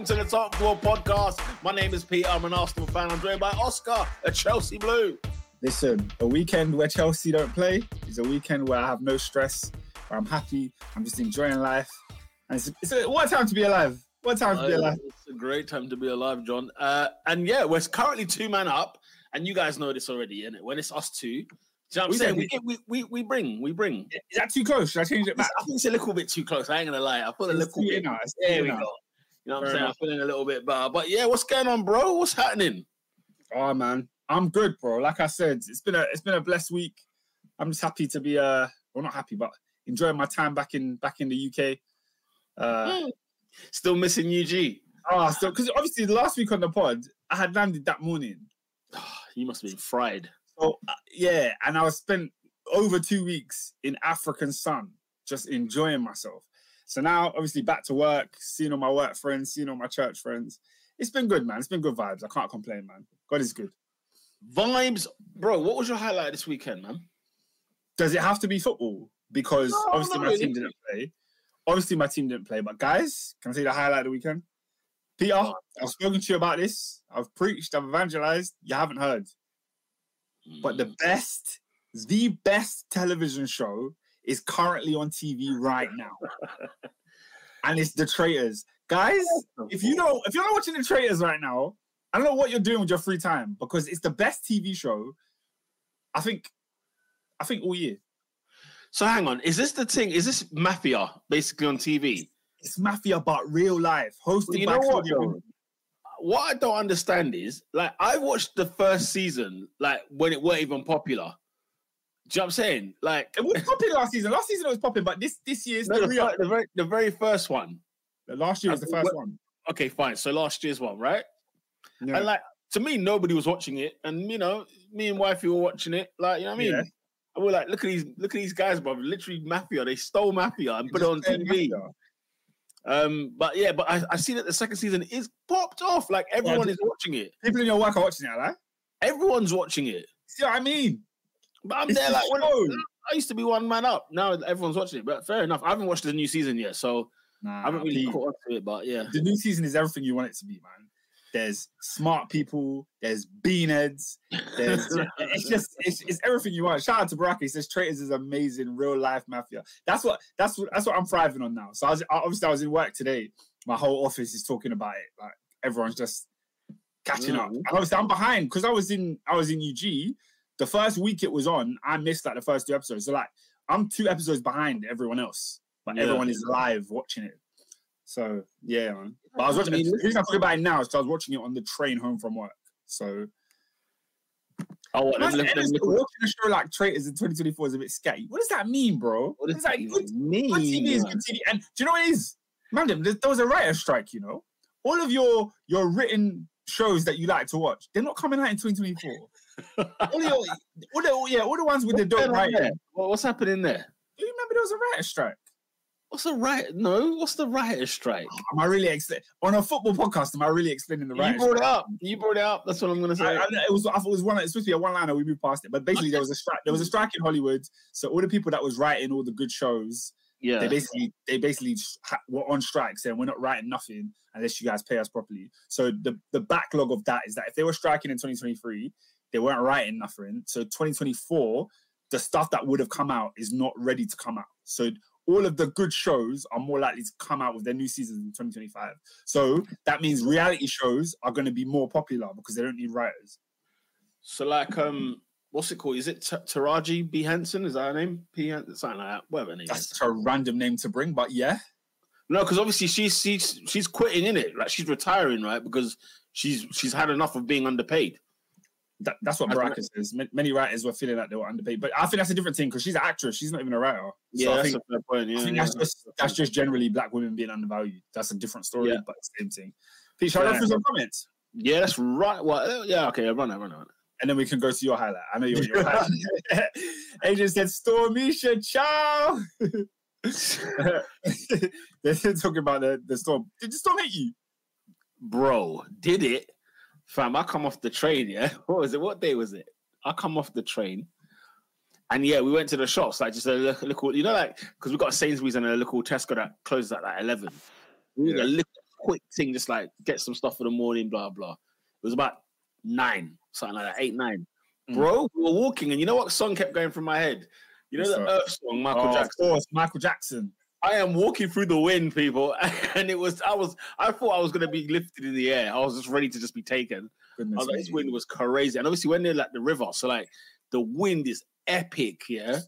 welcome to the Top Four podcast. My name is Peter. I'm an Arsenal fan. I'm joined by Oscar, a Chelsea Blue. Listen, a weekend where Chelsea don't play is a weekend where I have no stress, where I'm happy, I'm just enjoying life. And it's, it's a, what a time to be alive. What time to be Uh, alive. It's a great time to be alive, John. Uh, and yeah, we're currently two man up, and you guys know this already, innit? When it's us two, do you know what I'm We saying? We, get, we, we, we bring, we bring. Is that too close? Should I change it back? I think it's a little bit too close. I ain't gonna lie. I put a little bit. it's There we go. You know what I'm saying? enough. I'm feeling a little bit better. But yeah, what's going on, bro? What's happening? Oh man, I'm good, bro. Like I said, it's been a it's been a blessed week. I'm just happy to be uh well not happy, but enjoying my time back in back in the UK. Uh Still missing UG. oh, so because obviously the last week on the pod, I had landed that morning. You must have been fried. So uh, yeah, and I was spent over two weeks in African sun, just enjoying myself. So now, obviously, back to work, seeing all my work friends, seeing all my church friends. It's been good, man. It's been good vibes. I can't complain, man. God is good. Vibes, bro. What was your highlight this weekend, man? Does it have to be football? Because No, obviously my really. team didn't play. Obviously my team didn't play. But guys, can I say the highlight of the weekend? Peter, I've spoken to you about this. I've preached. I've evangelized. You haven't heard. But the mm. best, the best television show is currently on TV right now. and it's The Traitors. Guys, if you don't, if you're not watching The Traitors right now, I don't know what you're doing with your free time because it's the best TV show. I think, I think all year. So hang on, is this the thing? Is this mafia basically on TV? It's mafia, but real life, hosted You by know what, though? What I don't understand is like I watched the first season like when it weren't even popular. Do you know what I'm saying? Like It was popping last season. Last season it was popping, but this this year's no, the the, the very the very first one. The Last year was the Uh, first what- one. Okay, fine. So last year's one, right? Yeah. And like to me, nobody was watching it, and you know, me and wifey were watching it. Like you know what I mean? Yeah. And we're like, look at these, look at these guys, bro. Literally mafia. They stole mafia and put it on TV. mafia. Um, but yeah, but I, I see that the second season is popped off. Like everyone d- is watching it. People in your work are watching it, right? Everyone's watching it. See what I mean? But I'm there like when. I used to be one man up. Now everyone's watching it. But fair enough. I haven't watched the new season yet, so I haven't really caught up to it. But yeah, The new season is everything you want it to be, man. There's smart people. There's beanheads. There's it's just it's, it's everything you want. Shout out to Baraka. He says Traitors is amazing, real life mafia. That's what that's what that's what I'm thriving on now. So I was obviously I was in work today. My whole office is talking about it. Like everyone's just catching up. Mm. And obviously I'm behind because I was in I was in UG. The first week it was on, I missed like the first two episodes. So like I'm two episodes behind everyone else, but Yeah. everyone is live watching it. So yeah, man. But I was I watching. mean, the reason I talk about it now is because I was watching it on the train home from work. So oh, what, them Imagine little- them watching a show like Traitors in 2024 is a bit scatty. What does that mean, bro? what does It's like that good, mean? good TV is good TV. And do you know what it is? Man, there, there was a writer strike. You know, all of your your written shows that you like to watch, they're not coming out in 2024. All your, all the, yeah, all the ones with the What's dope going on writing. there? What's happening there? Do you remember there was a writer strike? What's the right? No, what's the writer's strike? Am I really explaining on a football podcast? Am I really explaining the writers? You brought strike? it up. You brought it up. That's what I'm gonna say. I, I, it was I thought it was one. It's supposed to be a one liner. We moved past it, but basically there was a strike. There was a strike in Hollywood. So all the people that was writing all the good shows, yeah. they basically they basically were on strike, saying we're not writing nothing unless you guys pay us properly. So the the backlog of that is that if they were striking in 2023, they weren't writing nothing. So 2024, the stuff that would have come out is not ready to come out. So all of the good shows are more likely to come out with their new seasons in 2025. So that means reality shows are going to be more popular because they don't need writers. So like, um, what's it called? Is it T- Taraji B Henson? Is that her name? P Hen- something like that. Whatever name That's is. a random name to bring, but yeah. No, because obviously she's she's she's quitting in it. Like she's retiring, right? Because she's she's had enough of being underpaid. That, that's what Baraka says. Many writers were feeling like they were underpaid, but I think that's a different thing because she's an actress. She's not even a writer. Yeah, so I that's think, a fair point. Yeah, I think yeah. that's just that's just generally black women being undervalued. That's a different story, Yeah. but same thing. Pete, shall I Yeah. some comments? yeah, that's right. Well, uh, yeah, okay, run it, run it. And then we can go to your highlight. I know you're your highlight. Adrian said, Storm Isha, ciao. They're talking about the, the storm. Did the storm hit you? Bro, did it? Fam, I come off the train, yeah. What was it? What day was it? I come off the train. And yeah, we went to the shops, like just a little, little you know, like because we got a Sainsbury's and a little Tesco that closes at like eleven. We Yeah. yeah. quick thing, just like get some stuff for the morning, blah blah. It was about nine, something like that, eight, nine. Mm. Bro, we were walking, and you know what song kept going from my head? You know What's the that? Earth song, Michael Oh, Jackson. Of course, Michael Jackson. I am walking through the wind, people, and it was I was I thought I was gonna be lifted in the air. I was just ready to just be taken. Goodness like, this wind was crazy, and obviously when they're like the river, so like the wind is epic, yeah.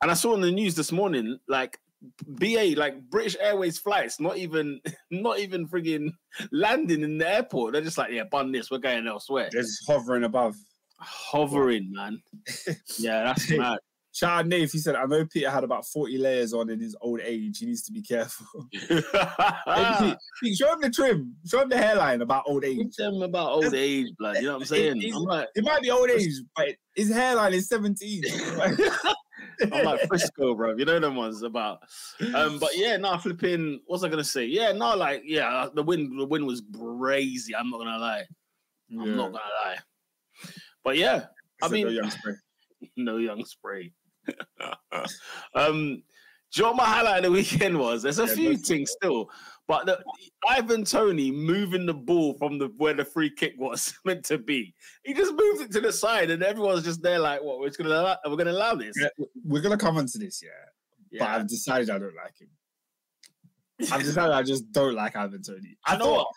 And I saw on the news this morning, like BA, like British Airways flights, not even not even frigging landing in the airport. They're just like, yeah, bun this, we're going elsewhere. They're just hovering above. Hovering, man. Yeah, that's mad. Shout out Nave. He said, I know Peter had about 40 layers on in his old age. He needs to be careful. Pete, show him the trim. Show him the hairline about old age. Teach him about old age, blood. You know what I'm saying? He's- I'm like, It might be old age, but his hairline is 17. I'm like Frisco, bro. You know them ones about. Um, but yeah, no, flipping. What's I gonna say? Yeah, no, like yeah, the wind, the wind was crazy. I'm not gonna lie. I'm not gonna lie. But yeah, I mean- no young spray. no young spray. um, do you know what my highlight of the weekend was? There's a Yeah, few things still, but the, Ivan Toney moving the ball from the where the free kick was meant to be. He just moved it to the side, and everyone's just there like, "What? We're gonna allow, we're gonna allow this?" Yeah, We're gonna come onto this, yeah. But I've decided I don't like him. I've decided I just don't like Ivan Toney. I know thought what?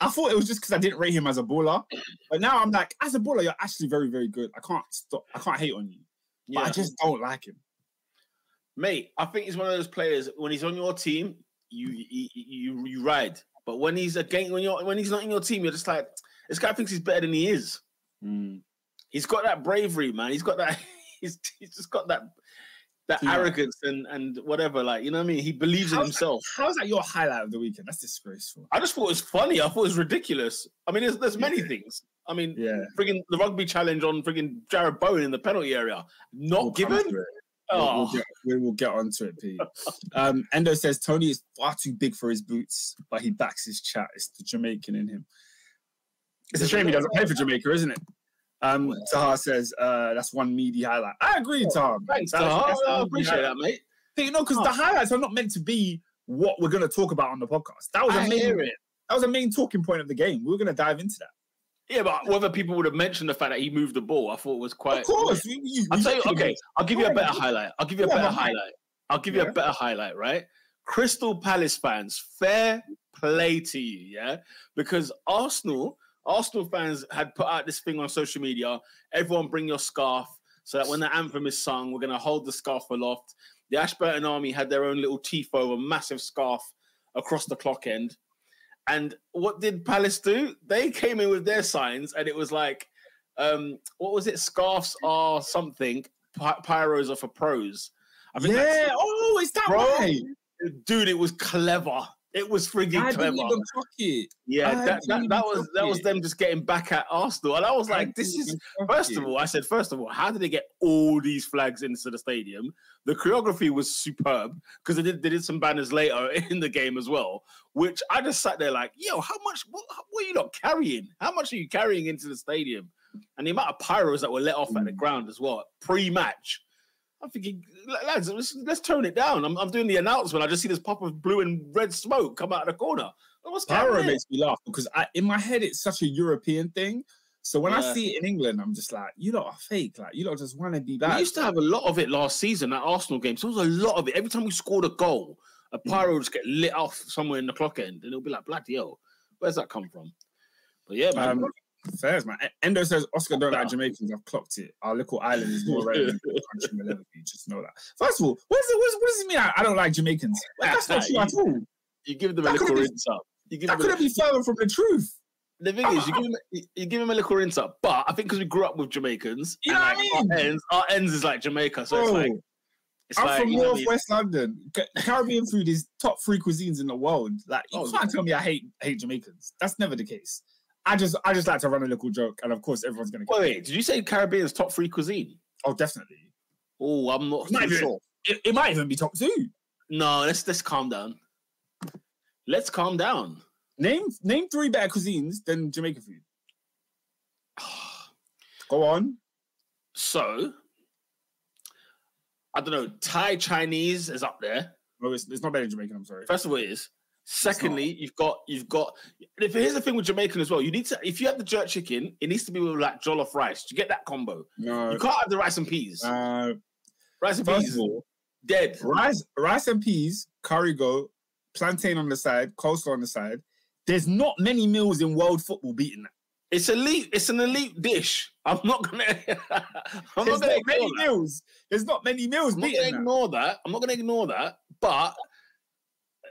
I thought it was just because I didn't rate him as a baller, but now I'm like, as a baller, you're actually very, very good. I can't stop. I can't hate on you, but I just don't like him. Mate, I think he's one of those players when he's on your team, you you you, you ride. But when he's again when you're when he's not in your team, you're just like this guy thinks he's better than he is. Hmm. He's got that bravery, man. He's got that. He's he's just got that that Yeah. arrogance and and whatever. Like you know what I mean. He believes in himself. himself. How's that your highlight of the weekend? That's disgraceful. I just thought it was funny. I thought it was ridiculous. I mean, there's there's many Yeah. things. I mean, Yeah, frigging the rugby challenge on frigging Jared Bowen in the penalty area, not we'll given. it. We'll, Oh, we'll get, we will get onto it, Pete. Um, Endo says Toney is far too big for his boots, but he backs his chat. It's the Jamaican in him. It's a shame he doesn't play for Jamaica, isn't it? Um, Taha says uh, that's one meaty highlight. I agree, Taha. thanks. Taha. I appreciate that, mate. You know, because the highlights are not meant to be what we're going to talk about on the podcast. That was a I main, hear it. that was a main talking point of the game. We were going to dive into that. Yeah, but whether people would have mentioned the fact that he moved the ball, I thought was quite. of course, we, we, I'll tell you. Okay. I'll give you a better highlight. I'll give you a better highlight. I'll give you a better highlight. Right, Crystal Palace fans, fair play to you, yeah, because Arsenal, Arsenal fans had put out this thing on social media. Everyone bring your scarf so that when the anthem is sung, we're gonna hold the scarf aloft. The Ashburton Army had their own little tifo, a massive scarf across the clock end. And what did Palace do? They came in with their signs, and it was like, um, what was it? Scarfs are something, py- pyros are for pros. I that's- yeah. Oh, is that Bro, right? dude, it was clever. It was frigging I clever. didn't even clock it. yeah, I that, that, that was that was them just getting back at Arsenal, and I was like, this is First of all, I said, first of all, how did they get all these flags into the stadium? The choreography was superb because they did they did some banners later in the game as well, which I just sat there like, yo, how much? What, what are you not carrying? How much are you carrying into the stadium? And the amount of pyros that were let off at the Mm. ground as well pre-match. I'm thinking, lads, let's, let's tone it down. I'm, I'm doing the announcement. I just see this pop of blue and red smoke come out of the corner. What's Pyro makes me laugh because I, in my head it's such a European thing. So when I see it in England, I'm just like, you lot are fake. Like you lot just want to be bad. We used to have a lot of it last season at Arsenal games. There was a lot of it. Every time we scored a goal, a Hmm. pyro would just get lit off somewhere in the clock end, and it'll be like, bloody hell, where's that come from? But yeah, man. Um, Fairs, man. Endo says Oscar don't like Jamaicans. I've clocked it. Our little island is more relevant to the country we'll ever be. Just know that. First of all, what, is it, what, is, what does it mean? I, I don't like Jamaicans. Like, that's not true at all. you give them a that little could've rinse up. You give That a, couldn't be further from the truth. the thing is, you give, them, you give them a little rinse up. But I think because we grew up with Jamaicans, You know what I mean? our ends, our ends is like Jamaica, so it's like it's I'm like from know what I mean? Northwest London. Caribbean food is top three cuisines in the world. Like you Oh, can't tell me I hate hate Jamaicans. That's never the case. I just I just like to run a little joke, and of course everyone's gonna. Wait, wait, did you say Caribbean's top three cuisine? Oh, definitely. Oh, I'm not too be. sure. It, it might even be top two. No, let's let's calm down. Let's calm down. Name name three better cuisines than Jamaican food. Go on. So, I don't know. Thai Chinese is up there. No, it's, it's not better than Jamaican. I'm sorry. First of all, it is. Secondly, you've got you've got. If here's the thing with Jamaican as well, you need to if you have the jerk chicken, it needs to be with like jollof rice. You get that combo. No, You can't have the rice and peas. uh, rice and peas all, dead. rice, rice and peas, curry go, plantain on the side, coleslaw on the side. There's not many meals in world football beating that. It's elite. It's an elite dish. I'm not gonna. I'm not gonna not many that. meals. There's not many meals I'm not gonna that. ignore that. I'm not gonna ignore that. But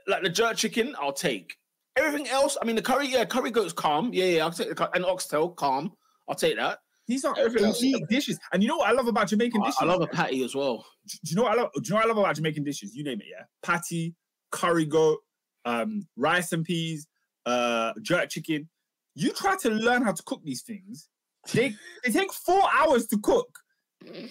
like the jerk chicken, I'll take. Everything else, I mean, the curry, yeah, curry goat's calm. Yeah, yeah, I'll take the cur- and oxtail, calm. I'll take that. These are Everything else- dishes. And you know what I love about Jamaican I, dishes? I love a patty as well. do you know what I love? Do you know what I love about Jamaican dishes? You name it, yeah. Patty, curry goat, um, rice and peas, uh, jerk chicken. You try to learn how to cook these things. They they take four hours to cook.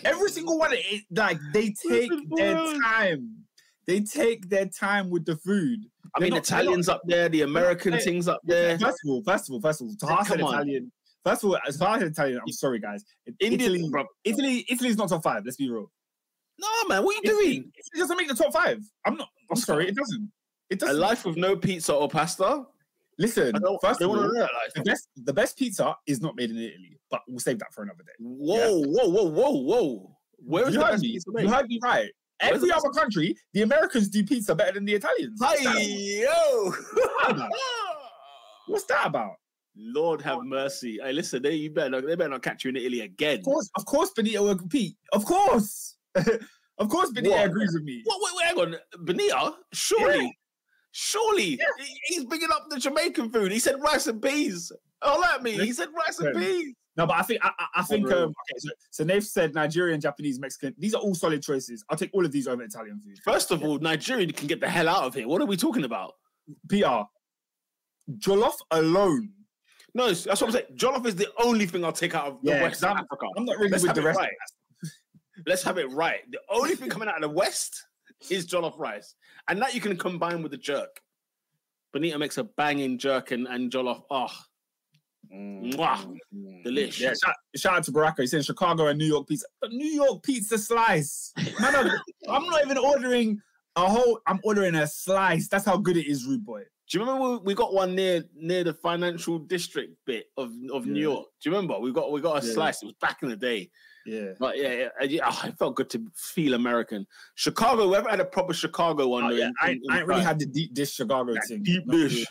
Every single one, it, like they take their time. They take their time with the food. I They're mean, not- Italians up there, the American Hey, things up there. First of all, first of all, first of all, an Italian. First of all, as far as Italian, I'm sorry, guys. Indian, Italy, bro. Italy, Italy's not top five. Let's be real. No, man, what are you Italy, doing? Italy doesn't make the top five. I'm not. I'm sorry, it doesn't. It doesn't. A life with no pizza or pasta? Listen, first of all, to know that the best the best pizza is not made in Italy, but we'll save that for another day. Whoa, whoa, whoa, whoa, whoa. Where is you heard me. You heard me right. Where's Every other country, the Americans do pizza better than the Italians. What's that, Hey, yo! about? What's that about? Lord have mercy. Hey, listen, they you better not, they better not catch you in Italy again. Of course, of course, Benito will compete. Of course, of course, Benito What? agrees with me. What, wait, wait, hang on. Benita, surely, Yeah. surely, Yeah. he's bringing up the Jamaican food. He said rice and peas. Oh, at me. He said rice and peas. No, but I think I, I- think um, okay. So, so they've said Nigerian, Japanese, Mexican. These are all solid choices. I'll take all of these over Italian food. First of all, Nigerian can get the hell out of here. What are we talking about? PR, jollof alone. No, that's what I'm saying. Jollof is the only thing I'll take out of the Yeah, West I'm- Africa. I'm not really Let's with the rest. right. Let's have it right. The only thing coming out of the West is jollof rice, and that you can combine with the jerk. Bonita makes a banging jerk and, and jollof. Oh, Mm, Mwah. Mm, mm. delish. Yeah, shout, shout out to Baraka. He's saying Chicago and New York pizza. But New York pizza slice. Man, I'm, I'm not even ordering a whole. I'm ordering a slice. That's how good it is, rude boy. Do you remember we, we got one near near the financial district bit of, of New York? Do you remember? We got we got a Yeah. slice. It was back in the day. Yeah. But yeah, yeah, yeah oh, it felt good to feel American. Chicago, we ever had a proper Chicago one? Oh, yeah. in- I, in- I in ain't really had the deep dish Chicago That thing. deep dish. really.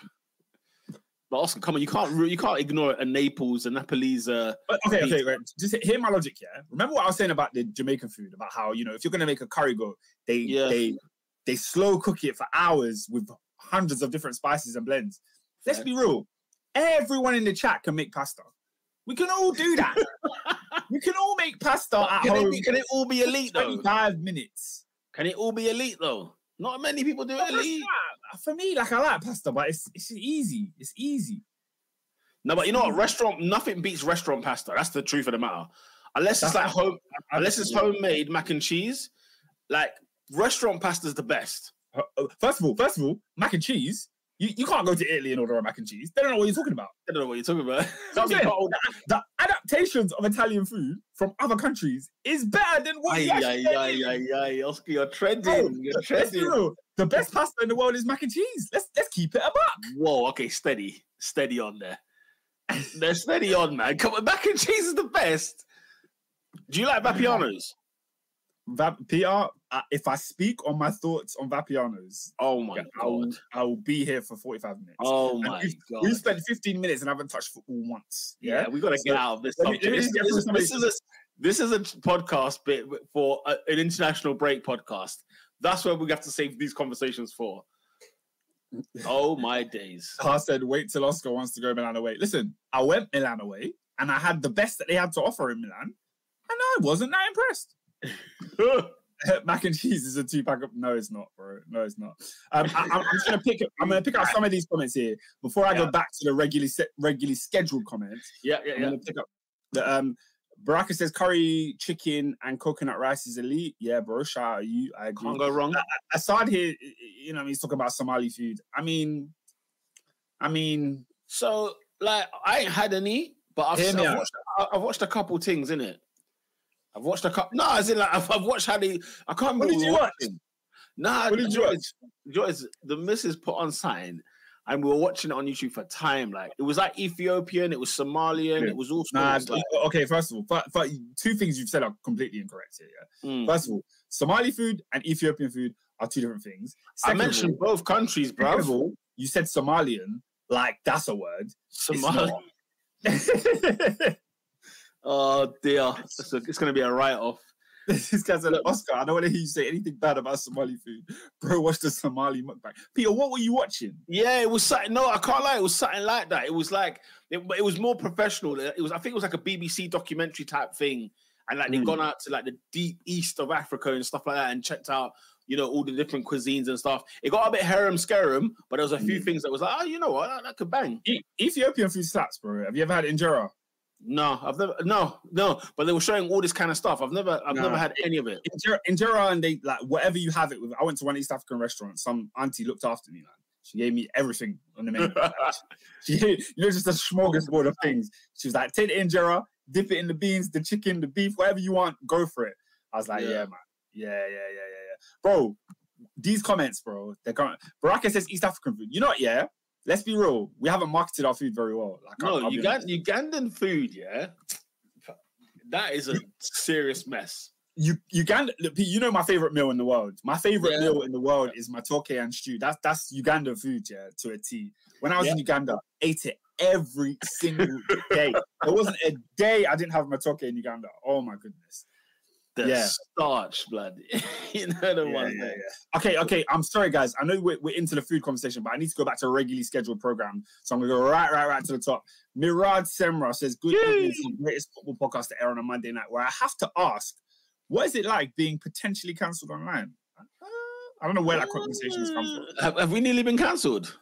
But Oscar, come on, you can't you can't ignore a Naples, a Napolese. Uh, But okay, okay, right. Just hear my logic, yeah. Remember what I was saying about the Jamaican food, about how you know if you're gonna make a curry go, they Yeah. they they slow cook it for hours with hundreds of different spices and blends. Let's be real. Everyone in the chat can make pasta. We can all do that. we can all make pasta at can, it home. be, can it all be elite though? 25 minutes. Can it all be elite though? Not many people do But elite. For me, like I like pasta, but it's it's easy. It's easy. No, but you know what? Restaurant, nothing beats restaurant pasta. That's the truth of the matter. Unless it's like home, unless it's homemade mac and cheese, like restaurant pasta is the best. Uh, uh, First of all, first of all, mac and cheese. You, you can't go to Italy and order a mac and cheese. They don't know what you're talking about. I don't know what you're talking about. So I'm saying, oh, the adaptations of Italian food from other countries is better than what you actually ay, in. ay, ay, Oscar, you're trending. You're trending. real. The best pasta in the world is mac and cheese. Let's let's keep it a buck. Whoa, okay, steady, steady on there. They're steady on, man. Come on, mac and cheese is the best. Do you like Vapianos? Vap- PR, uh, if I speak on my thoughts on Vapianos, Oh my I will, god. I will be here for 45 minutes. Oh And my we've- god. We've spent 15 minutes and I haven't touched football once. yeah, Yeah. we got to get out of this subject. This, this is, this is a this is a podcast bit for a, an international break podcast. That's where we have to save these conversations for. Oh my days! I said, wait till Oscar wants to go Milan away. Listen, I went Milan away and I had the best that they had to offer in Milan, and I wasn't that impressed. Mac and cheese is a two pack of no, it's not, bro. No, it's not. Um, I, am just gonna pick. I'm gonna pick out some of these comments here before I Yeah. go back to the regularly set, regularly scheduled comments. yeah, yeah, I'm yeah. gonna pick up the um. Baraka says curry, chicken, and coconut rice is elite. Yeah, bro. Shout out to you. I agree. Can't go wrong. Aside here, you know, he's talking about Somali food. I mean, I mean, So, like, I ain't had any, but I've, I've, watched, I've watched a couple things in it. I've watched a couple. No, as in like I've, I've watched how they. I can't remember. What did you watch? Nah, What did you Joyce, Joyce, the missus put on sign, and we were watching it on YouTube for time. Like it was like Ethiopian, it was Somalian, Yeah. it was all Nah, like, okay. First of all, but, but two things you've said are completely incorrect here. Yeah. mm. First of all, Somali food and Ethiopian food are two different things. I Second of mentioned all- both countries, bro. all, you said Somalian, like that's a word. Somali. Oh dear, it's, a- it's gonna be a write-off. this guy said, Oscar, I don't want to hear you say anything bad about Somali food. Bro, watch the Somali mukbang. Peter, what were you watching? Yeah, it was something. No, I can't lie. It was something like that. It was like it, it was more professional. It was. I think it was like a BBC documentary type thing, and like they'd Mm. gone out to like the deep east of Africa and stuff like that, and checked out you know all the different cuisines and stuff. It got a bit harem scarum, but there was a few Mm. things that was like, oh, you know what, that, that could bang. E- Ethiopian food slaps, bro. Have you ever had injera? No, I've never. No, no. But they were showing all this kind of stuff. I've never. I've Nah. never had any of it. Injera, injera and they like whatever you have it with. I went to one East African restaurant. Some auntie looked after me, man. She gave me everything on the menu. she, you know, just a smorgasbord of things. She was like, take the injera, dip it in the beans, the chicken, the beef, whatever you want, go for it. I was like, Yeah. yeah, man. Yeah, yeah, yeah, yeah, yeah. Bro, these comments, bro, they're coming. Baraka says East African food. You know what? Yeah, let's be real. We haven't marketed our food very well. Like, I'll- No, I'll Ugand- Ugandan food, yeah. That is a serious mess. you Uganda. You know my favorite meal in the world. My favorite Yeah. meal in the world is matoke and stew. That's that's Ugandan food, yeah, to a T. When I was in Uganda, ate it every single day. There wasn't a day I didn't have matoke in Uganda. Oh my goodness. The Yeah. starch, blood. you know the Yeah, one. yeah, yeah. Okay, okay. I'm sorry, guys. I know we're, we're into the food conversation, but I need to go back to a regularly scheduled program. So I'm gonna go right, right, right to the top. Mirad Semra says, "Good evening, the greatest football podcast to air on a Monday night." Where I have to ask, what is it like being potentially cancelled online? Uh, I don't know where that conversation has come from. Have, have we nearly been cancelled?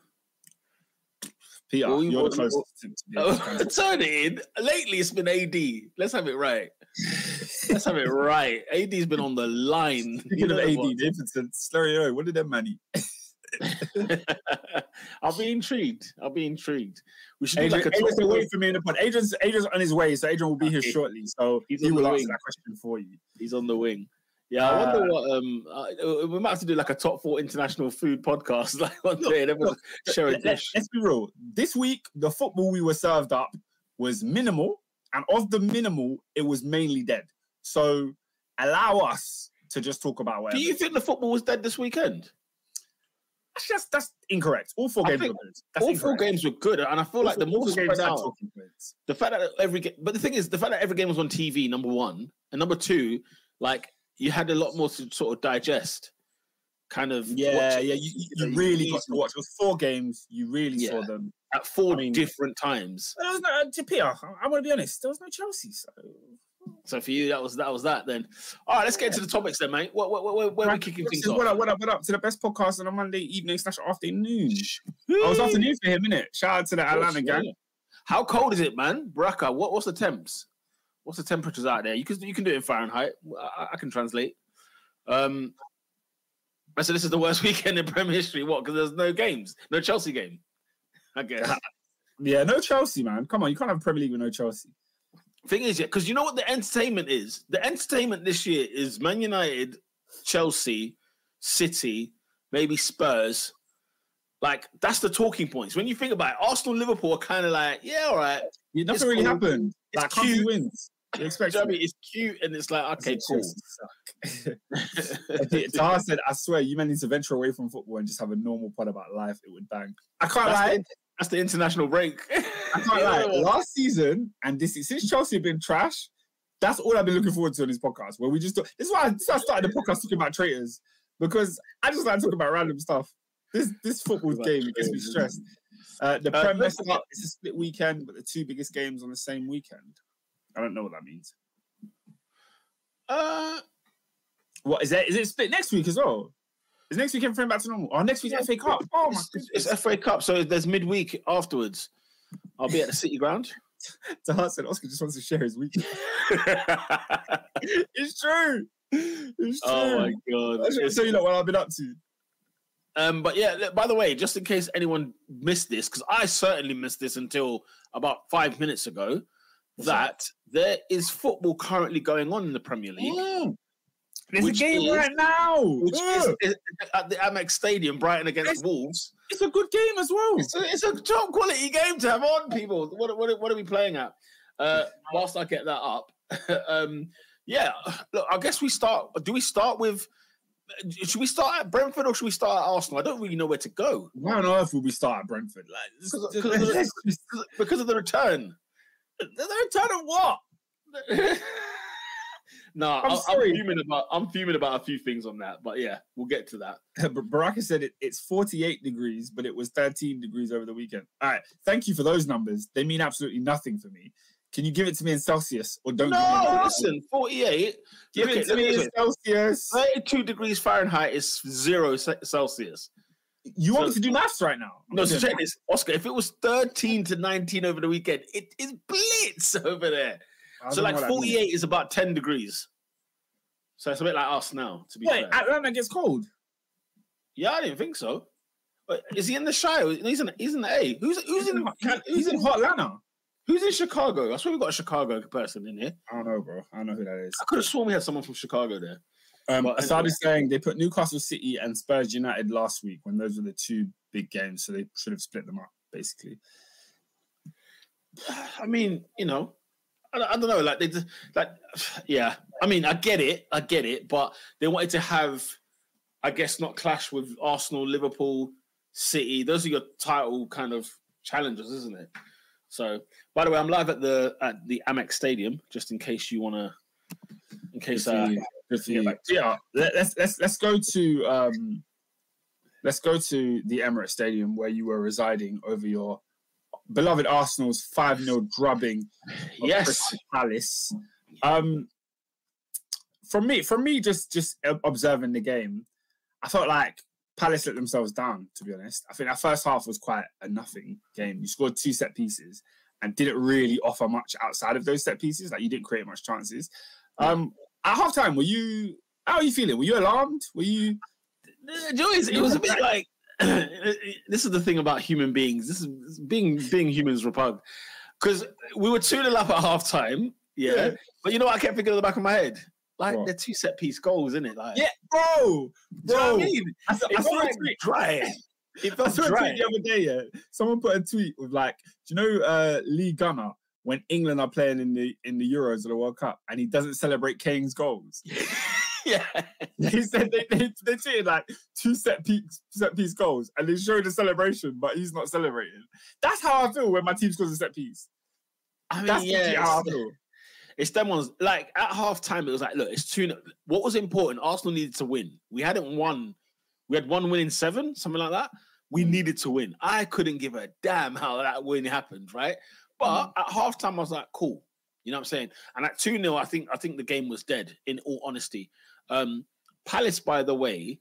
Peter, Well, we- you're the well, closest to, Oh, turn it in. Lately, it's been AD. Let's have it right. Let's have it right. AD's been on the line. Speaking You of know the AD, one. Davidson, Slurry, what did them man eat? I'll be intrigued. I'll be intrigued. We should Adrian, like a Adrian's waiting for me in the pod. Adrian's, Adrian's on his way, so Adrian will be here shortly. So He's he will answer that question for you. He's on the wing. Yeah, I wonder Uh, what. Um, uh, we might have to do like a top four international food podcast, like one day, and everyone share a Let, Let's be real. This week, the football we were served up was minimal, and of the minimal, it was mainly dead. So allow us to just talk about whatever. Do you think the football was dead this weekend? that's just that's incorrect. All four I games were good. That's all four games were good, and I feel All like the four- all more spread out, the fact that every game, but the thing is, the fact that every game was on TV, number one, and number two, like you had a lot more to sort of digest. Kind of Yeah, yeah, you, you, you really got to watch. It was four games. You really saw them. at four I mean- different times. There was no, to Pierre, I'm going to be honest. There was no Chelsea. So. So for you, that was that was that. Then, all right, let's get into the topics then, mate. What, what, what, where, where are we kicking things off? What up, what up, what up to the best podcast on a Monday evening slash afternoon. I was afternoon for him, innit? Shout out to the Atlanta gang. yeah. How cold is it, man? Baraka, what, what's the temps? What's the temperatures out there? You can you can do it in Fahrenheit. I, I can translate. Um, I said this is the worst weekend in Premier history. What? Because there's no games, no Chelsea game. I guess. Yeah, no Chelsea, man. Come on, you can't have Premier League with no Chelsea. Thing is, yeah, because you know what the entertainment is. The entertainment this year is Man United, Chelsea, City, maybe Spurs. Like that's the talking points. When you think about it, Arsenal, Liverpool are kind of like, yeah, all right. Yeah, nothing really cool. happened. It's Like, cute. wins. You expect you know I mean? It's cute and it's like, okay, cool. Chelsea suck. Tahar said, I swear, you men need to venture away from football and just have a normal pod about life. It would bang. I can't That's lie. the, that's the international break. I can't lie. Last season, and this since Chelsea have been trash, that's all I've been looking forward to on this podcast. Where we just do, this is why I, this is why I started the podcast talking about traitors because I just like talking about random stuff. This this football game it gets me stressed. Uh, the Uh, Prem messed up. It's a split weekend, but the two biggest games on the same weekend. I don't know what that means. Uh, What is that? Is it split next week as well? Is next week everything back to normal? Oh, next week's FA Cup. Oh my it's, goodness! it's FA Cup, so there's midweek afterwards. I'll be at the City Ground. Tahar said Oscar just wants to share his weekend. it's true. It's true. oh my god! I should It's- tell you lot what I've been up to. Um, but yeah, by the way, just in case anyone missed this, because I certainly missed this until about five minutes ago, What's that there is football currently going on in the Premier League. Mm. There's a game is, right now. Which is, is, at the Amex Stadium, Brighton against it's, Wolves. It's a good game as well. It's a, it's a top quality game to have on, people. What, what, what are we playing at? Uh, whilst I get that up, um, yeah, look, I guess we start. Do we start with? Should we start at Brentford or should we start at Arsenal? I don't really know where to go. Why on earth would we start at Brentford? Like because, because, of, the, because of the return. The return of what? no, I'm, I'm, I'm, fuming about I'm fuming about a few things on that, but yeah, we'll get to that. Baraka said it, it's 48 degrees, but it was 13 degrees over the weekend. All right, thank you for those numbers. They mean absolutely nothing for me. Can you give it to me in Celsius or don't? No, listen, 48. Give it to me in Celsius. 32 degrees Fahrenheit is zero Celsius. You want so, me to do maths right now? no, so check this, Oscar. If it was 13 to 19 over the weekend, it is blitz over there. So like 48 is about 10 degrees. So it's a bit like us now, to be Wait, fair. Atlanta gets cold. Yeah, I didn't think so. But is he in the Shire? He's in he's in the A. Who's who's in who's, who's in Hot Atlanta? Who's in Chicago? I swear we got a Chicago person in here. I don't know, bro. I don't know who that is. I could have sworn we had someone from Chicago there. Um, but Asad is saying they put Newcastle City and Spurs United last week when those were the two big games, so they should have split them up, basically. I mean, you know, I, I don't know, like they just, like, yeah. I mean, I get it, I get it, but they wanted to have, I guess, not clash with Arsenal, Liverpool, City. Those are your title kind of challenges, isn't it? So, by the way, I'm live at the at the Amex Stadium, just in case you want to, in case. Uh, yeah, let's let's let's go to um, let's go to the Emirates Stadium where you were residing over your beloved Arsenal's five 0 drubbing. Yes, Palace. Um, from me, from me, just just observing the game, I felt like Palace let themselves down, to be honest. I think that first half was quite a nothing game. You scored two set pieces and didn't really offer much outside of those set pieces. Like you didn't create much chances. Um, at half time, were you how are you feeling? Were you alarmed? Were you Joyce, it was a bit like this is the thing about human beings. This is being being humans repug. Because we were 2 0 up at half time. Yeah. yeah. But you know what I kept thinking in the back of my head? Like what? they're two set piece goals, isn't it? Like yeah, bro, bro. I mean? I, saw, I saw like dry. It felt I dry. the other day. Yeah, someone put a tweet with like, do you know uh, Lee Gunner when England are playing in the in the Euros or the World Cup and he doesn't celebrate Kane's goals? yeah, he said they they, they tweeted like two set piece set piece goals and they showed the celebration, but he's not celebrating. That's how I feel when my team scores a set piece. I mean, That's yeah, how I feel. It's them ones. Like at half time, it was like, look, it's two. What was important? Arsenal needed to win. We hadn't won. We had one win in seven, something like that. We needed to win. I couldn't give a damn how that win happened, right? But mm. at half time, I was like, cool. You know what I'm saying? And at 2 0, I think I think the game was dead, in all honesty. Um, Palace, by the way,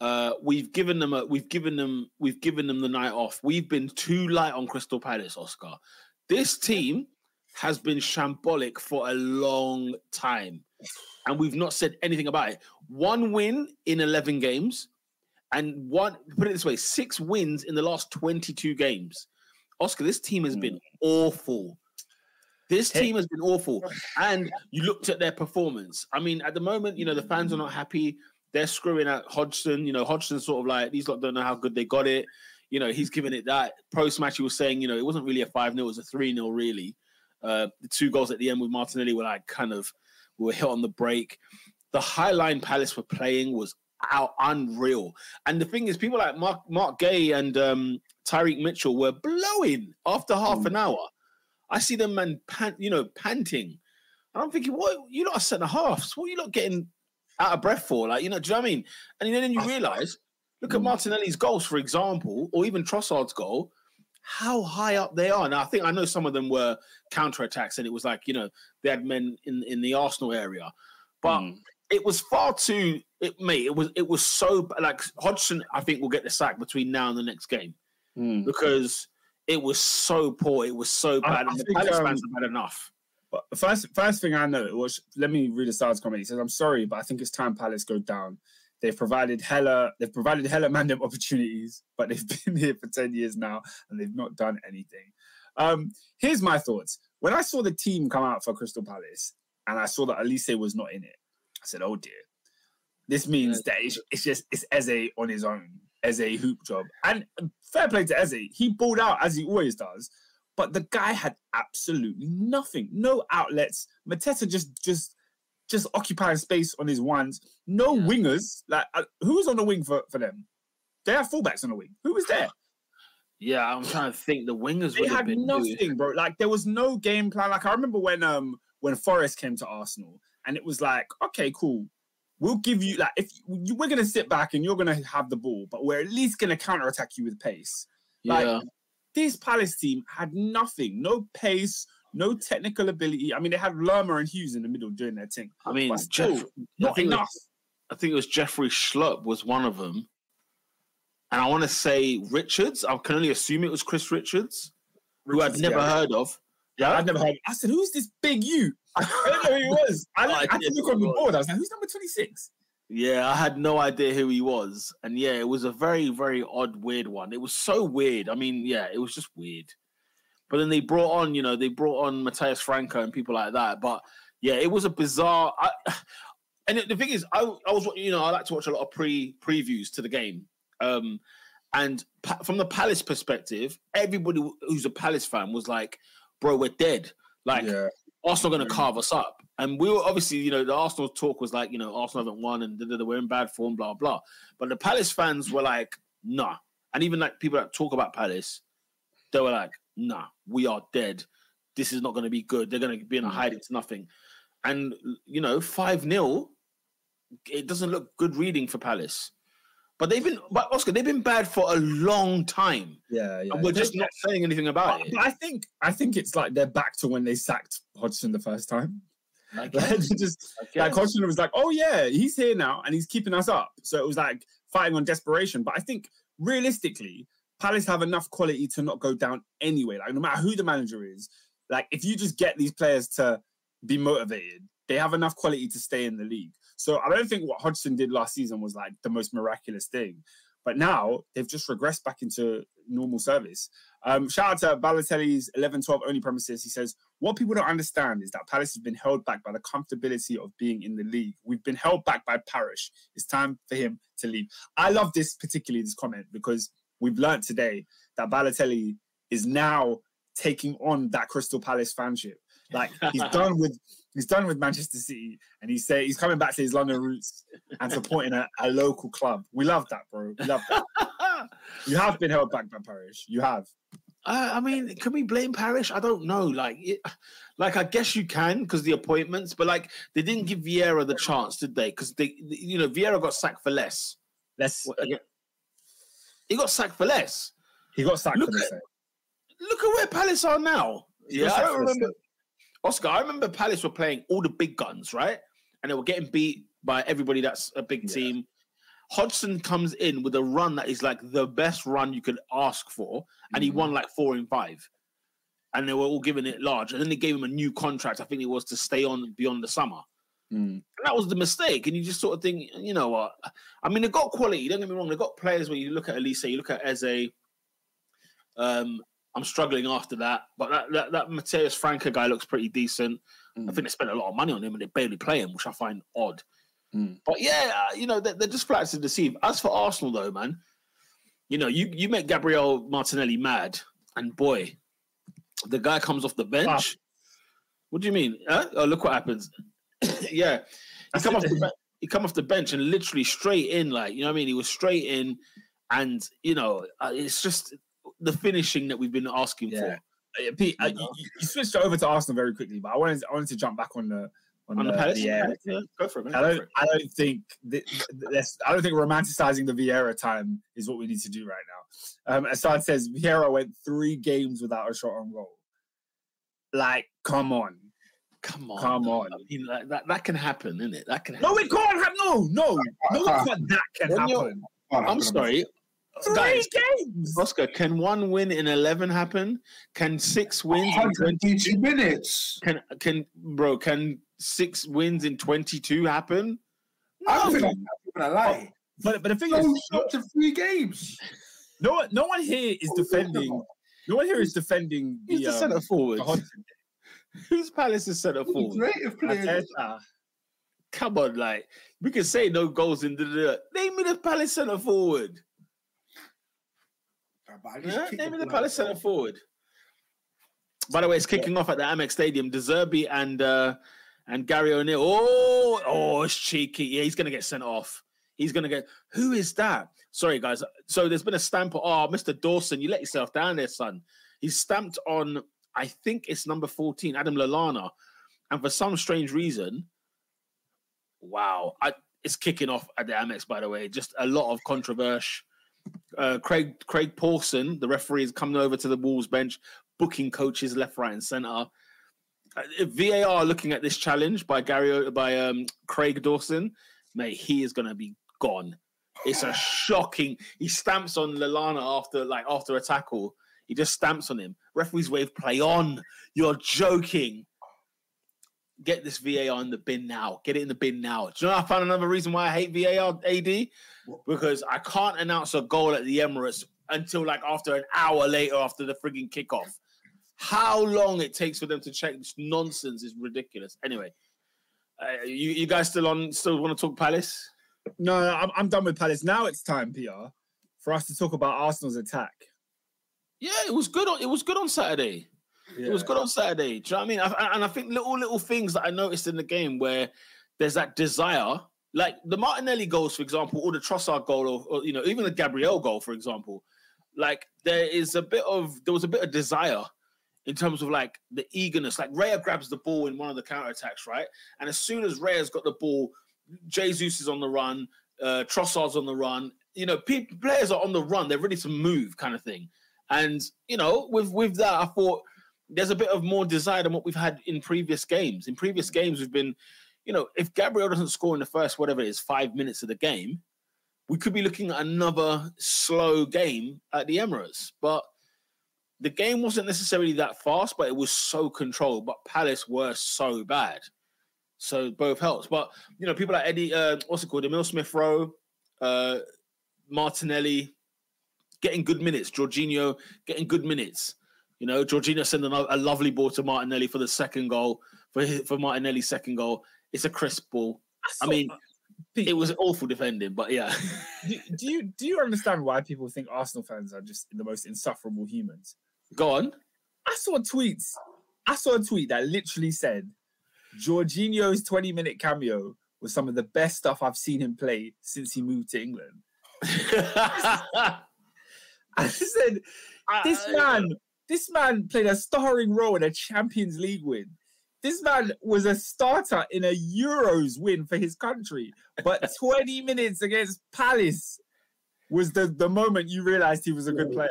uh, we've given them a we've given them we've given them the night off. We've been too light on Crystal Palace, Oscar. This team has been shambolic for a long time. And we've not said anything about it. One win in 11 games, and one, put it this way, six wins in the last 22 games. Oscar, this team has been hmm. awful. This team has been awful. And you looked at their performance. I mean, at the moment, you know, the fans are not happy. They're screwing at Hodgson. You know, Hodgson's sort of like, these lot don't know how good they got it. You know, he's giving it that. Post match, he was saying, you know, it wasn't really a 5 0, it was a 3 0, really. Uh, the two goals at the end with Martinelli were like kind of were hit on the break. The High Line Palace were playing was out unreal. And the thing is, people like Mark Marc Guéhi and um, Tyrick Mitchell were blowing after half an hour. I see them man pant, you know, panting. And I'm thinking, what you lot are centre halves. What are you not getting out of breath for? Like, you know, do you know what I mean? And then you realise, look at Martinelli's goals, for example, or even Trossard's goal how high up they are. Now, I think I know some of them were counter attacks, and it was like you know they had men in in the Arsenal area, but mm. it was far too. It mate, it was it was so like Hodgson. I think will get the sack between now and the next game mm. because it was so poor. It was so bad, I, I the Palace um, fans have had enough. But first, first thing I know was let me read the stars comment. He says, "I'm sorry, but I think it's time Palace go down. They've provided hella, they've provided hella mandem opportunities, but they've been here for 10 years now and they've not done anything. Um, here's my thoughts. When I saw the team come out for Crystal Palace and I saw that Olise was not in it, I said, oh dear. This means that it's, it's just it's Eze on his own, Eze hoop job. And fair play to Eze, he balled out as he always does, but the guy had absolutely nothing, no outlets. Mateta just just just occupying space on his ones, no Yeah. wingers. Like uh, who was on the wing for for them? They have fullbacks on the wing. Who was there? Yeah, I'm trying to think. The wingers They had nothing, bro. Like there was no game plan. Like I remember when um when Forest came to Arsenal, and it was like, okay, cool. We'll give you like if you, we're gonna sit back and you're gonna have the ball, but we're at least gonna counter attack you with pace. Like Yeah, this Palace team had nothing, no pace, no technical ability. I mean, they had Lerma and Hughes in the middle doing their thing. I mean, still, Jeff, I Not think it was- enough. I think it was Jeffrey Schlupp was one of them, and I want to say Richards. I can only assume it was Chris Richards, who I'd never yeah. heard of. Yeah, I'd never heard. I said, "Who's this big you?" I don't know who he was. I, Oh, I I had to did. look on the board. I was like, "Who's number 26? Yeah, I had no idea who he was, and yeah, it was a very, very odd, weird one. It was so weird. I mean, yeah, it was just weird. But then they brought on, you know, they brought on Matthias Franco and people like that. But yeah, it was a bizarre. I, and the thing is, I, I was, you know, I like to watch a lot of pre previews to the game. Um, and pa- from the Palace perspective, everybody who's a Palace fan was like, "Bro, we're dead." Like yeah, Arsenal going to carve us up. And we were obviously, you know, the Arsenal talk was like, you know, Arsenal haven't won and we're in bad form, blah, blah. But the Palace fans were like, nah. And even like people that talk about Palace, they were like, nah, we are dead. This is not going to be good. They're going to be in a Mm. hiding to nothing. And, you know, 5 0, it doesn't look good reading for Palace. But they've been, but Oscar, they've been bad for a long time. yeah, yeah. And we're just not saying anything about But, it. but I think I think it's like they're back to when they sacked Hodgson the first time. Like, just like. Hodgson was like, "Oh yeah, he's here now and he's keeping us up." So it was like fighting on desperation. But I think realistically, Palace have enough quality to not go down anyway. Like no matter who the manager is, like if you just get these players to be motivated, they have enough quality to stay in the league. So I don't think what Hodgson did last season was like the most miraculous thing. But now they've just regressed back into normal service. Um, shout out to Balotelli's 11 12 only premises. He says, What people don't understand is that Palace has been held back by the comfortability of being in the league. We've been held back by Parish. It's time for him to leave. I love this, particularly this comment, because we've learned today that Balotelli is now taking on that Crystal Palace fanship. Like he's done with he's done with Manchester City, and he say he's coming back to his London roots and supporting a, a local club. We love that, bro. We love that. You have been held back by Parish. You have. Uh, I mean, can we blame Parish? I don't know. Like, it, like I guess you can because the appointments, but like they didn't give Vieira the chance, did they? Because they, you know, Vieira got sacked for less. What, again? He got sacked for less. He got sacked Look for at- Look at where Palace are now. He Yeah, I don't remember. Oscar, I remember Palace were playing all the big guns, right? And they were getting beat by everybody that's a big Yeah. team. Hodgson comes in with a run that is like the best run you could ask for, and he Mhm. won like four in five. And they were all giving it large. And then they gave him a new contract. I think it was to stay on beyond the summer. Mm. And that was the mistake. And you just sort of think, you know what? I mean, they've got quality. Don't get me wrong. They've got players when you look at Olise, you look at Eze. Um, I'm struggling after that. But that, that, that Matheus França guy looks pretty decent. I Mm. think they spent a lot of money on him and they barely play him, which I find odd. Mm. But yeah, uh, you know, they're, they're just flat to deceive. As for Arsenal, though, man, you know, you, you make Gabriel Martinelli mad, and boy, the guy comes off the bench. What do you mean? Huh? Oh, look what happens. yeah, he come off the be- he come off the bench and literally straight in, like you know what I mean. He was straight in, and you know, uh, it's just the finishing that we've been asking Yeah. for. Uh, Pete, uh, You you, know? you- you switched over to Arsenal very quickly, but I wanted I wanted to jump back on the on, On the the, Palace, Vieira. yeah, go for it. Man. I don't. I don't think I don't think romanticizing the Vieira time is what we need to do right now. Um, Assad says Vieira went three games without a shot on goal. Like, come on. Come on, Come on. I mean, like, that that can happen, isn't it? That can. No, happen. it can't happen. No, no, no, that can When happen. I'm sorry, Three guys. games. Oscar, can one win in eleven happen? Can six wins in twenty-two minutes. Can can bro? Can six wins in twenty-two happen? I don't No. think I'm gonna lie. But but the thing No is, shots in three games. no one, no one here is defending. No one here is defending Who's the, the um, centre forward? the Hodgson. Who's Palace's centre forward? Creative come on, like we can say no goals in the name me the Palace centre forward. But Yeah? Name me the Palace centre forward. By the way, it's kicking off at the Amex Stadium. De Zerbi and uh, and Gary O'Neil. Oh, oh, it's cheeky. Yeah, he's gonna get sent off. He's gonna get. Who is that? Sorry, guys. So there's been a stamp. Oh, Mr. Dawson, you let yourself down there, son. He's stamped on. I think it's number 14, Adam Lallana, and for some strange reason, wow, I, it's kicking off at the Amex. By the way, just a lot of controversy. Uh, Craig Craig Pawson, the referee, is coming over to the Wolves bench, booking coaches left, right, and centre. Uh, VAR looking at this challenge by Gary by um, Craig Dawson, mate, he is gonna be gone. It's a shocking. He stamps on Lallana after like after a tackle. He just stamps on him. Referee's wave play on. You're joking. Get this VAR in the bin now. Get it in the bin now. Do you know I found another reason why I hate VAR AD? Because I can't announce a goal at the Emirates until like after an hour later after the frigging kickoff. How long it takes for them to check this nonsense is ridiculous. Anyway, uh, you, you guys still on? Still want to talk Palace? No, no, I'm, I'm done with Palace. Now it's time, PR, for us to talk about Arsenal's attack. Yeah, it was good. On, it was good on Saturday. It was good on Saturday. Do you know what I mean? I, and I think little little things that I noticed in the game where there's that desire, like the Martinelli goals, for example, or the Trossard goal, or, or you know, even the Gabriel goal, for example. Like there is a bit of there was a bit of desire in terms of like the eagerness. Like Raya grabs the ball in one of the counter attacks, right? And as soon as Raya's got the ball, Jesus is on the run, uh, Trossard's on the run. You know, players are on the run; they're ready to move, kind of thing. And you know, with with that, I thought there's a bit of more desire than what we've had in previous games. In previous games, we've been, you know, if Gabriel doesn't score in the first whatever it is five minutes of the game, we could be looking at another slow game at the Emirates. But the game wasn't necessarily that fast, but it was so controlled. But Palace were so bad, so both helps. But you know, people like Eddie, uh, what's it called, Emil Smith Rowe, uh, Martinelli, getting good minutes. Jorginho getting good minutes. You know, Jorginho a, a lovely ball to Martinelli for the second goal for his, for Martinelli's second goal. It's a crisp ball. I mean, it was awful defending, but yeah. do, do you do you understand why people think Arsenal fans are just the most insufferable humans? Go on. I saw tweets. I saw a tweet that literally said, "Jorginho's 20 minute cameo was some of the best stuff I've seen him play since he moved to England." I said, "This man, this man played a starring role in a Champions League win. This man was a starter in a Euros win for his country, but 20 minutes against Palace was the, the moment you realized he was a good player.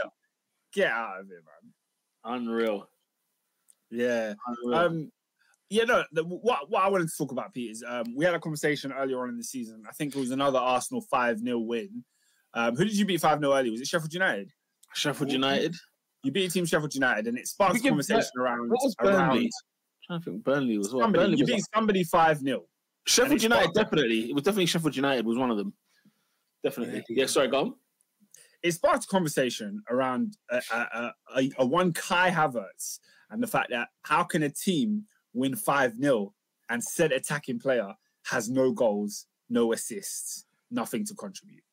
Get out of here, man. Unreal. Yeah. Unreal. Um, yeah, no. The, what what I wanted to talk about, Pete, is um, we had a conversation earlier on in the season. I think it was another Arsenal five 0 win. Um, who did you beat five 0 early? Was it Sheffield United? Sheffield United. You beat Team Sheffield United, and it sparked a conversation around around Burnley? trying to think Burnley was what? somebody. Burnley You was beat somebody five 0 Sheffield United, definitely. It was definitely Sheffield United was one of them. Definitely. Yeah, sorry, go on. It sparked a conversation around a, a, a, a one Kai Havertz and the fact that how can a team win five 0 and said attacking player has no goals, no assists, nothing to contribute.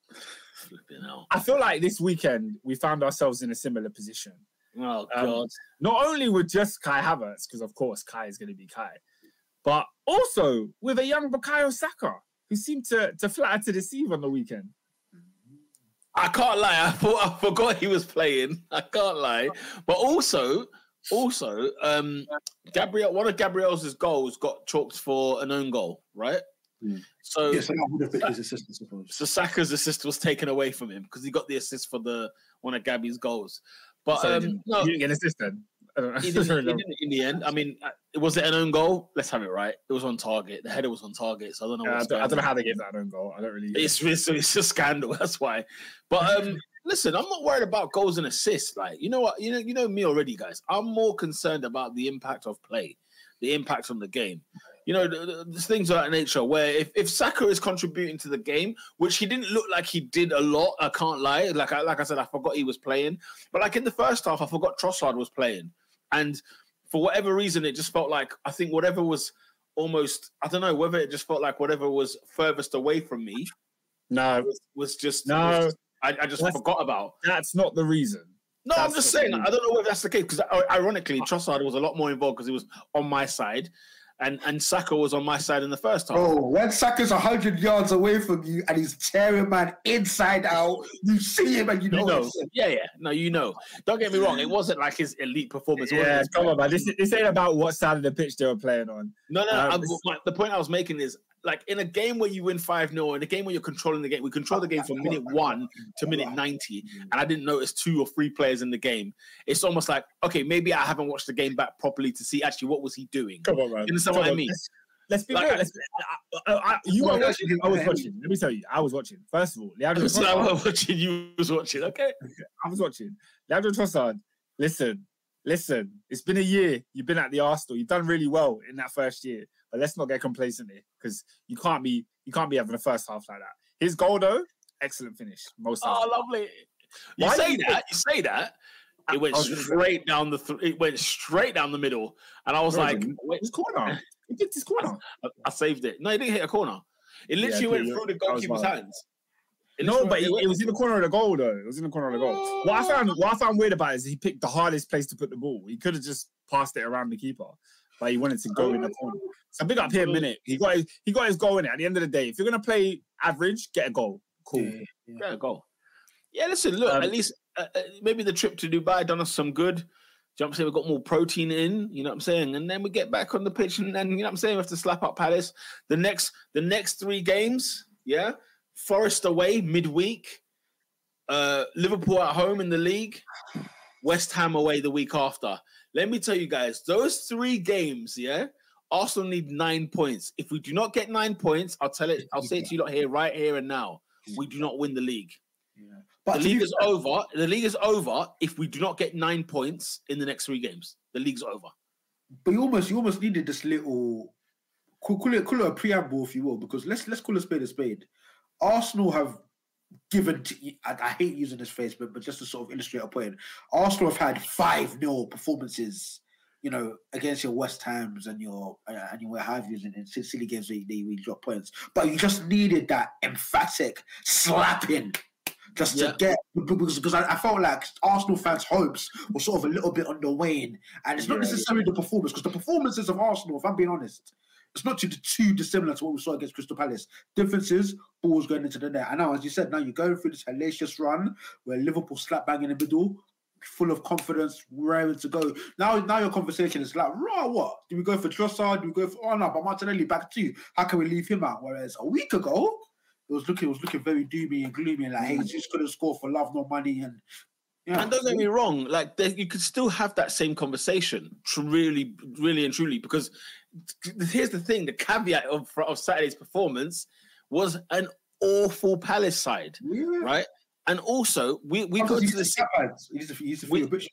Flipping hell. I feel like this weekend we found ourselves in a similar position. Oh Um, god. Not only with just Kai Havertz, because of course Kai is going to be Kai, but also with a young Bukayo Saka, who seemed to, to flatter to deceive on the weekend. I can't lie. I thought I forgot he was playing. I can't lie. But also, also, um, Gabriel, one of Gabriel's goals got chalked for an own goal, right? Hmm. So, Yes, I would have picked his assistant, I suppose. so Saka's assist was taken away from him because he got the assist for the one of Gabby's goals. But So he um, didn't, no, didn't get an assist then. I don't know. he didn't, he didn't in the end. I mean, uh, was it an own goal? Let's have it right. It was on target. The header was on target. So I don't know. Yeah, I, don't, I don't know how they gave that own goal. I don't really. It's, it's it's a scandal. That's why. But um, listen, I'm not worried about goals and assists. Like you know what, you know, you know me already, guys. I'm more concerned about the impact of play, the impact on the game. You know, things of that nature. Where if if Saka is contributing to the game, which he didn't look like he did a lot. I can't lie. Like I like I said, I forgot he was playing. But like in the first half, I forgot Trossard was playing, and for whatever reason, it just felt like I think whatever was almost I don't know whether it just felt like whatever was furthest away from me No, was, was just No. was- I, I just That's- forgot about. that's not the reason. No, I'm just saying. I don't know whether that's the case because uh, ironically, Trossard was a lot more involved because he was on my side, and and Saka was on my side in the first half. Bro, when Saka's 100 yards away from you and he's tearing man inside out, you see him and you know, You know, yeah, yeah. No, you know. Don't get me wrong. It wasn't like his elite performance. Yeah, come on, man. This, this ain't about what side of the pitch they were playing on. No, no. Um, I'm- my- the point I was making is like in a game where you win 5 0, in a game where you're controlling the game, we control the game from minute one to minute 90, and I didn't notice two or three players in the game. It's almost like, okay, maybe I haven't watched the game back properly to see actually what was he doing. Come on, man. You understand Come what I mean? Let's, let's be Like, real. Let's, I, I, I, you oh were watching. I was watching. Let me tell you, I was watching. First of all, Leandro So I was watching, you was watching. Okay. I was watching. Leandro Trossard, listen, listen. It's been a year. You've been at the Arsenal. You've done really well in that first year. But let's not get complacent here because you can't be you can't be having a first half like that. His goal though, excellent finish. Most of Oh, lovely. You Why say you that, you say that. It went I was say- straight down the th- it went straight down the middle. And I was Bro, like, the- wait, his corner. He did his corner. I, I saved it. No, it didn't hit a corner. It literally okay, went through the goalkeeper's wild. hands. It No, but it, it was in the corner of the goal though. It was in the corner of the goal. What I found what I found weird about it is he picked the hardest place to put the ball. He could have just passed it around the keeper, but he wanted to go in the corner. So big up here, minute. He got his, he got his goal in it. At the end of the day, if you're gonna play average, get a goal. Cool. Yeah, yeah. Yeah, go. Yeah, listen, look, Um, at least uh, uh, maybe the trip to Dubai done us some good. Jump saying we got more protein in, you know what I'm saying? And then we get back on the pitch and then you know what I'm saying, we have to slap up Palace. The next the next three games, yeah. Forest away midweek, uh Liverpool at home in the league, West Ham away the week after. Let me tell you guys, those three games, yeah. Arsenal need nine points. If we do not get nine points, I'll tell it, I'll say it to you lot here, right here and now. We do not win the league. Yeah. But the league is over. The league is over if we do not get nine points in the next three games. The league's over. but you almost you almost needed this little call, call it call it a preamble if you will because let's let's call a spade a spade. Arsenal have given I hate using this phrase but, but just to sort of illustrate a point Arsenal have had 5 nil performances you know against your West Hams and your uh, and your have yous in, in silly games where they really drop points but you just needed that emphatic slapping just Yeah. to get because, because I, I felt like Arsenal fans' hopes were sort of a little bit on the wane, and it's not Yeah. necessarily the performance because the performances of Arsenal, if I'm being honest, it's not too too dissimilar to what we saw against Crystal Palace. Differences, balls going into the net. I know, as you said, now you're going through this hellacious run where Liverpool slap bang in the middle, full of confidence, raring to go. Now, now your conversation is like, raw, what? Do we go for Trossard? Do we go for oh no, but Martinelli back too? How can we leave him out? Whereas a week ago, it was looking, it was looking very doomy and gloomy, like, hey, mm. he's just couldn't score for love nor money, and yeah. And don't get me wrong, like there, you could still have that same conversation, really, really and truly. Because here's the thing: the caveat of of Saturday's performance was an awful Palace side, Yeah. right? And also, we we go Because to the use You use to, you to We-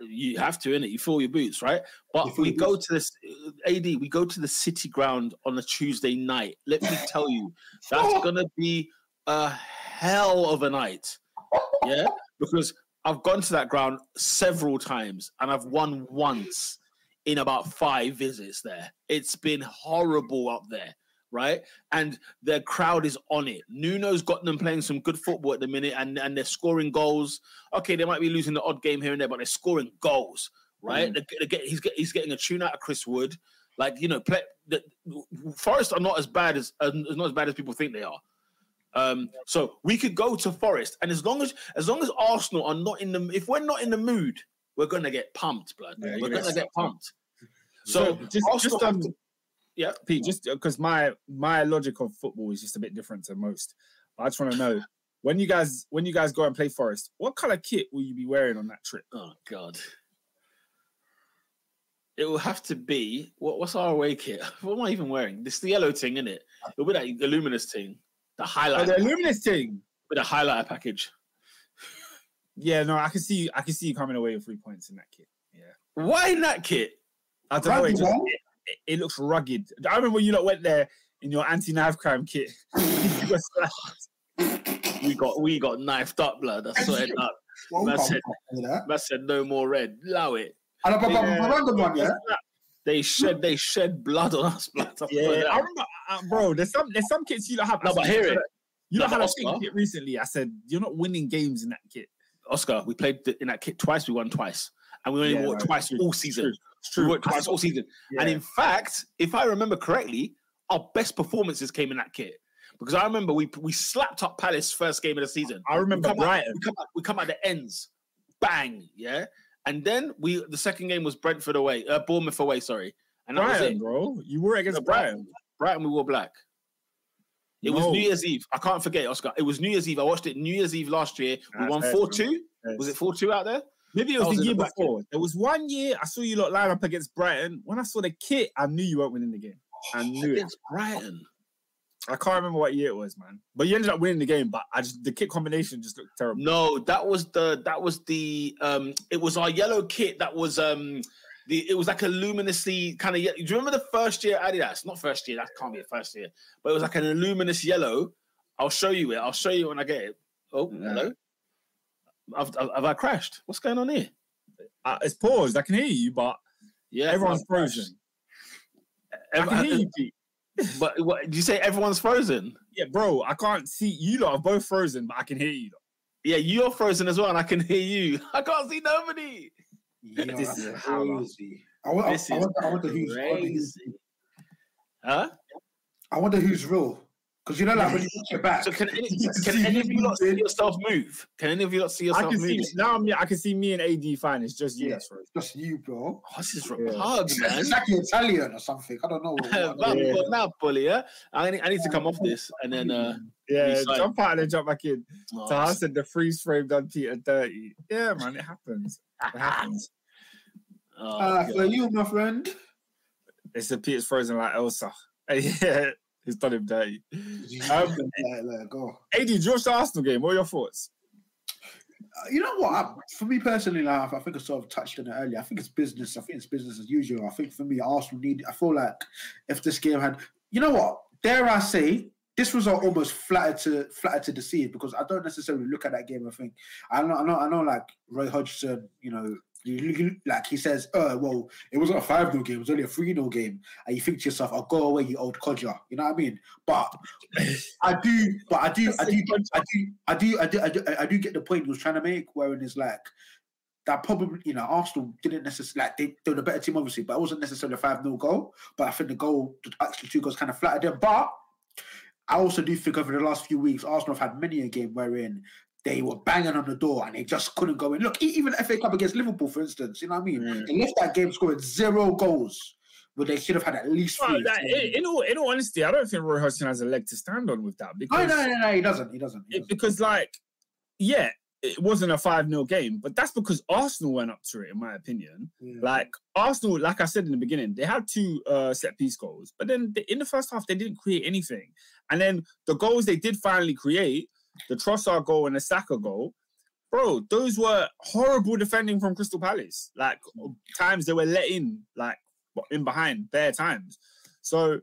you have to in it you fill your boots right? But we go boots. to this uh, ad we go to the city ground on a tuesday night. Let me tell you that's gonna be a hell of a night. Yeah? Because i've gone to that ground several times and i've won once in about five visits there it's been horrible up there right and the crowd is on it nuno's got them playing some good football at the minute and, and they're scoring goals okay, they might be losing the odd game here and there, but they're scoring goals, right? They, they get, he's, get, he's getting a tune out of Chris Wood. Like you know, play, the, Forest are not as bad as uh, not as bad as people think they are. Um, so we could go to Forest, and as long as as long as Arsenal are not in the if we're not in the mood, we're gonna get pumped, blood. Yeah, we're gonna get pumped. So, So, just just um, to- yeah. Pete, just because my my logic of football is just a bit different to most. I just want to know when you guys when you guys go and play Forest, what color kit will you be wearing on that trip? Oh God. It will have to be what, what's our away kit? What am I even wearing? This the yellow thing, isn't it? It'll be that the luminous thing, the Oh, highlight the Luminous thing. with a highlighter package. Yeah, no, I can see I can see you coming away with three points in that kit. Yeah, Why in that kit? I don't know. It, just, it, it- it looks rugged. I remember when you lot went there in your anti knife crime kit. You were slashed. We got we got knifed up, blood. I swear it up. Well, That's we it. that. Man said no more red. Allow it. And a, but, but, Yeah. random one, yeah. They shed they shed blood on us. Blood. Yeah, I remember, uh, bro. There's some there's some kits you don't have. No, but hear it. You No, know how but I Oscar- think recently. I said you're not winning games in that kit. Oscar, we played in that kit twice. We won twice, and we only Yeah, won no, twice all it's season. true, It's We true. won twice all season. And in fact, if I remember correctly, our best performances came in that kit because I remember we we slapped up Palace first game of the season. I remember we come, out, Brighton. we come out, we come at the ends, bang, yeah. And then we the second game was Brentford away, uh, Bournemouth away, sorry, and Brighton, bro. You were against No, Brighton. Brighton. Brighton, we wore black. It was New Year's Eve. I can't forget, Oscar. It was New Year's Eve. I watched it New Year's Eve last year. We won four two. Was it four two out there? Maybe it was was the year the before. There was one year I saw you lot line up against Brighton. When I saw the kit, I knew you weren't winning the game. I knew it. Against Brighton. I can't remember what year it was, man. But you ended up winning the game. But I just the kit combination just looked terrible. No, that was the that was the um it was our yellow kit that was um the it was like a luminously kind of do you remember the first year Adidas? Not first year, that can't be a first year, but it was like an luminous yellow. I'll show you it. I'll show you when I get it. Oh, Yeah. hello. Have, have, have I crashed? What's going on here? Uh, it's paused. I can hear you, but Yeah, everyone's I've frozen. I can hear you, Pete. But what did you say? Everyone's frozen. Yeah, bro. I can't see you lot are both frozen, but I can hear you. Lot. Yeah, you're frozen as well, and I can hear you. I can't see nobody. Yeah, This is crazy. I, wa- I, This I is wonder, I wonder who's, I wonder who's, crazy. Huh? I wonder who's real. Because you know, like when you watch it back, So can any, you get to can any of you not see yourself move? Can any of you not see I yourself can see move? now. I'm, I can see me and AD fine. It's just you. Yeah. Right. just you, bro. Oh, this is Yeah. hard, It's like Italian or something. I don't know. What, what- But Yeah. but now, bully, yeah. I need, I need to come off this and then. uh Yeah, jump out and jump back in. oh, So I said the freeze frame done Peter dirty. Yeah, man, it happens. It happens. oh, God. for you, my friend. It's the Peter's frozen like Elsa. yeah, he's done him dirty. Um, Like, like, go. AD, George the Arsenal game. What are your thoughts? Uh, You know what? I, for me personally, like, I think I sort of touched on it earlier. I think it's business. I think it's business as usual. I think for me, Arsenal need. I feel like if this game had, you know what? Dare I say, this result almost flattered to flattered to deceive because I don't necessarily look at that game and think I know I know I know like Roy Hodgson, you know. Like he says, oh well, it wasn't a 5 0 game, it was only a 3 0 game. And you think to yourself, I'll go away, you old codger. You know what I mean? But I do, but I do, I do, I do, I do, I do, I do, I do get the point he was trying to make, wherein it's like that probably, you know, Arsenal didn't necessarily like they, they were the better team, obviously, but it wasn't necessarily a 5 0 goal. But I think the goal, actually two goals kind of flattered them. But I also do think over the last few weeks, Arsenal have had many a game wherein they were banging on the door and they just couldn't go in. Look, even FA Cup against Liverpool, for instance, you know what I mean? Mm. They left that game scoring zero goals, but they should have had at least Well, three. like, in, all, in all honesty, I don't think Roy Hodgson has a leg to stand on with that because, no, no, no, no, he doesn't. He doesn't. He doesn't. because like, yeah, it wasn't a 5 0 game, but that's because Arsenal went up to it, in my opinion. Yeah. Like Arsenal, like I said in the beginning, they had two uh, set piece goals, but then the, in the first half they didn't create anything. And then the goals they did finally create, the Trossard goal and the Saka goal, bro, those were horrible defending from Crystal Palace. Like times they were let in, like in behind, bare times. So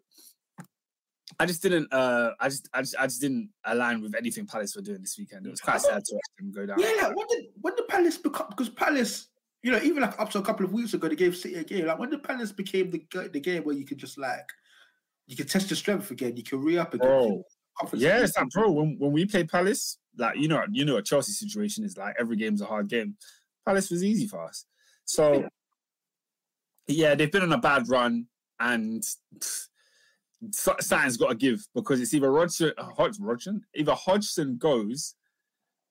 I just didn't. Uh, I just, I just, I just didn't align with anything Palace were doing this weekend. It was quite sad to watch them go down. Yeah, like when did when did Palace become? Because Palace, you know, even like up to a couple of weeks ago, they gave City a game. Like when did Palace became the the game where you could just like you could test your strength again, you can re up again. Bro, Confidence Yeah, it's like, bro. When when we play Palace, like you know, you know, a Chelsea situation is like every game's a hard game. Palace was easy for us. So yeah, they've been on a bad run, and pff, so- something's got to give because it's either Rodgson, uh, Hodg, Rodgson, either Hodgson goes,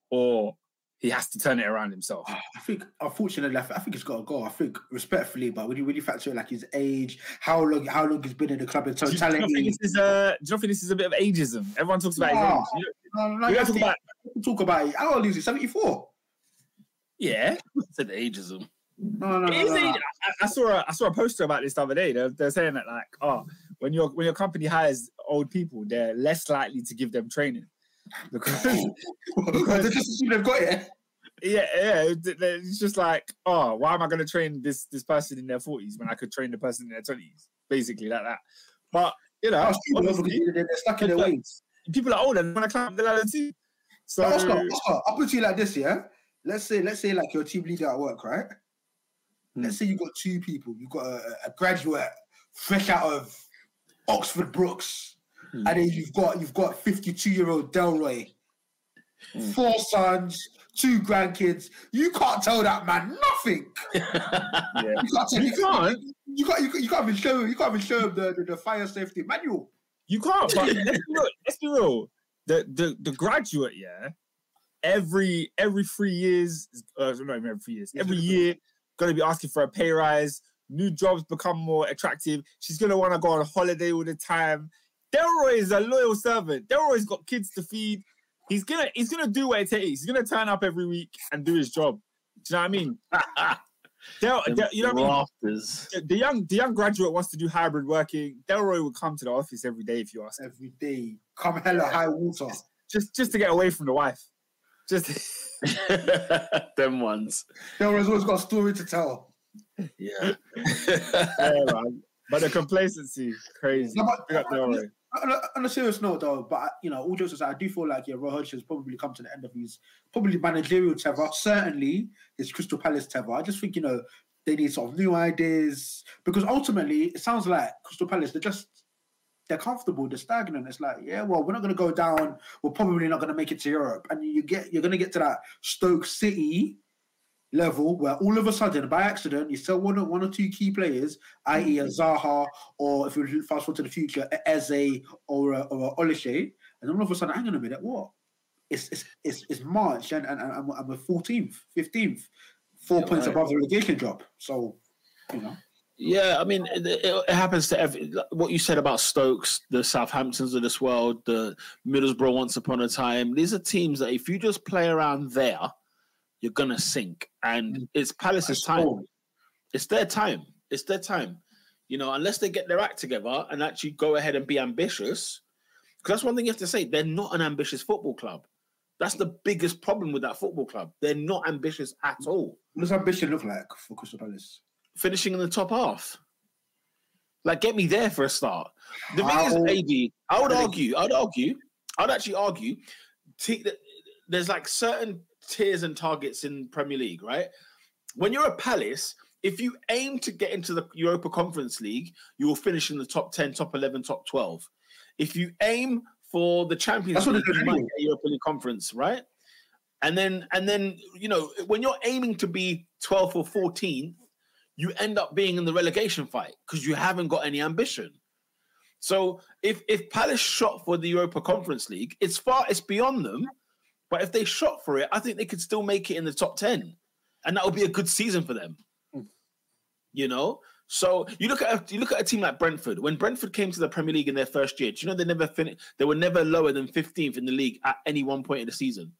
or he has to turn it around himself. Ah, I think, unfortunately, I think he's got to go. I think respectfully, but when you really factor in like his age, how long, how long he's been in the club in Do you, do you not think this is a? Do you think this is a bit of ageism? Everyone talks about Nah. his age. You No, no, no, we you gotta talk about talk about it. How old is he? Seventy four. yeah. said ageism. No, no, no. It is no, no. I, I saw a I saw a poster about this the other day. They're, they're saying that like, oh, when your when your company hires old people, they're less likely to give them training because Because they just assume they've got it. yeah, yeah, it- it- it's just like, oh, why am I going to train this this person in their forties when I could train the person in their twenties, basically like that. But you know, That's true, though, obviously, because they're they're stuck in their it's like- ways. people are older and want to climb the ladder too. So But Oscar, Oscar, I'll put you like this, yeah. Let's say, let's say, like your team leader at work, right? Hmm. let's say you've got two people. You've got a, a graduate fresh out of Oxford Brookes, Hmm. and then you've got you've got 52 year old Delroy, Hmm. four sons, two grandkids. You can't tell that man nothing. Yeah. You can't tell You can't. You can't. You can't, you can't even show. him- You can't even show him the, the, the fire safety manual. You can't. But let's, be real, let's be real. The the the graduate, yeah. Every every three years, uh, not even every three years. Every year, gonna be asking for a pay rise. New jobs become more attractive. She's gonna want to go on holiday all the time. Delroy is a loyal servant. Delroy's got kids to feed. He's gonna he's gonna do what it takes. He's gonna turn up every week and do his job. Do you know what I mean? Del, Del- you know what I mean? The- The young the young graduate wants to do hybrid working. Delroy would come to the office every day if you ask. him. Every day, come hella high water. Just just to get away from the wife. Just Them ones. Delroy's always got a story to tell. Yeah. yeah, man. But the complacency, crazy. No, but- Big up uh, Delroy. On a, on a serious note, though, but uh, you know, all jokes aside, I do feel like yeah, Roy Hodgson's probably come to the end of his probably managerial tether. Certainly, his Crystal Palace tether. I just think you know they need sort of new ideas because ultimately it sounds like Crystal Palace they're just they're comfortable, they're stagnant. It's like yeah, well, we're not going to go down. We're probably not going to make it to Europe, and you get you're going to get to that Stoke City level where all of a sudden, by accident, you sell one or one or two key players, i.e. a mm-hmm. Zaha, or if you fast forward to the future, a Eze or a, or a Olise, and all of a sudden, hang on a minute, what? It's it's it's, it's March and and, and I'm, I'm a 14th, 15th, four Yeah, points right. above the relegation drop. So, you know, Yeah, I mean, it, it- it happens to every. What you said about Stokes, the Southamptons of this world, the Middlesbrough once upon a time. These are teams that if you just play around there, you're gonna sink. And mm. it's Palace's time. It's their time. It's their time. You know, unless they get their act together and actually go ahead and be ambitious. Because that's one thing you have to say. They're not an ambitious football club. That's the biggest problem with that football club. They're not ambitious at all. what does ambition look like for Crystal Palace? finishing in the top half. Like, get me there for a start. The thing is, AD, I would argue, I would argue, I would actually argue, t- there's like certain tiers and targets in Premier League, right? When you're a Palace, if you aim to get into the Europa Conference League, you will finish in the top 10, top 11, top 12. If you aim for the Champions That's League, you might get Europa League Conference, right? And then, and then, you know, when you're aiming to be 12th or 14th, you end up being in the relegation fight because you haven't got any ambition. So if if Palace shot for the Europa Conference League, it's far it's beyond them. But if they shot for it, I think they could still make it in the top 10. And that would be a good season for them. Hmm. You know? So you look at a, you look at a team like Brentford. When Brentford came to the Premier League in their first year, do you know they never finished they were never lower than 15th in the league at any one point in the season.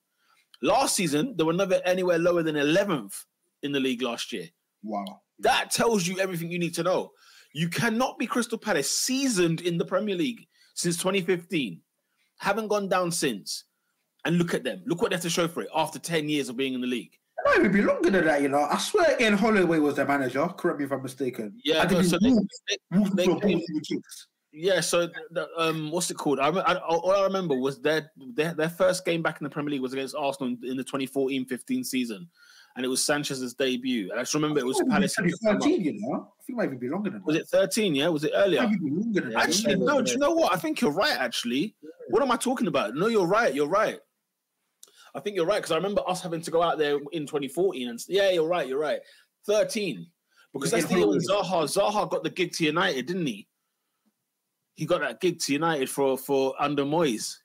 Last season, they were never anywhere lower than 11th in the league last year. Wow. That tells you everything you need to know. You cannot be Crystal Palace seasoned in the Premier League since 2015. Haven't gone down since. And look at them. Look what they have to show for it after 10 years of being in the league. It might even be longer than that, you know. I swear Ian Holloway was their manager. Correct me if I'm mistaken. Yeah, I no, so they, moved, they- moved they came- yeah. So the, um, what's it called? I, I all I remember was their, their their first game back in the Premier League was against Arsenal in, the 2014-15 season, and it was Sanchez's debut. And I just remember it was I Palace. it might 13, you know. I think it might even be longer than Was that. it 13? Yeah, was it earlier? It longer than. Actually, no. Do you know what? I think you're right. Actually, what am I talking about? No, you're right. You're right. I think you're right because I remember us having to go out there in 2014 and yeah, you're right. You're right. 13 because Yeah, that's the year when. Zaha Zaha got the gig to United, didn't he? He got that gig to United for for under Moyes.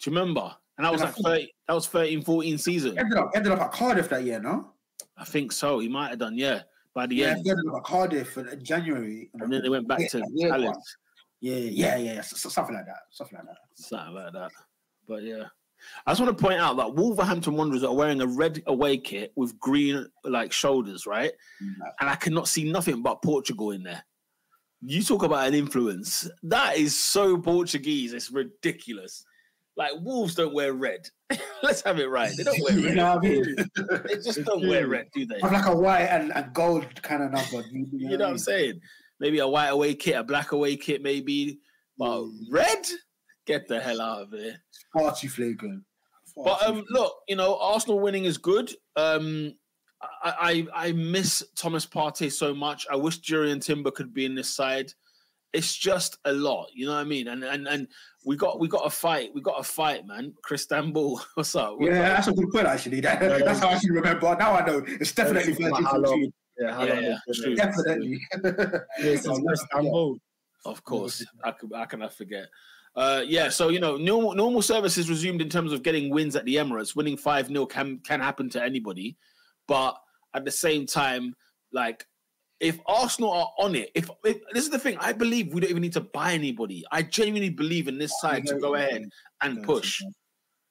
Do you remember? And that was Yeah, like 30, that was 13, 14 season. Ended up, ended up at Cardiff that year, no? I think so. He might have done, yeah. By the Yeah, end, he ended up at Cardiff in, January. and then they went back to Yeah, yeah, Palace. Yeah, yeah, yeah, something like that. Something like that. Something like that. But yeah. I just want to point out that Wolverhampton Wanderers are wearing a red away kit with green like shoulders, right? And I cannot see nothing but Portugal in there. You talk about an influence. That is so Portuguese. It's ridiculous. Like Wolves don't wear red. Let's have it right. They don't wear you red. know what I mean? They just don't wear red, do they? Have like a white and, and gold kind of number. You, you You know what I'm saying? Maybe a white away kit, a black away kit, maybe. But mm. red? Get the hell out of here. Party too flagrant. But um, look, you know, Arsenal winning is good. Um, I, I I miss Thomas Partey so much. I wish Jurriën Timber could be in this side. It's just a lot, you know what I mean? And and and we got we got a fight. We got a fight, man. Chris Ball, what's up? Yeah, that's a good point actually. That, that's how I should remember. Now I know it's definitely Yeah, 13 how 14. Yeah, Yeah, yeah, true. Definitely. Yes, it's Istanbul. Of course, I could, how can I forget? Uh, yeah, so you know, normal normal services resumed in terms of getting wins at the Emirates. Winning five 0 can can happen to anybody, but at the same time, like if Arsenal are on it, if, if this is the thing, I believe we don't even need to buy anybody. I genuinely believe in this side to go ahead and push.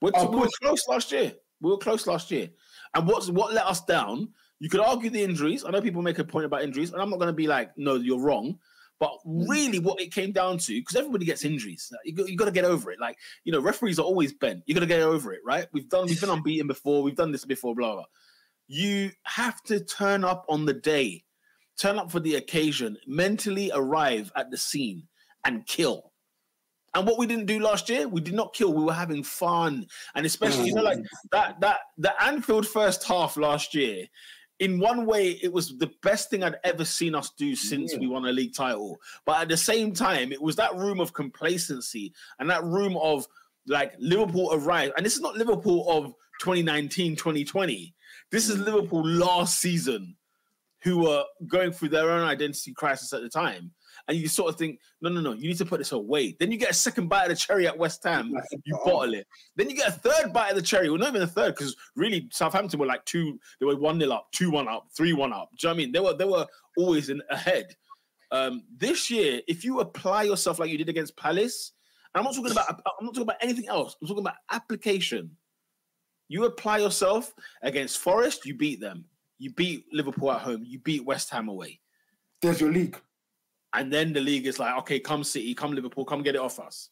We're, Oh, we were close last year. We were close last year, and what's what let us down? You could argue the injuries. I know people make a point about injuries, and I'm not going to be like, no, you're wrong. But Mm. really, what it came down to, because everybody gets injuries, you got, you got to get over it. Like you know, referees are always bent. You got to get over it, right? We've done, we've been unbeaten before. We've done this before. Blah blah. You have to turn up on the day, turn up for the occasion, mentally arrive at the scene and kill. And what we didn't do last year, we did not kill. We were having fun, and especially you know, like that that the Anfield first half last year. In one way, it was the best thing I'd ever seen us do since Yeah. we won a league title. But at the same time, it was that room of complacency and that room of like Liverpool arrived. And this is not Liverpool of 2019, 2020. This is mm. Liverpool last season who were going through their own identity crisis at the time. And you sort of think, no, no, no, you need to put this away. Then you get a second bite of the cherry at West Ham, you bottle it. Then you get a third bite of the cherry. Well, not even a third, because really Southampton were like two, they were one nil up, two one up, three one up. Do you know what I mean? They were they were always in ahead. Um, this year, if you apply yourself like you did against Palace, and I'm not talking about I'm not talking about anything else. I'm talking about application. You apply yourself against Forest, you beat them. You beat Liverpool at home. You beat West Ham away. There's your league. And then the league is like, okay, come City, come Liverpool, come get it off us.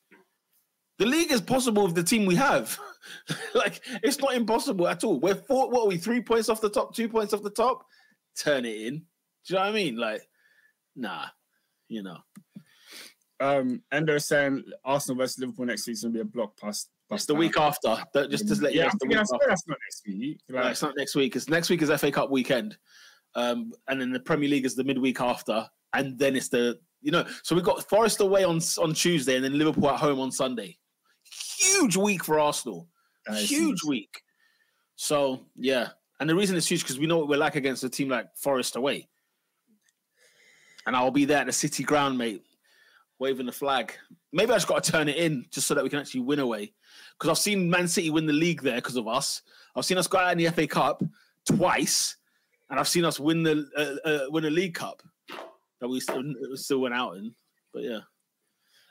The league is possible with the team we have. like, it's not impossible at all. We're four, what are we, three points off the top, two points off the top? Turn it in. Do you know what I mean? Like, nah, you know. Um, Endo saying Arsenal versus Liverpool next week is going to be a block past. It's the week after. Don't- Just to let you Yeah, know, I'm it's the thinking week that's, after. that's not next week. No, it's not next week. It's next week is FA Cup weekend, um, and then the Premier League is the midweek after, and then it's the you know. So we've got Forest away on on Tuesday, and then Liverpool at home on Sunday. Huge week for Arsenal. Huge week. So yeah, and the reason it's huge because we know what we're like against a team like Forest away, and I'll be there at the City ground, mate, waving the flag. Maybe I just got to turn it in just so that we can actually win away. Because I've seen Man City win the league there because of us. I've seen us go out in the FA Cup twice, and I've seen us win the uh, uh, win a League Cup that we still, we still went out in. But yeah.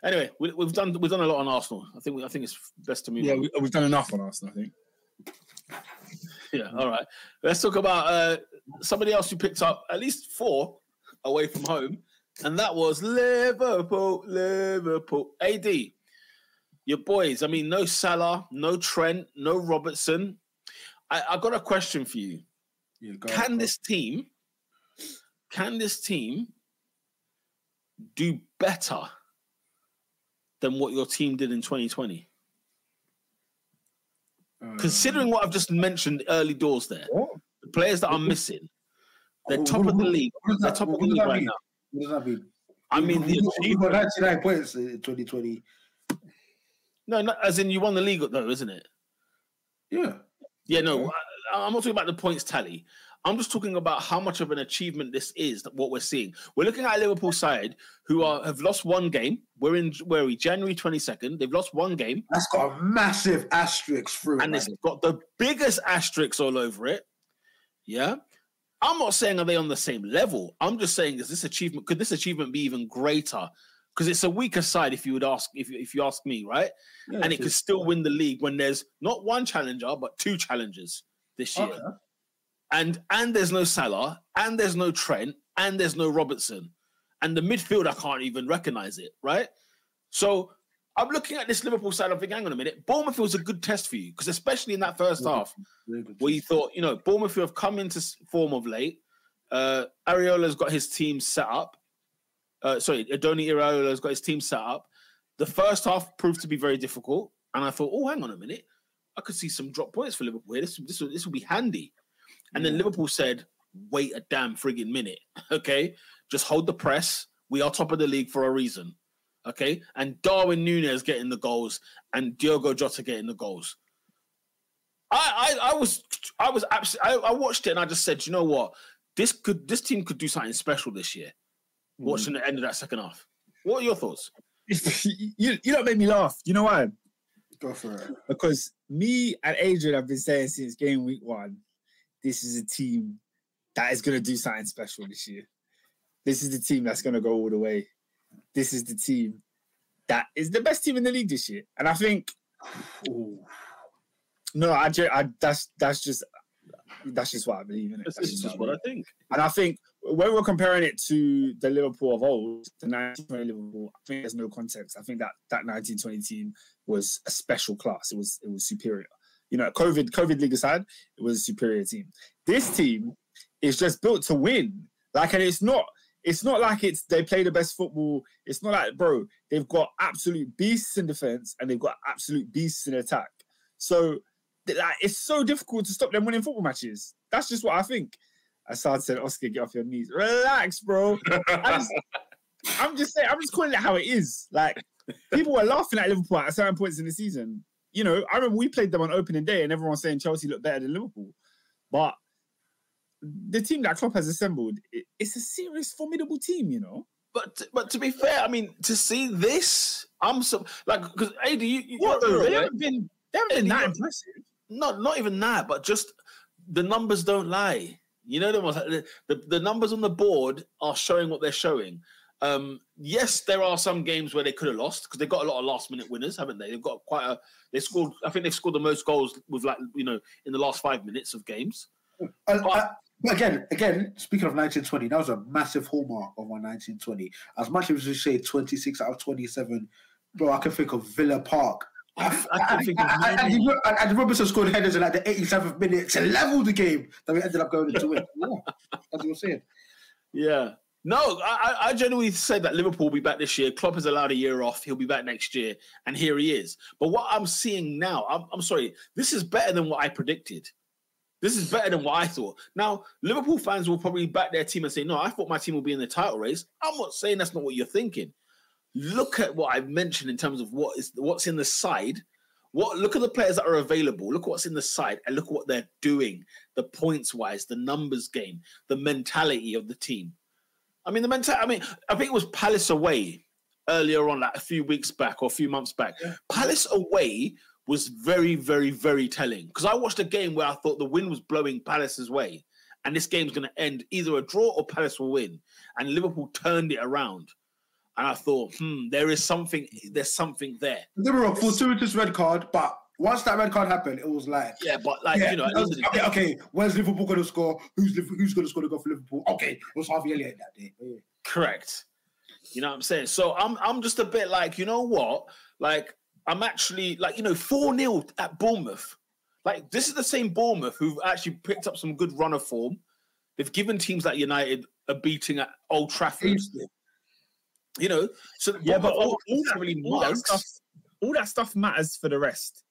Anyway, we, we've done we've done a lot on Arsenal. I think we, I think it's best to move. Yeah, on. we, we've done enough on Arsenal, I think. Yeah, all right. Let's talk about uh, somebody else who picked up at least four away from home, and that was Liverpool. Liverpool. AD, your boys. I mean, no Salah, no Trent, no Robertson. I, I got a question for you. Yeah, Can on. this team, can this team do better than what your team did in 2020? Uh, Considering what I've just mentioned early doors there, What? the players that are missing, they're What- top of the league. They're top of the league right mean? now. What does that mean? I mean, we, the we got achievement- 99 points in 2020. no, no, as in you won the league though, isn't it? Yeah. Yeah, no, I, I'm not talking about the points tally. I'm just talking about how much of an achievement this is. That what we're seeing. We're looking at Liverpool side who are have lost one game. We're in where we January 22nd. They've lost one game, That's got a massive asterisk through it. and man. it's got the biggest asterisks all over it. Yeah. I'm not saying are they on the same level. I'm just saying is this achievement could this achievement be even greater? Because it's a weaker side if you would ask if you, if you ask me, right? Yeah, and it could still win the league when there's not one challenger but two challengers this year. Okay. And and there's no Salah, and there's no Trent, and there's no Robertson, and the midfield I can't even recognize it, right? So I'm looking at this Liverpool side. I'm thinking, hang on a minute, Bournemouth was a good test for you because especially in that first Yeah. half where you thought, you know, Bournemouth have come into form of late. Uh, Iraola's got his team set up. Uh, sorry, Andoni Iraola's got his team set up. The first half proved to be very difficult, and I thought, oh, hang on a minute, I could see some drop points for Liverpool here. This this will, this will be handy. And then Liverpool said, wait a damn frigging minute. Okay. Just hold the press. We are top of the league for a reason. Okay. And Darwin Nunez getting the goals and Diogo Jota getting the goals. I, I, I was, I was absolutely, I, I watched it and I just said, you know what? This could, this team could do something special this year. Mm. Watching the end of that second half. What are your thoughts? you, you don't make me laugh. You know why? Go for it. Because me and Adrian have been saying since game week one, this is a team that is going to do something special this year. This is the team that's going to go all the way. This is the team that is the best team in the league this year. And I think, Ooh. no, I, ju- I that's that's just that's just what I believe in it. That's just just what I what I think. And I think when we're comparing it to the Liverpool of old, the 1920 Liverpool, I think there's no context. I think that that 1920 team was a special class. It was it was superior. You know, COVID COVID league aside, it was a superior team. This team is just built to win. Like, and it's not it's not like it's they play the best football. It's not like, bro, they've got absolute beasts in defense and they've got absolute beasts in attack. So like, it's so difficult to stop them winning football matches. That's just what I think. Assad said, Oscar, get off your knees. Relax, bro. I'm just saying, I'm just calling it how it is. Like, people were laughing at Liverpool at certain points in the season. You know, I remember we played them on opening day and everyone saying Chelsea looked better than Liverpool. But the team that Klopp has assembled, it- it's a serious, formidable team, you know? But but to be fair, I mean, to see this, I'm so like because AD, you, you What, though? They haven't been, they haven't been that impressive. not not even that, but just the numbers don't lie. You know the, the, the numbers on the board are showing what they're showing. Um, yes, there are some games where they could have lost because they've got a lot of last minute winners, haven't they? They've got quite a they scored. I think they've scored the most goals with like you know in the last five minutes of games. Uh, uh, again, again, speaking of 1920, that was a massive hallmark of my 1920. As much as we say 26 out of 27, bro, I can think of Villa Park. I, I can think of And, and, and, and, and Robertson scored headers in like the 87th minute to level the game that we ended up going into it. Yeah, as you were saying. Yeah. No, I, I genuinely said that Liverpool will be back this year. Klopp has allowed a year off. He'll be back next year, and here he is. But what I'm seeing now, I'm, I'm sorry, this is better than what I predicted. This is better than what I thought. Now, Liverpool fans will probably back their team and say, "No, I thought my team would be in the title race." I'm not saying that's not what you're thinking. Look at what I've mentioned in terms of what is what's in the side. What look at the players that are available. Look what's in the side, and look what they're doing. The points wise, the numbers game, the mentality of the team. I mean, the mental. I mean, I think it was Palace away earlier on, like a few weeks back or a few months back. Palace away was very, very, very telling because I watched a game where I thought the wind was blowing Palace's way, and this game's going to end either a draw or Palace will win, and Liverpool turned it around, and I thought, hmm, there is something. There's something there. They were a fortuitous red card, but once that red card happened, it was like, Yeah, but like yeah, you know, at the end of the okay, day- okay, where's Liverpool going to score? Who's who's going to score to go for Liverpool? Okay, it was Harvey Elliott that day. Yeah. Correct. You know what I'm saying? So I'm I'm just a bit like, you know what? Like I'm actually like, you know, 4-0 at Bournemouth. Like this is the same Bournemouth who've actually picked up some good run of form. They've given teams like United a beating at Old Trafford. You know, so Yeah, but all, all, that, really all that stuff, all that stuff matters for the rest.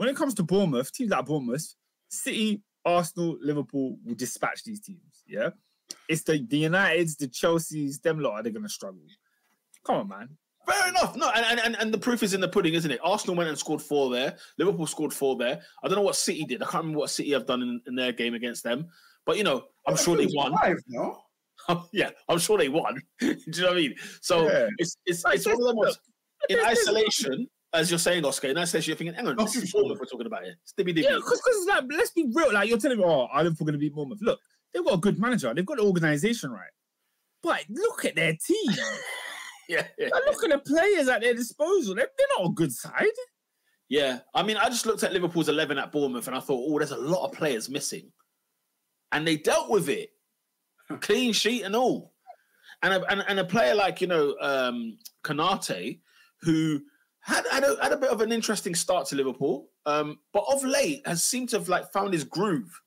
When it comes to Bournemouth, teams like Bournemouth, City, Arsenal, Liverpool will dispatch these teams. Yeah, it's the the Uniteds, the Chelseas, them lot are they going to struggle. Come on, man. Fair enough. No, and, and, and, and the proof is in the pudding, isn't it? Arsenal went and scored four there. Liverpool scored four there. I don't know what City did. I can't remember what City have done in, in their game against them. But you know, I'm sure they won. Five, no? yeah, I'm sure they won. Do you know what I mean? So Yeah. it's it's, Like, it's one of them ones. In there's- there's- isolation, as you're saying, Oscar, in isolation, you're thinking, hang on, Oh, this is. Bournemouth we're talking about here. Stibby dibby. Yeah, because like, let's be real. Like you're telling me, oh, are Liverpool going to beat Bournemouth? Look, they've got a good manager. They've got the organisation right. But look at their team. yeah, yeah. Like, look at the players at their disposal. They're, they're not a good side. Yeah, I mean, I just looked at Liverpool's 11 at Bournemouth and I thought, oh, there's a lot of players missing. And they dealt with it. Clean sheet and all. And a, and, and a player like, you know, um, Konaté, who had, had, a, had a bit of an interesting start to Liverpool, um, but of late has seemed to have like found his groove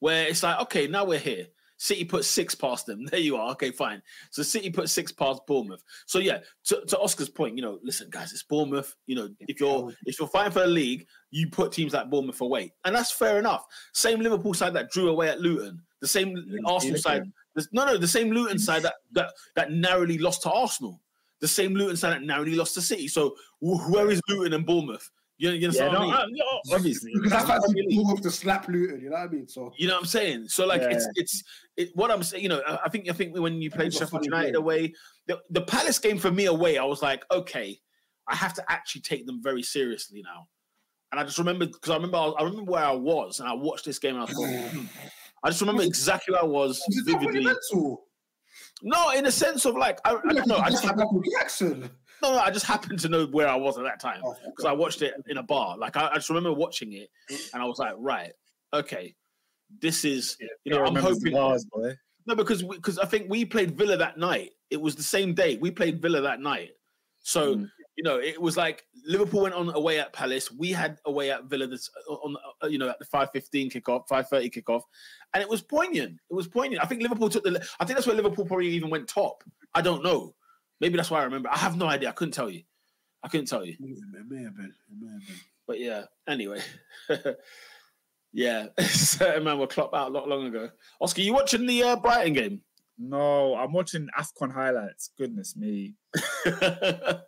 where it's like, okay, now we're here. City put six past them. There you are. Okay, fine. So City put six past Bournemouth. So yeah, to, to Oscar's point, you know, listen, guys, it's Bournemouth. You know, if you're if you're fighting for the league, you put teams like Bournemouth away, and that's fair enough. Same Liverpool side that drew away at Luton. The same Arsenal side. No, no, the same Luton side that that that narrowly lost to Arsenal. The same Luton side that narrowly lost to City. So wh- where is Luton and Bournemouth? You, you Yeah, understand what I no, mean? I- no, obviously. Because that's like Really? move to slap Luton, you know what I mean? So You know what I'm saying? So like it's Yeah. it's it, what I'm saying. You know, I I think I think when you played was a Sheffield funny United game. away, the, the Palace game for me away, I was like, okay, I have to actually take them very seriously now. And I just remember because I remember I, was- I remember where I was and I watched this game and I thought, hmm. I just remember exactly where I was Is it not really vividly. Mental? No, in a sense of like I, I don't know. I just just like Michael Jackson. no, no, I just happened to know where I was at that time Oh, because I watched it in a bar. Like I, I just remember watching it and I was like, right, okay, this is you know I'm hoping. bars, boy. No, because because I think we played Villa that night. It was the same day we played Villa that night. So Mm. You know, it was like Liverpool went on away at Palace. We had away at Villa this on uh, you know at the five fifteen kickoff, five thirty kickoff, and it was poignant. It was poignant. I think Liverpool took the. I think that's where Liverpool probably even went top. I don't know. Maybe that's why I remember. I have no idea. I couldn't tell you. I couldn't tell you. It may have been. It may have been. But yeah. Anyway. yeah, certain man were clocked out a lot long ago. Oscar, you watching the uh, Brighton game? No, I'm watching AFCON highlights. Goodness me.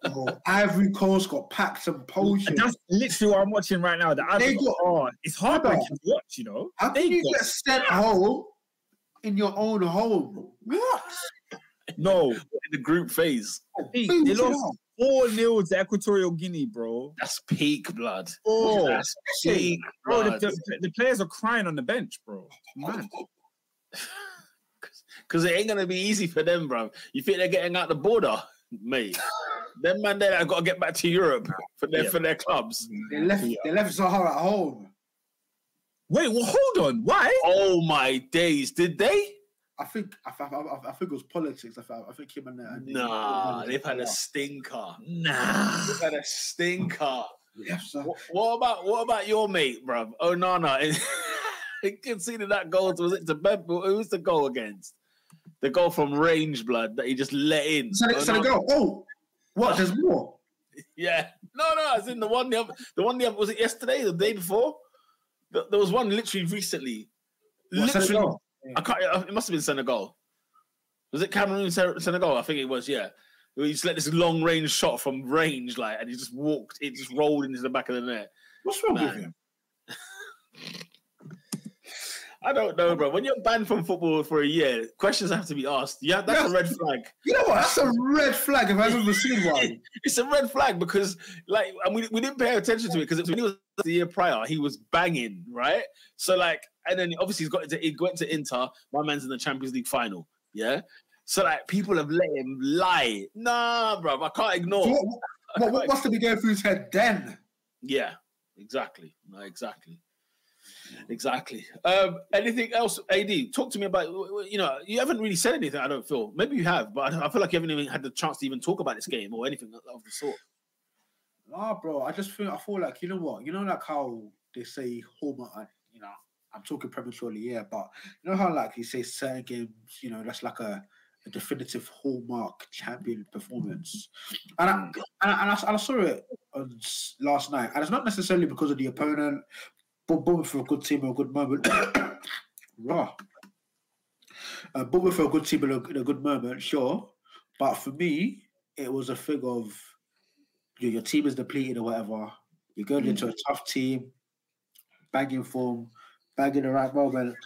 Oh, Ivory Coast got packs and And potions. that's literally what I'm watching right now. The They Ivory got- oh, it's heartbreaking to watch, you know. How can you get sent home in your own home? What? No, in the group phase. they, Who they did lost 4 0 to Equatorial Guinea, bro. That's peak blood. Oh, That's peak bro, the, the, the players are crying on the bench, bro. Man. Because it ain't gonna be easy for them, bro. You think they're getting out the border, mate? them man there have got to get back to Europe for their Yeah. for their clubs. They left. They left Zahara at home. Wait, well, hold on. Why? Oh my days, did they? I think. I, I, I, I think it was politics. I, think- I think him and. uh, Nah, they've had a stinker. Nah. They've had a stinker. Left Zahara. What, what about what about your mate, bruv? Oh no, no. He conceded that goal. Was it to Beb? Who was the goal against? The goal from range, blood that he just let in. So, they, Oh, so they go. Oh, what? There's more. Yeah. No, no, as in the one the other, the one the other, was it yesterday, the day before? Th- There was one literally recently. Literally, I can't. It must have been Senegal. Was it Cameroon, Sen- Senegal? I think it was. Yeah. He just let this long range shot from range, like, and he just walked. It just rolled into the back of the net. What's wrong with him? I don't know, bro. When you're banned from football for a year, questions have to be asked. Yeah, that's a red flag. You know what? That's a red flag if I've ever seen one. It's a red flag because, like, and we, we didn't pay attention to it because when he was the year prior, he was banging, right? So, like, and then obviously he's got into, he went to Inter. My man's in the Champions League final, yeah. So, like, people have let him lie. Nah, bro, I can't ignore. So what, what, what must have been going through his head then? Yeah, exactly. No, exactly. Exactly. Um, anything else, AD? Talk to me about. You know, you haven't really said anything. I don't feel. Maybe you have, but I feel like you haven't even had the chance to even talk about this game or anything of the sort. Nah, bro. I just feel I feel like you know what? You know, like how they say home. uh, You know, I'm talking prematurely, yeah, but you know how like you say certain games. You know, that's like a, a definitive hallmark champion performance. And I, and I, and I, and I saw it on last night, and it's not necessarily because of the opponent, but for a good team or a good moment. Raw. Uh, for a good team in a, a good moment, sure. But for me, it was a thing of your, your team is depleted or whatever. You're going into a tough team, bagging form, bagging the right moment.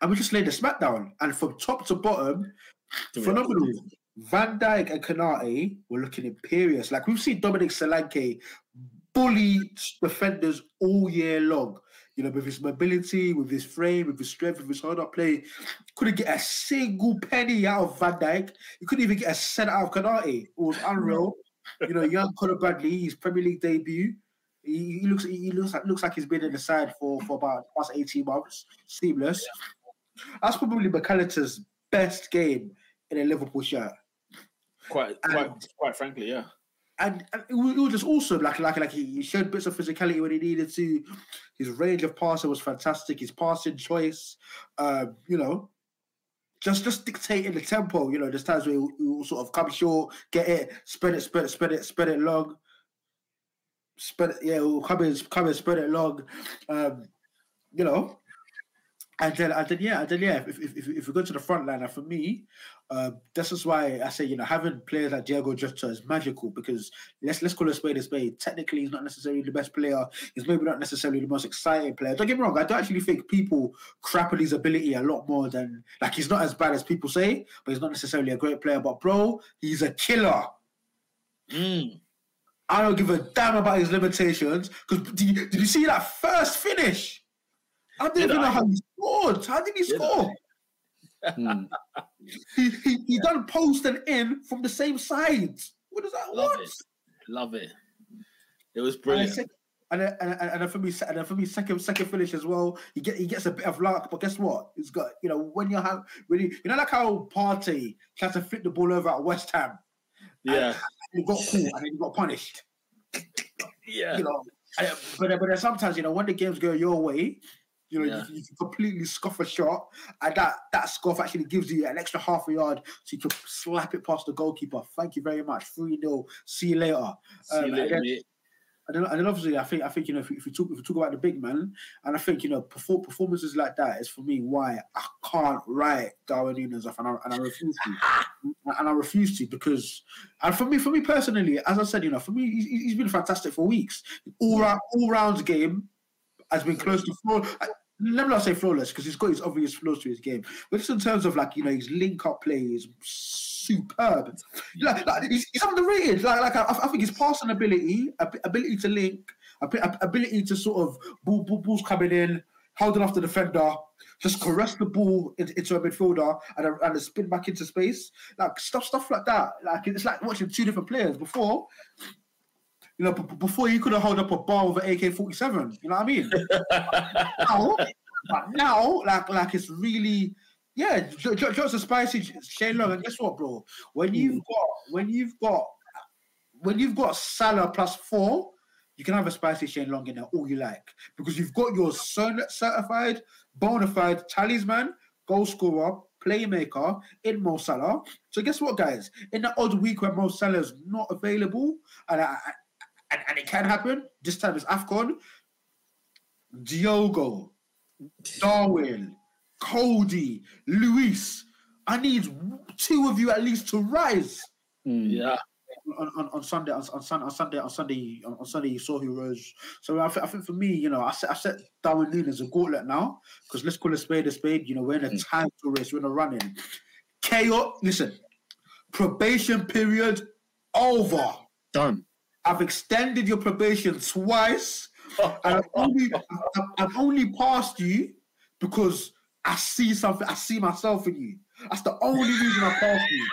And we just laid the smackdown. And from top to bottom, phenomenal. Van Dijk and Konaté were looking imperious. Like we've seen Dominic Solanke bully defenders all year long. You know, with his mobility, with his frame, with his strength, with his hold up play. Couldn't get a single penny out of Van Dijk. You couldn't even get a cent out of Konaté. It was unreal. you know, young Conor Bradley, his Premier League debut. He, he looks he looks like looks like he's been in the side for, for about the past 18 months. Seamless. That's probably Mac Allister's best game in a Liverpool shirt. Quite, quite, quite frankly, yeah. And, and it, was, it was just awesome. Like, like, like he he showed bits of physicality when he needed to. His range of passing was fantastic. His passing choice, um, you know, just just dictating the tempo. You know, there's times where you, you sort of come short, get it, spread it, spread it, spread it, spread it long. Spread it, yeah, come in, come in, spread it long. Um, you know, and then, and then, yeah, and then, yeah. If if, if, we go to the front line, and for me, uh, this is why I say you know having players like Diogo Jota is magical because let's let's call a spade a spade. Technically, he's not necessarily the best player. He's maybe not necessarily the most exciting player. Don't get me wrong. I don't actually think people crap on his ability a lot more than like he's not as bad as people say, but he's not necessarily a great player. But bro, he's a killer. Mm. I don't give a damn about his limitations because did did you see that first finish? I didn't Did even know I? how he scored. How did he Did score? Hmm. He, he, he done post and in from the same side. What is that? Love what? it. Love it. It was brilliant. and, then- and, then- and for me, and then for me, second second finish as well. He get he gets a bit of luck, but guess what? He's got you know when you have really you know like how Partey tried to flip the ball over at West Ham. Yeah. and he got caught and he got punished. Yeah. You know, and- but but then sometimes you know when the games go your way. You know, Yeah. you, you can completely scuff a shot, and that that scuff actually gives you an extra half a yard, so you can slap it past the goalkeeper. Thank you very much. Three 0 See you later. See you Um, later, and then- mate. And then, and then obviously, I think I think you know if, we- if we talk if we talk about the big man, and I think you know perform, performances like that is for me why I can't write Darwin Núñez off, and I, and I refuse to, and I refuse to because, and for me for me personally, as I said, you know, for me he's, he's been fantastic for weeks. All round all round game has been close to floor. Uh, let me not say flawless because he's got his obvious flaws to his game, but just in terms of like you know his link up play is superb. Like, like he's, he's underrated. Like, like I, I think his passing ability, ability to link, ab- ab- ability to sort of ball, ball, balls coming in, holding off the defender, just caress the ball in- into a midfielder and a, and a spin back into space, like stuff, stuff like that. Like it's like watching two different players before. You know, b- before you could have held up a bar with an AK forty seven. You know what I mean? now, but now, like, like it's really, yeah. Jo- Johnson spicy Shane Long, and guess what, bro? When hmm. you've got, when you've got, when you've got Salah plus four, you can have a spicy Shane Long in there all you like because you've got your cert- certified, bona fide talisman, goal scorer, playmaker in Mo Salah. So guess what, guys? In that odd week when Mo Salah is not available, and, I- and and it can happen. This time it's Afcon. Diogo, Darwin, Cody, Luis. I need two of you at least to rise Hmm. Yeah. on, on, on Sunday. On, on, Sun- on Sunday, on Sunday, on, on Sunday, you saw who rose. So I, thi- I think for me, you know, I set, I set Darwin Núñez a gauntlet now because let's call a spade a spade. You know, we're in a time race, we're in a running. Chaos. Listen, probation period over. Done. I've extended your probation twice. And I've only, I've, I've only passed you because I see something. I see myself in you. That's the only reason I passed you.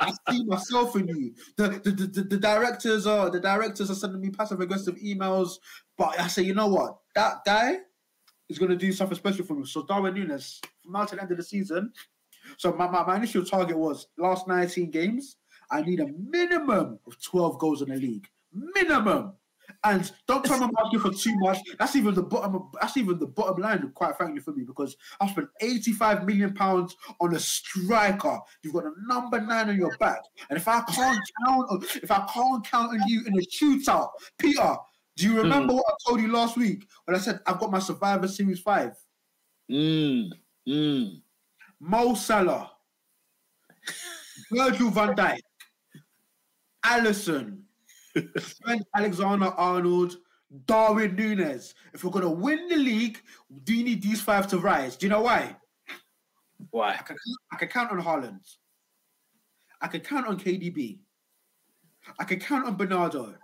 I see myself in you. The the, the, the, directors are the directors are sending me passive aggressive emails, but I say, you know what? That guy is going to do something special for me. So Darwin Núñez, from now to the end of the season. So my, my, my initial target was last 19 games. I need a minimum of 12 goals in the league. Minimum. And don't tell me I'm asking for too much. That's even the bottom. Of, that's even the bottom line, quite frankly, for me, because I spent 85 million pounds on a striker. You've got a number nine on your back, and if I can't count, on, if I can't count on you in a shootout, Peter, do you remember what I told you last week when I said I've got my Survivor Series five? Mm. Mm. Mo Salah, Virgil van Dijk, Alisson, Trent Alexander Arnold, Darwin Núñez. If we're gonna win the league, do you need these five to rise? Do you know why? Why? I can, I can count on Haaland. I can count on KDB. I can count on Bernardo.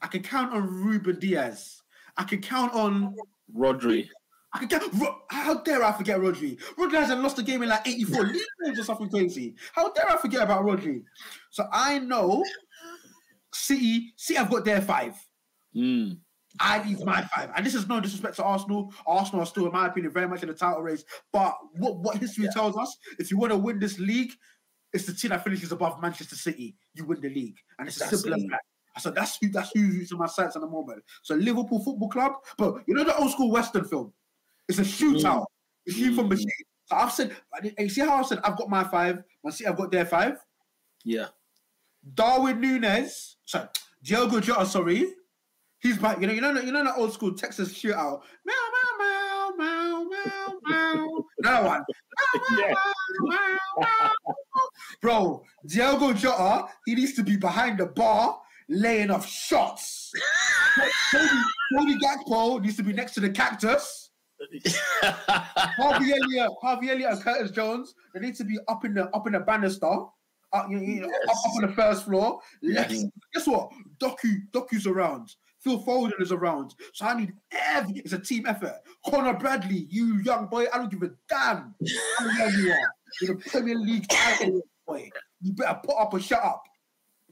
I can count on Rúben Dias. I can count on. Rodri. I can count. Ro- How dare I forget Rodri? Rodri hasn't lost a game in like 84 league games or something crazy. How dare I forget about Rodri? So I know City. City have got their five. Mm. I need my five. And this is no disrespect to Arsenal. Arsenal are still, in my opinion, very much in the title race. But what, what history tells us, if you want to win this league, it's the team that finishes above Manchester City. You win the league. And it's as simple as that. So that's who that's who's in my sights at the moment. So Liverpool Football Club, but you know the old school Western film? It's a shootout. Mm. It's You from mm. machine. So I've said, you see how I said I've got my five, Man City, I've got their five. Yeah. Darwin Núñez, sorry, Diogo Jota, sorry, he's back. You know, you know, you know that old school Texas shootout. Meow, meow, meow, meow, meow, meow. That one. Yeah. Meow, meow. Bro, Diogo Jota, he needs to be behind the bar laying off shots. Cody, Cody Gakpo needs to be next to the cactus. Harvey Elliott, Harvey Elliott, and Curtis Jones, they need to be up in the up in the banister, up, you, you know, up, up on the first floor. Let's, guess what? Doku, Doku's around. Phil Foden is around. So I need every. It's a team effort. Conor Bradley, you young boy, I don't give a damn how you are. You're the Premier League title boy. You better put up or shut up.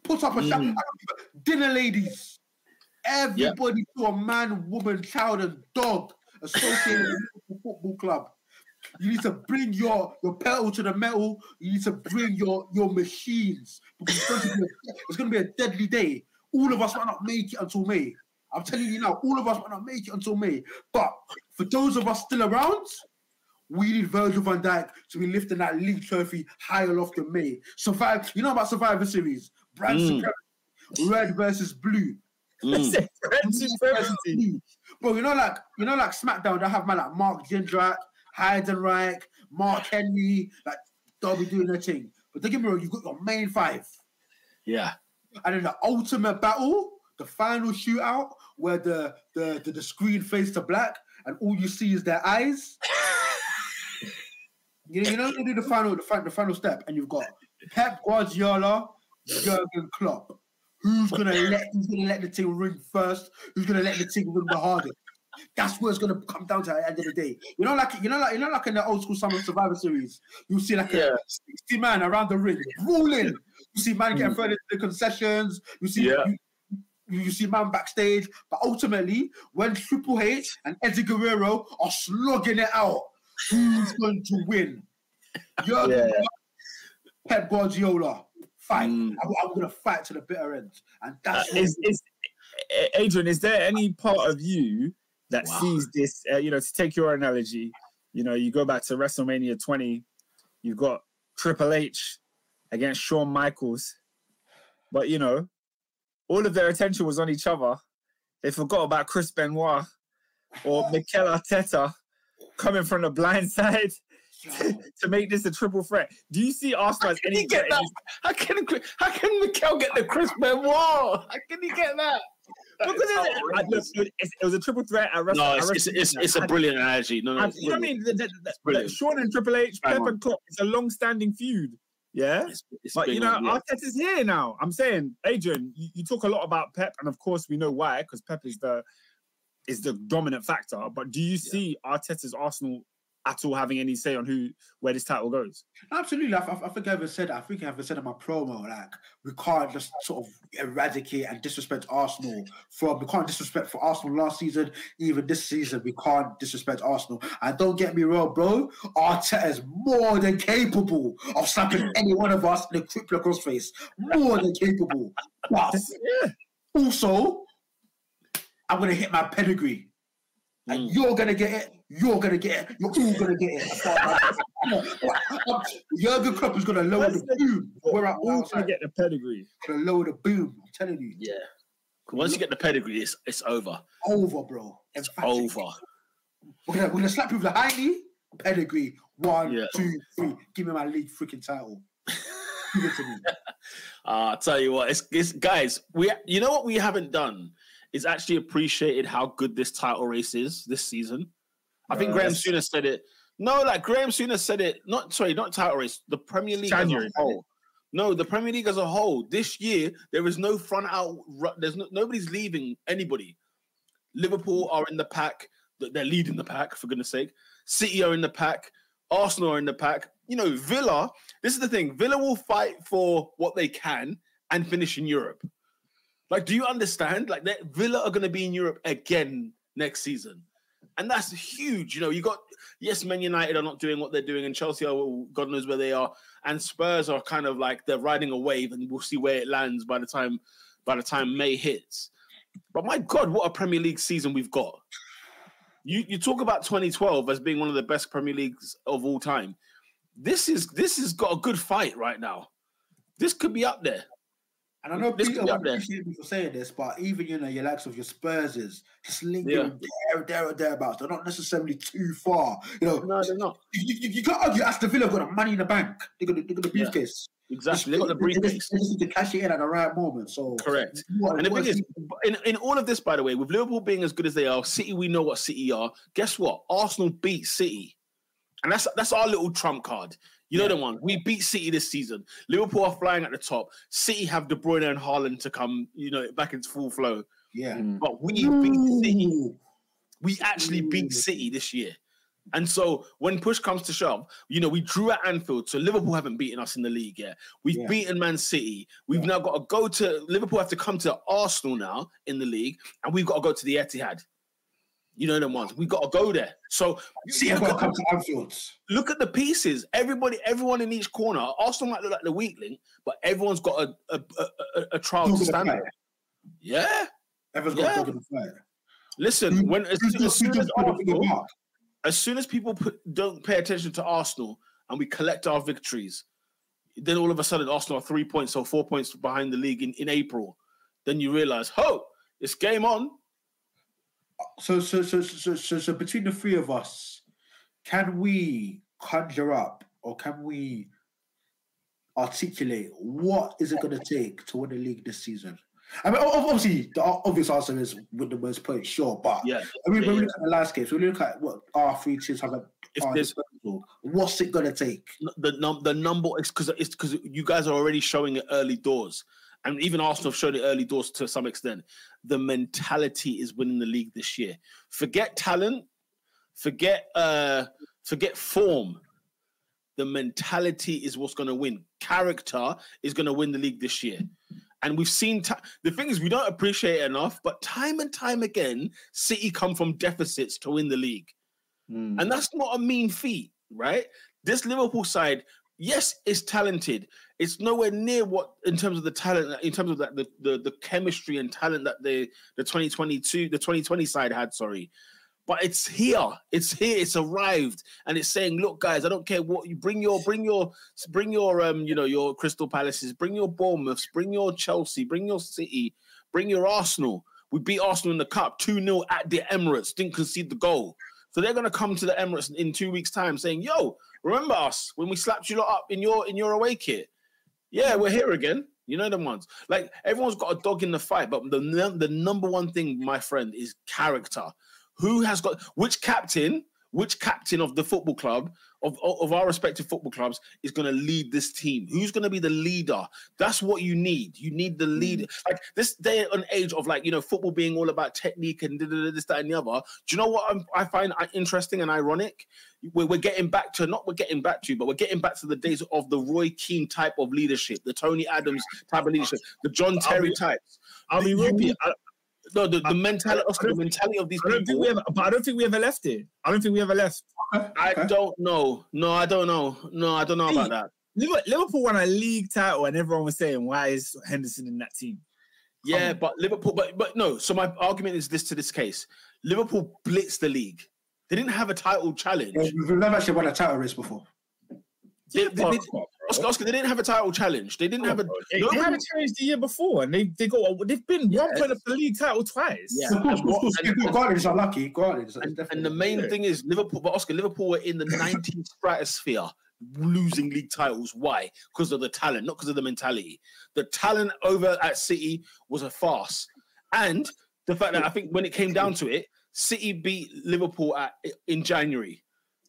Put up or shut Mm. up. Dinner ladies. Everybody to a man, woman, child, and dog associated with the football club. You need to bring your your pedal to the metal. You need to bring your your machines because it's going to be a, it's going to be a deadly day. All of us might not make it until May. I'm telling you now, all of us might not make it until May. But for those of us still around, we need Virgil van Dijk to be lifting that league trophy higher aloft than May. Survive. You know about Survivor Series? Brand Mm. red versus blue. Mm. Red supremacy. Bro, you know, like you know, like SmackDown, they have man like Mark Jindrak, Heidenreich, Mark Henry, like they'll be doing their thing. But don't get me wrong, you got your main five, Yeah. and then the ultimate battle, the final shootout, where the the the, the screen fades to black, and all you see is their eyes. You know, you know, you do the final, the, fi- the final step, and you've got Pep Guardiola, Jurgen Klopp. Who's gonna let who's gonna let the team ring first? Who's gonna let the team ring the hardest? That's what it's gonna come down to at the end of the day. You know, like you know, like you know, like in the old school Summer Survivor Series, you see like Yeah. a 60 man around the ring, ruling. You see man getting mm. thrown into the concessions. You see Yeah. you, you see man backstage, but ultimately, when Triple H and Eddie Guerrero are slugging it out, who's going to win? Jurgen Yeah. Pep Guardiola. Fight. Mm. I'm, I'm gonna fight to the bitter end, and that's what is, is Adrian, is there any part of you that Wow. sees this? Uh, you know, to take your analogy, you know, you go back to WrestleMania 20, you've got Triple H against Shawn Michaels, but you know, all of their attention was on each other. They forgot about Chris Benoit or Mikel Arteta coming from the blind side to make this a triple threat. Do you see Arsenal as Can any he get threat that? How can how can Mikel get the Chris Benoit? How can he get that? That Because it's, I- it, it was a triple threat at Wrestle. No, at it's, it's, it's, it's a brilliant analogy. No, no, and- it's you know what I mean? The, the, the. Shawn and Triple H, Bang Pep and Klopp, it's a long-standing feud. Yeah, It's, it's but you know, on, yeah. Arteta's here now. I'm saying, Adrian, you, you talk a lot about Pep, and of course we know why, because Pep is the is the dominant factor. But do you see Arteta's Arsenal at all having any say on who where this title goes? Absolutely, I, I, I think I ever said. I think I ever said in my promo, like we can't just sort of eradicate and disrespect Arsenal from. We can't disrespect for Arsenal last season, even this season. We can't disrespect Arsenal. And don't get me wrong, bro. Arteta is more than capable of slapping any one of us in the crippler crossface. More than capable. But also, I'm gonna hit my pedigree. And Mm. you're gonna get it. You're gonna get it. You're all gonna get it. Jurgen Klopp is gonna lower the boom. We're. Who's gonna outside. get the pedigree? Gonna lower the boom. I'm telling you, Yeah. Once you get the pedigree, it's it's over. over, bro. It's Emphatic. over. We're gonna, we're gonna slap you with the high knee. Pedigree. One, Yeah. two, three. Give me my league freaking title. Give it to me. Uh, I'll tell you what, it's, it's guys. We you know what we haven't done is actually appreciated how good this title race is this season. I think Graeme Souness said it. No, like Graeme Souness said it. Not sorry, not title race. The Premier League January, as a whole. No, the Premier League as a whole. This year there is no front out. There's no nobody's leaving anybody. Liverpool are in the pack. They're leading the pack for goodness sake. City are in the pack. Arsenal are in the pack. You know, Villa. This is the thing. Villa will fight for what they can and finish in Europe. Like, do you understand? Like, that Villa are going to be in Europe again next season, and that's huge. You know, you got yes, Man United are not doing what they're doing, and Chelsea are God knows where they are, and Spurs are kind of like they're riding a wave, and we'll see where it lands by the time by the time May hits. But my God, what a Premier League season we've got! you you talk about 2012 as being one of the best Premier Leagues of all time. This is this has got a good fight right now. This could be up there. And I know This Peter could be up won't appreciate me for saying this, but even you know your likes of your Spurs is just linking Yeah. there, there, or thereabouts. They're not necessarily too far. You know, No, they're not. you, you, you can't argue Aston Villa got the money in the bank. They got the, they got the Yeah. briefcase. Exactly. They got the briefcase. They need to cash it in at the right moment. So Correct. What, And the thing is, in, in all of this, by the way, with Liverpool being as good as they are, City, we know what City are. Guess what? Arsenal beat City. And that's that's our little trump card. You know the one. We beat City this season. Liverpool are flying at the top. City have De Bruyne and Haaland to come, you know, back into full flow. yeah. Mm. But we beat City. We actually beat City this year. And so when push comes to shove, you know, we drew at Anfield. So Liverpool haven't beaten us in the league yet. We've Yeah. beaten Man City. We've now got to go to Liverpool have to come to Arsenal now in the league, and we've got to go to the Etihad. You know them ones. We've got to go there. So See, I've got to at, come to Anfield. look at the pieces. Everybody, everyone in each corner. Arsenal might look like the weak link, but everyone's got a a, a, a, a trial to Dog in the stand. Yeah. Everyone's got a dog in the fight. Listen, Who- when as, Who's as soon as just put a bigger Arsenal, as soon as people put, don't pay attention to Arsenal and we collect our victories, then all of a sudden Arsenal are three points or four points behind the league in, in April. Then you realize, oh, it's game on. So, so, so, so, so, so, between the three of us, can we conjure up or can we articulate what is it going to take to win the league this season? I mean, obviously, the obvious answer is win the most points, sure. But Yeah. I mean, yeah, when we look at the landscape, so we look at what our three teams have at If disposal, what's it going to take? the num the number is because it's because you guys are already showing it early doors, and even Arsenal have showed it early doors to some extent. The mentality is winning the league this year. Forget talent, forget uh, forget form. The mentality is what's going to win. Character is going to win the league this year. And we've seen ti- the thing is we don't appreciate it enough, but time and time again, City come from deficits to win the league. Mm. And that's not a mean feat, right? This Liverpool side, yes, it's talented. It's nowhere near what in terms of the talent, in terms of that the, the the chemistry and talent that the the 2022, the 2020 side had, sorry. But it's here, it's here, it's arrived, and it's saying, look, guys, I don't care what you bring your bring your bring your um, you know, your Crystal Palaces, bring your Bournemouths, bring your Chelsea, bring your City, bring your Arsenal. We beat Arsenal in the cup 2-0 at the Emirates, didn't concede the goal. So they're gonna come to the Emirates in two weeks' time saying, "Yo, remember us when we slapped you lot up in your in your away kit? Yeah, we're here again. You know them ones. Like everyone's got a dog in the fight, but the the number one thing, my friend, is character. Who has got which captain? Which captain of the football club of of our respective football clubs is going to lead this team? Who's going to be the leader? That's what you need. You need the mm. leader. Like this day and age of like you know football being all about technique and this that and the other. Do you know what I'm, I find interesting and ironic? We're, we're getting back to not we're getting back to, but we're getting back to the days of the Roy Keane type of leadership, the Tony Adams type of leadership, the John Terry types. I'll be real. No, the, the I- mentality, the mentality of these I don't think people. we ever, but I don't think we ever left it. I don't think we ever left. Okay, I okay. don't know. No, I don't know. No, I don't know about that. Liverpool, Liverpool won a league title, and everyone was saying, "Why is Henderson in that team?" Yeah, Um, but Liverpool, but but no. So my argument is this to this case: Liverpool blitzed the league. They didn't have a title challenge. Yeah, We've never actually won a title race before. They, they, they- on, bro. Oscar, Oscar, they didn't have a title challenge. They didn't oh, have a. They, nobody- they had a challenge the year before, and they they got they've been one point of the league title twice. Yeah. Of course, and of course, and- of course. Granted, it's unlucky. Granted, it's, it's And, and the main Yeah. thing is Liverpool, but Oscar, Liverpool were in the 19th stratosphere, losing league titles. Why? Because of the talent, not because of the mentality. The talent over at City was a farce, and the fact that I think when it came down to it, City beat Liverpool at in January.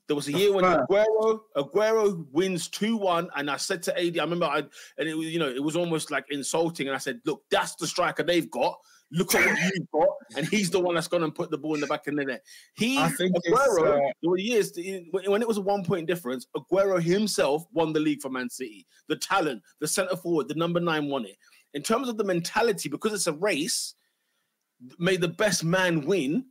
There was a year when Aguero Aguero wins two one, and I said to AD, I remember, I and it was you know it was almost like insulting, and I said, look, that's the striker they've got. Look at what you've got, and he's the one that's going to put the ball in the back of the net. He I think Aguero, uh, there were years when when it was a one point difference. Aguero himself won the league for Man City. The talent, the centre forward, the number nine won it. In terms of the mentality, because it's a race, may the best man win.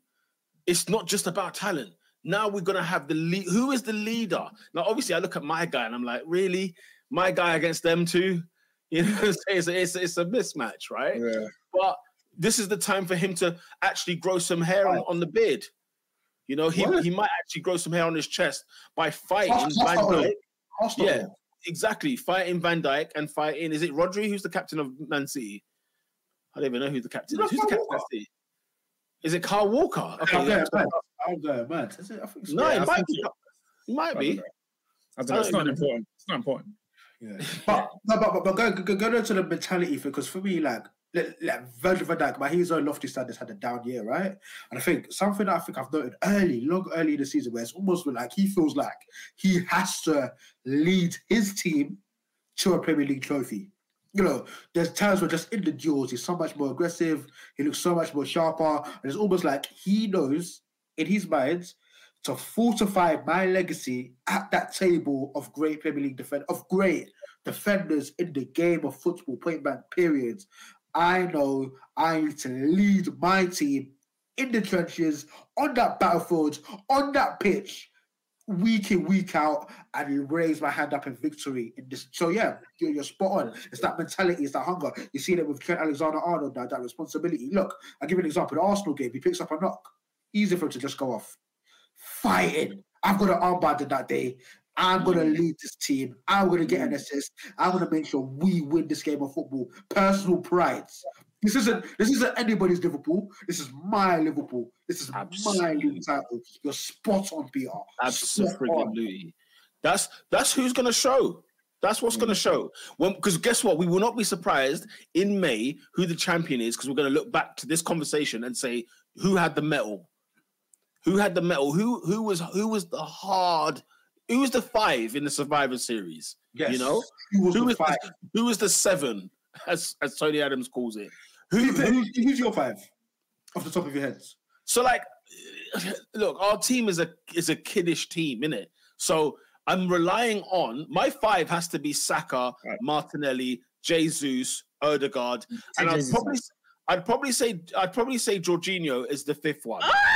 It's not just about talent. Now we're gonna have the lead. Who is the leader? Now, obviously, I look at my guy and I'm like, really, my guy against them too. You know, what I'm saying? it's, a, it's, a- it's a mismatch, right? Yeah. But this is the time for him to actually grow some hair on, on the beard. You know, he, What? he might actually grow some hair on his chest by fighting Van that's not Dijk. it. Arsenal. Yeah. Exactly, fighting Van Dijk and fighting. Is it Rodri who's the captain of Man City? I don't even know who the captain is. Who's the captain of Walker? City? Is it Kyle Walker? Okay, I'm yeah. Going mad. I'm going mad. Is it? I think so. No, Yeah, I it might think be. it- It might be. don't know. I don't know. It's not important. It's not important. Yeah. But no, but, but, but go, go, go down to the mentality thing because for me, like, like, like Virgil van Dijk, by his own lofty standards, had a down year, right? And I think something that I think I've noted early, long early in the season, where it's almost like he feels like he has to lead his team to a Premier League trophy. You know, there's times where just in the duels, he's so much more aggressive, he looks so much more sharper, and it's almost like he knows in his mind to fortify my legacy at that table of great Premier League defend of great defenders in the game of football, point blank periods. I know I need to lead my team in the trenches, on that battlefield, on that pitch, week in, week out, and raise my hand up in victory in this. So yeah, you're, you're spot on. It's that mentality, it's that hunger. You see that with Trent Alexander-Arnold now, that responsibility. Look, I'll give you an example. The Arsenal game, he picks up a knock. Easy for him to just go off. Fighting. I've got an armband in that day. I'm going to lead this team. I'm going to get an assist. I'm going to make sure we win this game of football. Personal pride. This isn't this isn't anybody's Liverpool. This is my Liverpool. This is my Absolutely. league title. You're spot on, PR. Spot on. That's that's who's gonna show. That's what's Mm. gonna show. When because guess what? We will not be surprised in May who the champion is because we're gonna look back to this conversation and say who had the medal, who had the medal, who who was who was the hard, who was the five in the Survivor Series. Yes. You know who was who the was five? the, who was the seven as as Tony Adams calls it. Who, Who, who who- who's your five? Off the top of your heads. so like, look, our team is a is a kiddish team, innit? So I'm relying on my five has to be Saka, Right. Martinelli, Jesus, Odegaard, mm. and I'd probably I'd probably say I'd probably say Jorginho is the fifth one. Ah!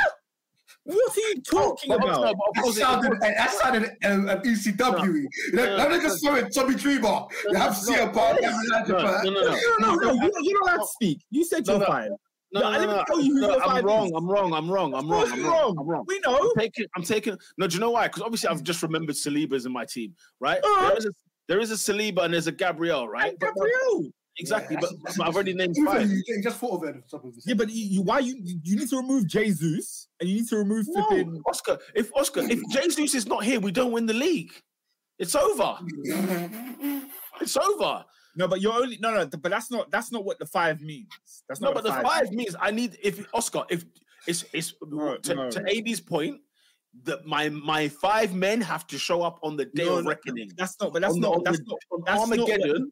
What are you talking But- about? no, That it- sounded, that sounded um, um, ECW. You know, No, now no, just throw it Tommy Dreamer. You have no, CM Punk, you have Elijah no, no, no, no. No, no, no, you, you're not allowed to speak. You said you're no. five. No, No, no, let no, me no, tell you who no, I'm wrong. is. I'm wrong. I'm wrong. I'm wrong. course I'm wrong. wrong. I'm wrong. We know. I'm taking. I'm taking. No, do you know why? Because obviously I've just remembered Saliba's in my team, right? Uh. There is a there is a Saliba and there's a Gabriel, right? And Gabriel. Exactly, Yeah, but, that's- but I've already named five. You, you just thought of it off the top of Yeah, but you, you why you you need to remove Jesus and you need to remove No, flipping. Oscar. If Oscar, if Jesus is not here, we don't win the league. It's over. It's over. No, but you're only no no. But that's not that's not what the five means. That's No, but the what five means I need if Oscar, if it's it's No, to, no. to AD's point, that my my five men have to show up on the day No, of no, reckoning. That's not. But that's On not. on That's the- not. on That's not what- Armageddon.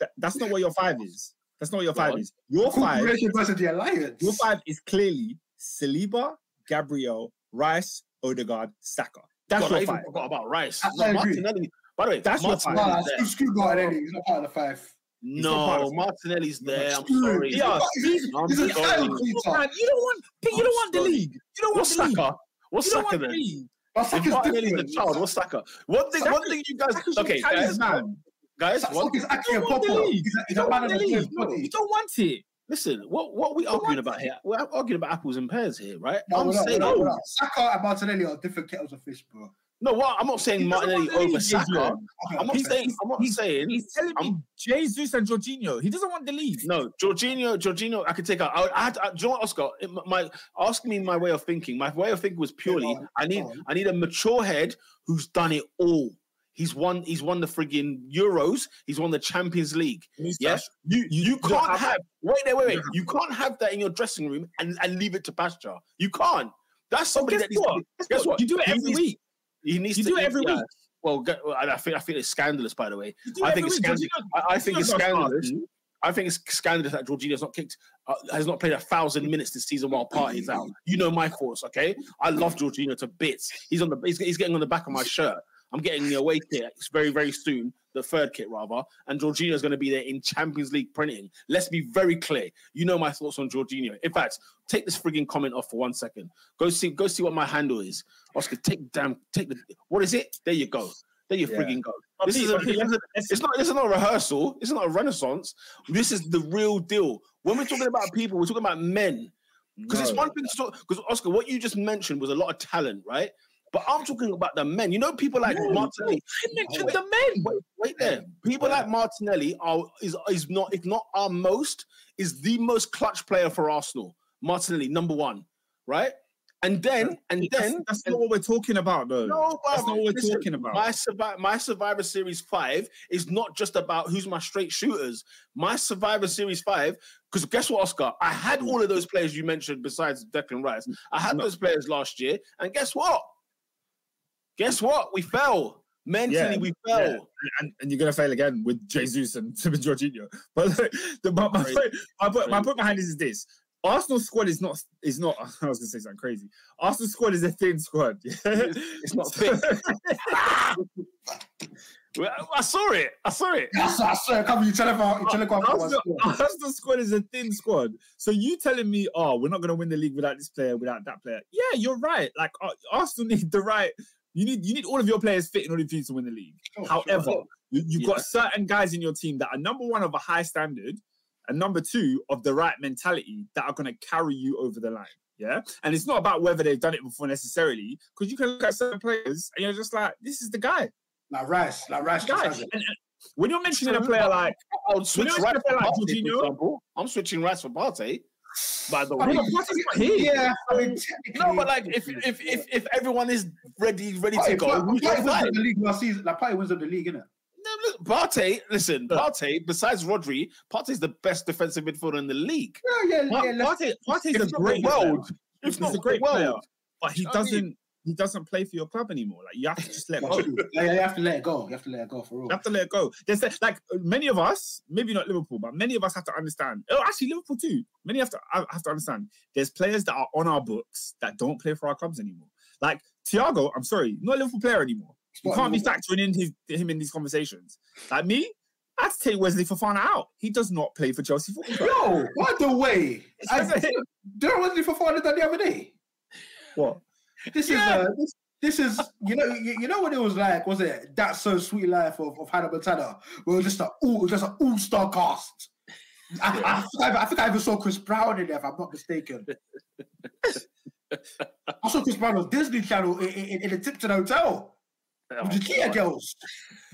That- that's not what your five is. That's not what your five is. Your five. Versus the Alliance. Your five is clearly Saliba, Gabriel, Rice, Odegaard, Saka. That's God, I your even five. forgot about Rice. I- No, I agree. Martinelli. By the way, That's your five. Nah, Martinelli's there. screw, screw Martinelli. He's not part of the five. not part No, of. Martinelli's there. I'm sorry. He's, Yeah, a- he's, I'm he's a sorry. title Come cleaner. on, you don't want. You don't want the league. You don't want What's the league. Saka? What's You Saka the then? league. But If Saka's Martinelli's a child, what's Saka? One thing, one thing you guys, Saka's okay, guys, talisman. Guys, Saka's one, actually a You don't want the proper. league. He's a, You don't want of the league. You don't want it. listen, what what we Don't arguing about here? We're arguing about apples and pears here, right? No, I'm saying not, we're. Saka and Martinelli are different kettles of fish, bro. no. What I'm not saying Martinelli over Saka. I'm not saying. I'm not he's- saying. He's telling me I'm- Jesus and Jorginho. He doesn't want the league. No, Jorginho, Jorginho, I could take out. I, I had, I, uh, do you know what, Oscar? My ask me my way of thinking. My way of thinking was purely: I need. I need a mature head who's done it all. He's won. He's won the frigging Euros. He's won the Champions League. Yes, you you, you can't have- have. Wait there, wait, wait. You can't have that in your dressing room and, and leave it to pasture. You can't. That's So somebody guess that needs what? to Guess what? You do it He every needs- week. He needs You to do it every yeah. week. Well, I think I think it's scandalous. By the way, You do it I think it's scandalous. I, I think it's scandalous. I think it's scandalous that Jorginho's not kicked, uh, has not played a thousand minutes this season while Partey's out. You know my thoughts, okay? I love Jorginho to bits. He's on the, he's, he's getting on the back of my shirt. I'm getting the away kit it's very, very soon, the third kit rather, and Jorginho's going to be there in Champions League printing. Let's be very clear. You know my thoughts on Jorginho. In fact, take this frigging comment off for one second. Go see, go see what my handle is. Oscar, take damn, take the. What is it? There you go. There you Yeah. frigging go. This is a, but Pete, this is a- let's- it's not this is not a rehearsal. It's not a renaissance. This is the real deal. When we're talking about people, we're talking about men. Because it's No. one thing to talk. Because Oscar, what you just mentioned was a lot of talent, right? But I'm talking about the men. You know, people like No, Martinelli. I mentioned the men. Wait, wait there. People Yeah. like Martinelli are is is not if not our most is the most clutch player for Arsenal. Martinelli, number one, right? And then and That's, then that's and- not what we're talking about, though. no, that's not what we're listen, talking about. My Survivor, my Survivor Series five is not just about who's my straight shooters. My Survivor Series five, because guess what, Oscar? I had all of those players you mentioned besides Declan Rice. I had No. those players last year, and guess what? Guess what? We fell. Mentally, Yeah, we fell. yeah. and, and you're gonna fail again with Jesus and Tim Jorginho. But the but my Crazy. point, my point, my point behind this is this: Arsenal squad is not is not. I was gonna say something crazy. Arsenal squad is a thin squad. It's not thin. Well, I saw it. I saw it. I saw it. come on, you tell him how you tell him how Arsenal, Arsenal squad is a thin squad. So you telling me, oh, we're not going to win the league without this player, without that player? Yeah, you're right. Like uh, Arsenal need the right. You need you need all of your players fit in order for you to win the league. However, you, you've Yeah. got certain guys in your team that are number one of a high standard, and number two of the right mentality that are going to carry you over the line. Yeah, and it's not about whether they've done it before necessarily, because you can look at certain players and you're just like, this is the guy. like Rice, like Rice. just guy. has And, it. and when you're mentioning a player like I would switch Rice for like for Jorginho. I'm switching Rice for Partey. By the I way, mean, Partey's. Yeah, I mean, no, but like if if if if everyone is ready ready to go, who's your Partey wins five? the league last season. Like Partey wins the league, innit? No, look, Partey, listen, Partey. Besides Rodri, Partey's the best defensive midfielder in the league. Yeah, yeah, Part- yeah. Partey, Partey's a the great world, player. if He's not a great world. player, but he You know what I mean? doesn't. He doesn't play for your club anymore. Like you have to just let go. Yeah, you have to let it go. You have to let it go for real. You have to let it go. There's that- like many of us, maybe not Liverpool, but many of us have to understand. Oh, actually, Liverpool too. Many have to have have to understand. There's players that are on our books that don't play for our clubs anymore. Like Thiago, I'm sorry, not a Liverpool player anymore. You can't be factoring in his, him in these conversations. Like me, I have to take Wesley Fofana out. He does not play for Chelsea Football Club. Yo, by the way, I, It's- do you know what Fofana done the other day? What? This Yeah. is uh, this, this is you know you, you know what it was like was it that so sweet life of, of Hannah Montana? We were just a all just an all star cast. I, I, think I, I think I even saw Chris Brown in there if I'm not mistaken. I saw Chris Brown on Disney Channel in, in, in the Tipton Hotel with the Kia girls.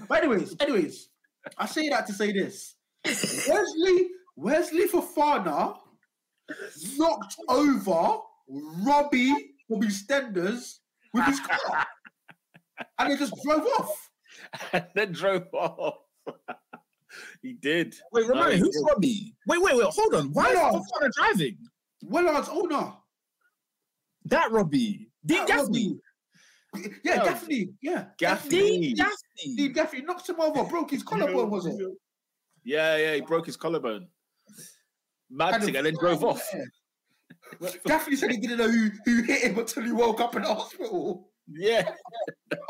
But anyways, anyways, I say that to say this: Wesley Wesley Fofana knocked over Robbie Robbie Stenders with his car, and they just drove off. and then drove off. he did. Wait, remind No, who's he Robbie? Wait, wait, wait, hold on. Why Hold is Fofana driving? Wellard's owner. That Robbie. Dean That Gaffney. Robbie. Yeah, No. Gaffney. Yeah, Gaffney. Dean Dean Gaffney. Gaffney knocked him over, broke his collarbone, was it? Yeah, yeah, he broke his collarbone. Mad Kind thing, and then drove off. Yeah. Gaffney said he didn't know who, who hit him until he woke up in the hospital. Yeah.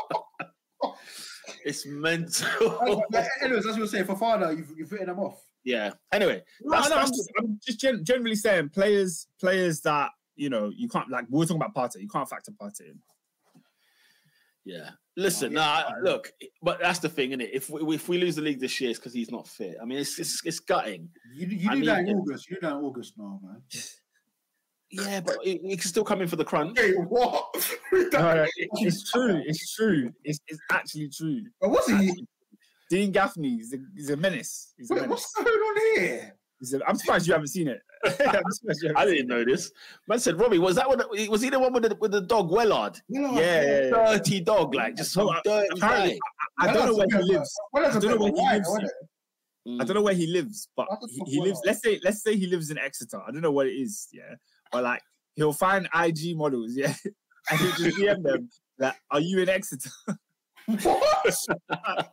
it's mental. But Anyways, as you were saying, Fofana, you've, you've written them off. yeah. Anyway, No, That's- no, I'm just, I'm just gen- generally saying players, players that you know you can't like. We were talking about Partey. You can't factor Partey in. yeah. Listen, Oh, nah, yeah. look, but that's the thing, isn't it? If we, if we lose the league this year, it's because he's not fit. I mean, it's it's, it's gutting. You, you I do that in August. You do that in August now, man. Yeah, but he, he can still come in for the crunch. Hey, what? No, it- it's true. It's true. It's, it's actually true. But was he? Dean Gaffney is a, he's a menace. He's a Wait, menace. what's going on here? He's a, I'm surprised you haven't seen it. I'm you haven't I didn't know this. Man said, Robbie, was that one? Was he the one with the with the dog Wellard? Well, Yeah, yeah, yeah. Dirty dog, like just some No, I- dirty apparently- guy. I don't know where he lives. Well, that's I a don't know where he lives wasn't yet. it? I don't know where he lives, but he, he lives. Let's say, let's say he lives in Exeter. I don't know what it is, yeah, but like he'll find IG models, yeah, and he'll just DM them that, "Are you in Exeter?" What?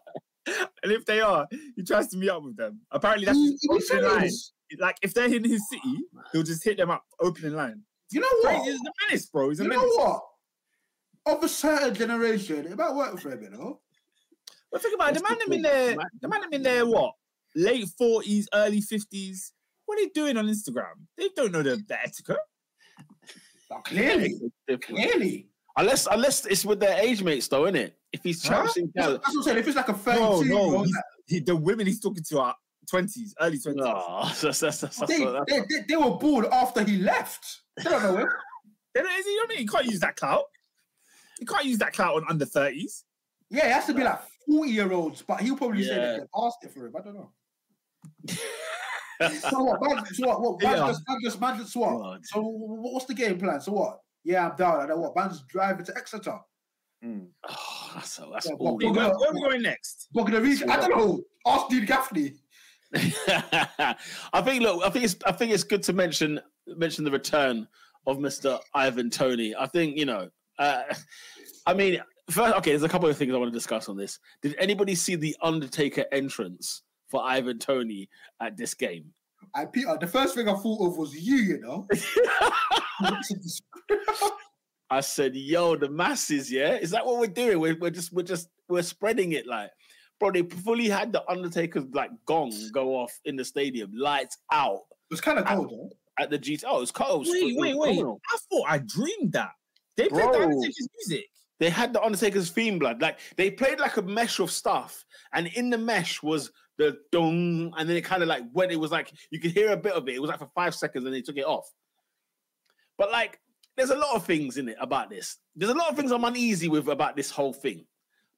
and if they are, he tries to meet up with them. Apparently, that's his opening line. Like if they're in his city, he'll just hit them up opening line. You know what? he's a menace, bro. He's a You know what? Of a certain generation, it might work for him, you know. But think about it, the man them in the their, the man them in their what, late forties, early fifties. What are they doing on Instagram? They don't know the, the etiquette. But clearly, clearly. Unless unless it's with their age mates, though, isn't it? If he's Huh? That's, what I'm saying. If it's like a 32 No, year no, old, he's- He, the women he's talking to are twenties, early twenties. no, that's, that's, that's, that's, they, they, they, they were bored after he left. They don't know him. They don't- is he- You know what I mean? You can't use that clout. You can't use that clout on under 30s. Yeah, it has to be like 40 year olds, but he'll probably say that they asked it for him. I don't know. So what? Man, so what? What? Man, Yeah. just, man, just, man, just what? God. So what's the game plan? So what? Yeah, I'm down. And then what? Man's driving to Exeter. Oh, that's that's Yeah, all. but- Where, where are we going next? We're gonna reach. I don't know. Ask Dean Gaffney. I think. Look, I think it's. I think it's good to mention mention the return of Mister Ivan Toney. I think you know. Uh, I mean, first, okay. There's a couple of things I want to discuss on this. Did anybody see the Undertaker entrance for Ivan Toney at this game? I Peter. Uh, the first thing I thought of was you. You know. I said, "Yo, the masses, yeah, is that what we're doing? We're, we're just, we're just, we're spreading it like, bro. They fully had the Undertaker's like gong go off in the stadium, lights out It was kind of cold, though. at the G. Oh, it's cold. Wait, wait, wait. I thought I dreamed that. They played Bro. the Undertaker's music. They had the Undertaker's theme blood. Like they played like a mesh of stuff, and in the mesh was the dong, and then it kind of like when it was like you could hear a bit of it. It was like for five seconds, and they took it off. But like, there's a lot of things in it about this. There's a lot of things I'm uneasy with about this whole thing.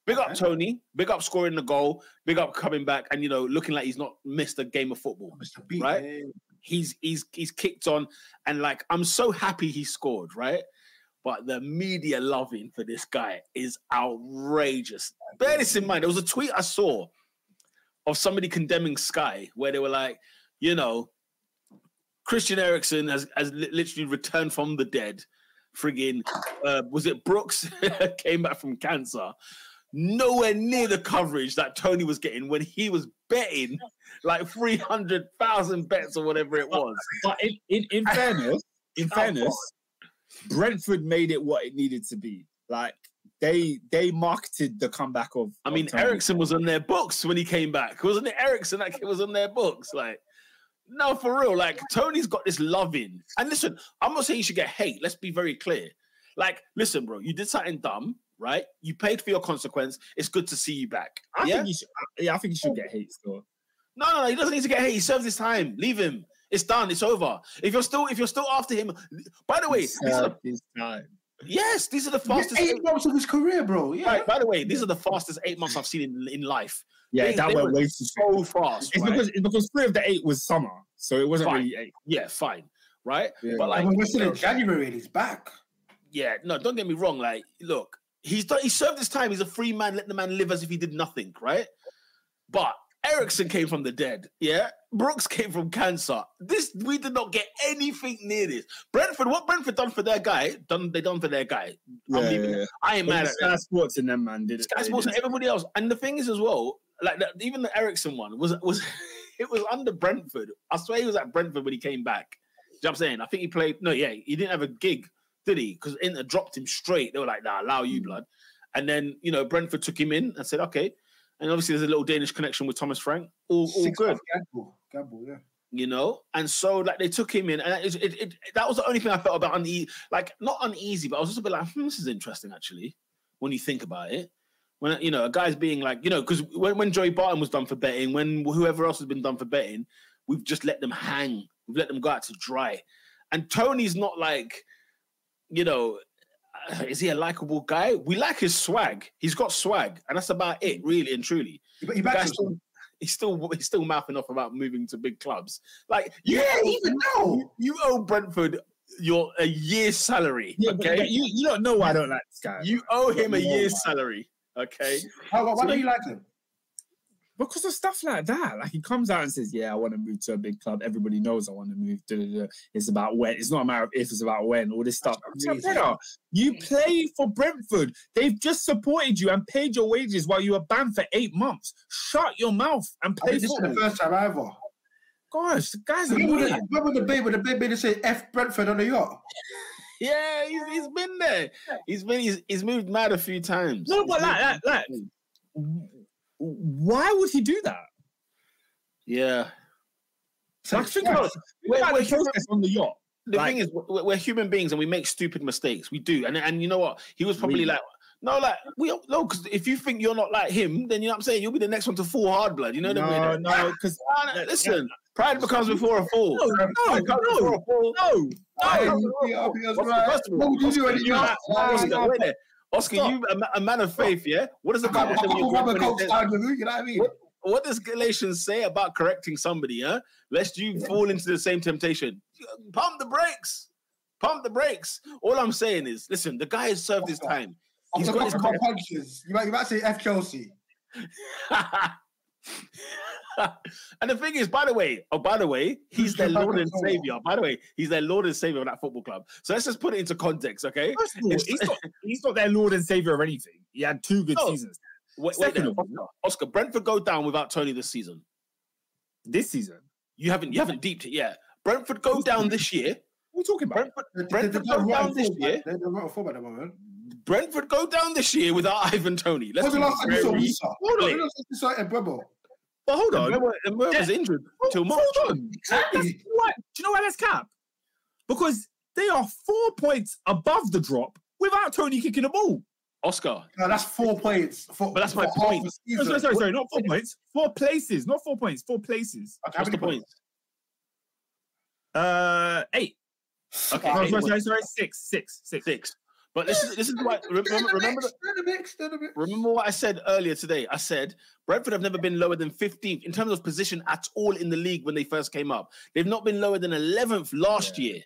Big up Toney. Big up scoring the goal. Big up coming back, and you know looking like he's not missed a game of football Mr. B. Right? yeah. he's he's he's kicked on and like I'm so happy he scored, right? But the media loving for this guy is outrageous. Bear this in mind. There was a tweet I saw of somebody condemning Sky where they were like, you know, Christian Eriksen has, has literally returned from the dead. Friggin' uh, was it Brooks came back from cancer? Nowhere near the coverage that Toney was getting when he was betting like 300,000 bets or whatever it was. But in, in, in fairness, in fairness, Brentford made it what it needed to be. Like they they marketed the comeback of. I mean. Eriksen was on their books when he came back. Wasn't it Eriksen that was on their books? Like, no, for real. Like, Toney's got this loving. And listen, I'm not saying you should get hate. Let's be very clear. Like, listen, bro, you did something dumb, right? You paid for your consequence. It's good to see you back. I yeah? think you should. Yeah, I think you should get hate still. No, no, no, he doesn't need to get hate. He serves his time. Leave him. It's done. It's over. If you're still, if you're still after him, by the way, these are the, Served his time. Yes, these are the fastest. eight months of his career, bro. Yeah. Right, by the way, these are the fastest eight months I've seen in, in life. Yeah, They- that they went way too. So fast. It's right? because it's because three of the eight was summer, so it wasn't Fine. really eight. yeah, fine, right? Yeah. But like, I mean, we're still in January and he's back. yeah, no, don't get me wrong. Like, look, he's done. He served his time. He's a free man. Let the man live as if he did nothing, right? But Eriksen came from the dead. Yeah, Brooks came from cancer. This we did not get anything near this. Brentford, what Brentford done for their guy, done they done for their guy. I'm leaving- I ain't mad at Sky. Sports and them man did it. Sky they Sports and everybody else. And the thing is as well, like the, even the Eriksen one was was it was under Brentford. I swear he was at Brentford when he came back. Do you know what I'm saying? I think he played. No, yeah, he didn't have a gig, did he? Because Inter dropped him straight. They were like, "Nah, allow you, hmm. blood." And then you know Brentford took him in and said, "Okay." And obviously, there's a little Danish connection with Thomas Frank. All, all good. Gamble, gamble, yeah. you know? And so like they took him in and it, it, it, that was the only thing i felt about uneasy like not uneasy but i was just a bit like hmm, this is interesting actually when you think about it. When you know a guy's being like you know because when, when joey barton was done for betting when whoever else has been done for betting we've just let them hang. We've let them go out to dry. And Toney's not like you know is he a likable guy we like his swag he's got swag and that's about it really and truly He, he still, he's still he's still mouthing off about moving to big clubs. Like you Yeah, owe- even now. you, owe Brentford your a year's salary. Yeah, okay, but you you don't know why I don't like this guy. you owe him a year's man. salary. Okay, How, why So don't you like him? Because of stuff like that. Like he comes out and says, "Yeah, I want to move to a big club. Everybody knows I want to move." Da, da, da. It's about when. It's not a matter of if. It's about when. All this stuff. I'm saying, crazy. brother, you mm. play for Brentford. They've just supported you and paid your wages while you were banned for eight months. Shut your mouth and I play think this is the first time ever. Gosh, the guy's the, annoying. remember the baby, the baby that say F Brentford on the yacht? yeah, he's, he's been there. He's been he's, he's moved mad a few times. No, He's but like, like, like, why would he do that? yeah. Like, think Yeah. about, think We're- about we're the human- process on the yacht. The Like- thing is, we're, we're human beings and we make stupid mistakes. We do, and and you know what? He was probably Really? like No, like we no, because if you think you're not like him, then you know what I'm saying. You'll be the next one to fall hard blood. You know what I mean? no, because Ah, no, listen, pride becomes before a fall. no, no, Pride comes before a fall. no, Hey, no. you- you- you- Oscar, right. first of What would you do Oscar, you you- know? Oscar, wait there. Oscar, Stop. you a, a man of faith, yeah? What does the Bible say you rub a when it coke says- down with you, you know what I mean? What, what does Galatians say about correcting somebody, huh? Lest you fall into the same temptation. Pump the brakes. Pump the brakes. All I'm saying is, listen, the guy has served his time. He's got his punches, you might, you might say F Chelsea. and the thing is, by the way, oh, by the way, he's their Lord and? Savior. By the way, he's their Lord and Savior of that football club. So let's just put it into context, okay? All, he's not, he's not their lord and savior of anything. He had two good No. seasons Wait, Second uh, there, Oscar, Oscar, Brentford go down without Toney this season. this season. You haven't, you haven't deeped it yet. Brentford go down this year. What are you talking about? Brentford, Brentford go down this year. They're they're right at the moment. Brentford go down this year without Ivan Toney. Let's When's the be last time you saw very- Musa? Hold When on. was the last time you saw Mbeumo? But hold on. Mbeumo- Mbeumo was injured till March. Hold on. That- that's- Exactly. you know what? Do you know why that's cap? Because they are four points above the drop without Toney kicking the ball. Oscar, No, that's four points. For, But that's my half point. the No, sorry, sorry, sorry, not four points. Four places, not four points. Four places. Okay, how what's many the point? Uh, eight. Okay, No, eight sorry, sorry, sorry, six, six, six. Six. But this is this is what remember They're in the remember mix, the, they're in the mix, they're in the mix. remember what I said earlier today. I said Brentford have never been lower than 15th in terms of position at all in the league when they first came up. They've not been lower than 11th last Yeah. year.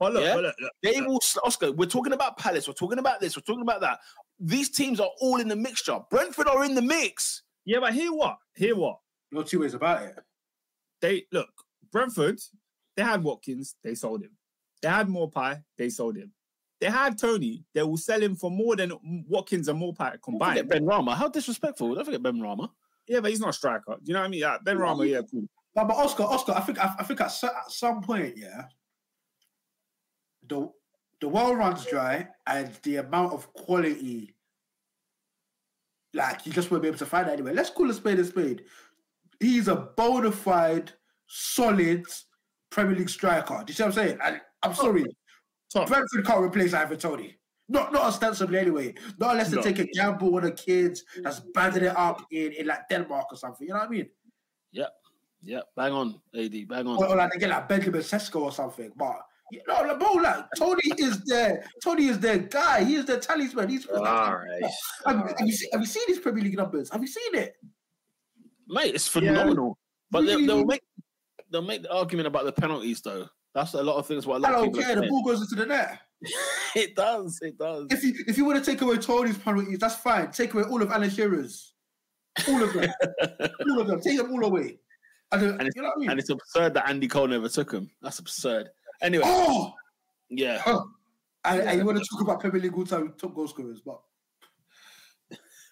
But look, Yeah? but look, look, They look. will Oscar. We're talking about Palace. We're talking about this. We're talking about that. These teams are all in the mixture. Brentford are in the mix. Yeah, but hear what? Hear what? No two ways about it. They look, Brentford, they had Watkins, they sold him. They had Maupay, they sold him. They had Toney, they will sell him for more than Watkins and Maupay Don't forget combined. Benrahma. How disrespectful. Don't forget Benrahma. Yeah, but he's not a striker. Do you know what I mean? Yeah, Benrahma, yeah, cool. No, but Oscar, Oscar, I think I, I think at, at some point, yeah, the the well runs dry and the amount of quality, like you just won't be able to find that anyway. Let's call a spade a spade. He's a bona fide, solid Premier League striker. Do you see what I'm saying? And I'm oh, sorry, Top. Brentford can't replace Ivan Toney. Not not ostensibly anyway. Not unless they No. take a gamble on the kids that's banded it up in, in like Denmark or something. You know what I mean? Yep. Yep. bang on, AD, bang on. or, or like they get like Benjamin Sesko or something. But you know, like, bro, like Toney is there. Toney is their guy. He is their talisman. He's All right, have, you- have you seen, have you seen his Premier League numbers? Have you seen it? mate, it's phenomenal. But they, Really? they'll make they'll make the argument about the penalties though. That's a lot of things. What I of don't care. The ball goes into the net. it does. It does. If you if you want to take away Toney's penalties, that's fine. Take away all of Alan Shearer's, all of them, all of them. Take them all away. And, then- And you know what I mean? and it's absurd that Andy Cole never took him. That's absurd. Anyway, oh, yeah. huh. and, and you want to talk about Premier League all-time top goal scorers, but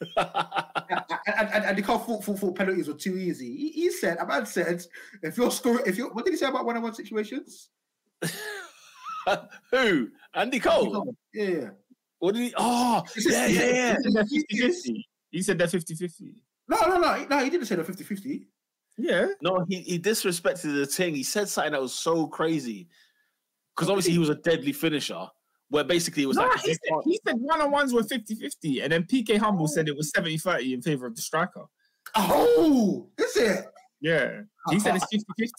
and, and, and, and they can't thought, thought, thought penalties were too easy. He, he said, a man said, if you're scoring, if you what did he say about one-on-one situations? Who? Andy Cole. Yeah, yeah. What did he? Oh, He yeah, yeah, yeah. He said they're 50-50. He said they're 50-50. No, no, no, no. He didn't say the 50-50. Yeah. No, he, he disrespected the thing. He said something that was so crazy. Because obviously he was a deadly finisher. Where basically it was No, like he, said, he said one-on-ones were 50-50, and then PK Humble said it was 70-30 in favor of the striker. Oh, is it? Yeah. He said it's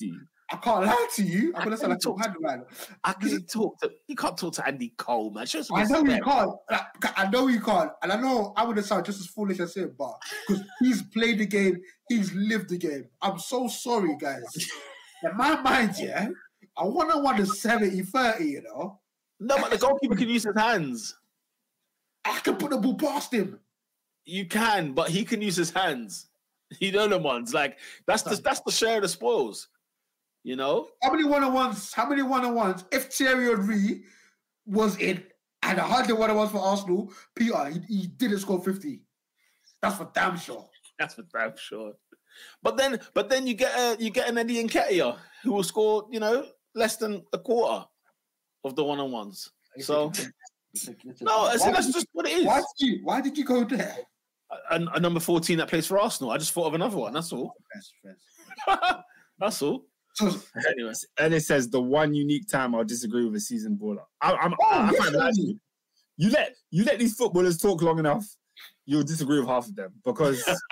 50-50. I can't lie to you. I'm gonna sound like Talk to- handyman. I can't talk to you can't talk to Andy Cole, man. Show some I know you can't. Like, I know you can't, and I know I would have sound just as foolish as him, but because he's played the game, he's lived the game. I'm so sorry, guys. In my mind, yeah, I want to want a 70 30, you know. No, but the goalkeeper can use his hands. I can put the ball past him. You can, but he can use his hands. You know the ones like that's the that's the share of the spoils. You know, How many one on ones? How many one on ones? If Thierry Henry was in and 100 one on ones for Arsenal, Peter, he, he didn't score 50. That's for damn sure. that's for damn sure. But then, but then you get a you get an Eddie Nketiah who will score, you know, less than a quarter of the one on ones. So no, I said that's just what it is. why, did you, why did you go there? A, a number fourteen that plays for Arsenal. I just thought of another one. That's all. That's all. So, Anyway, And it says the one unique time I'll disagree with a seasoned baller. I, I'm, Oh, I, I yes, can't lie to you. you let you let these footballers talk long enough, you'll disagree with half of them because,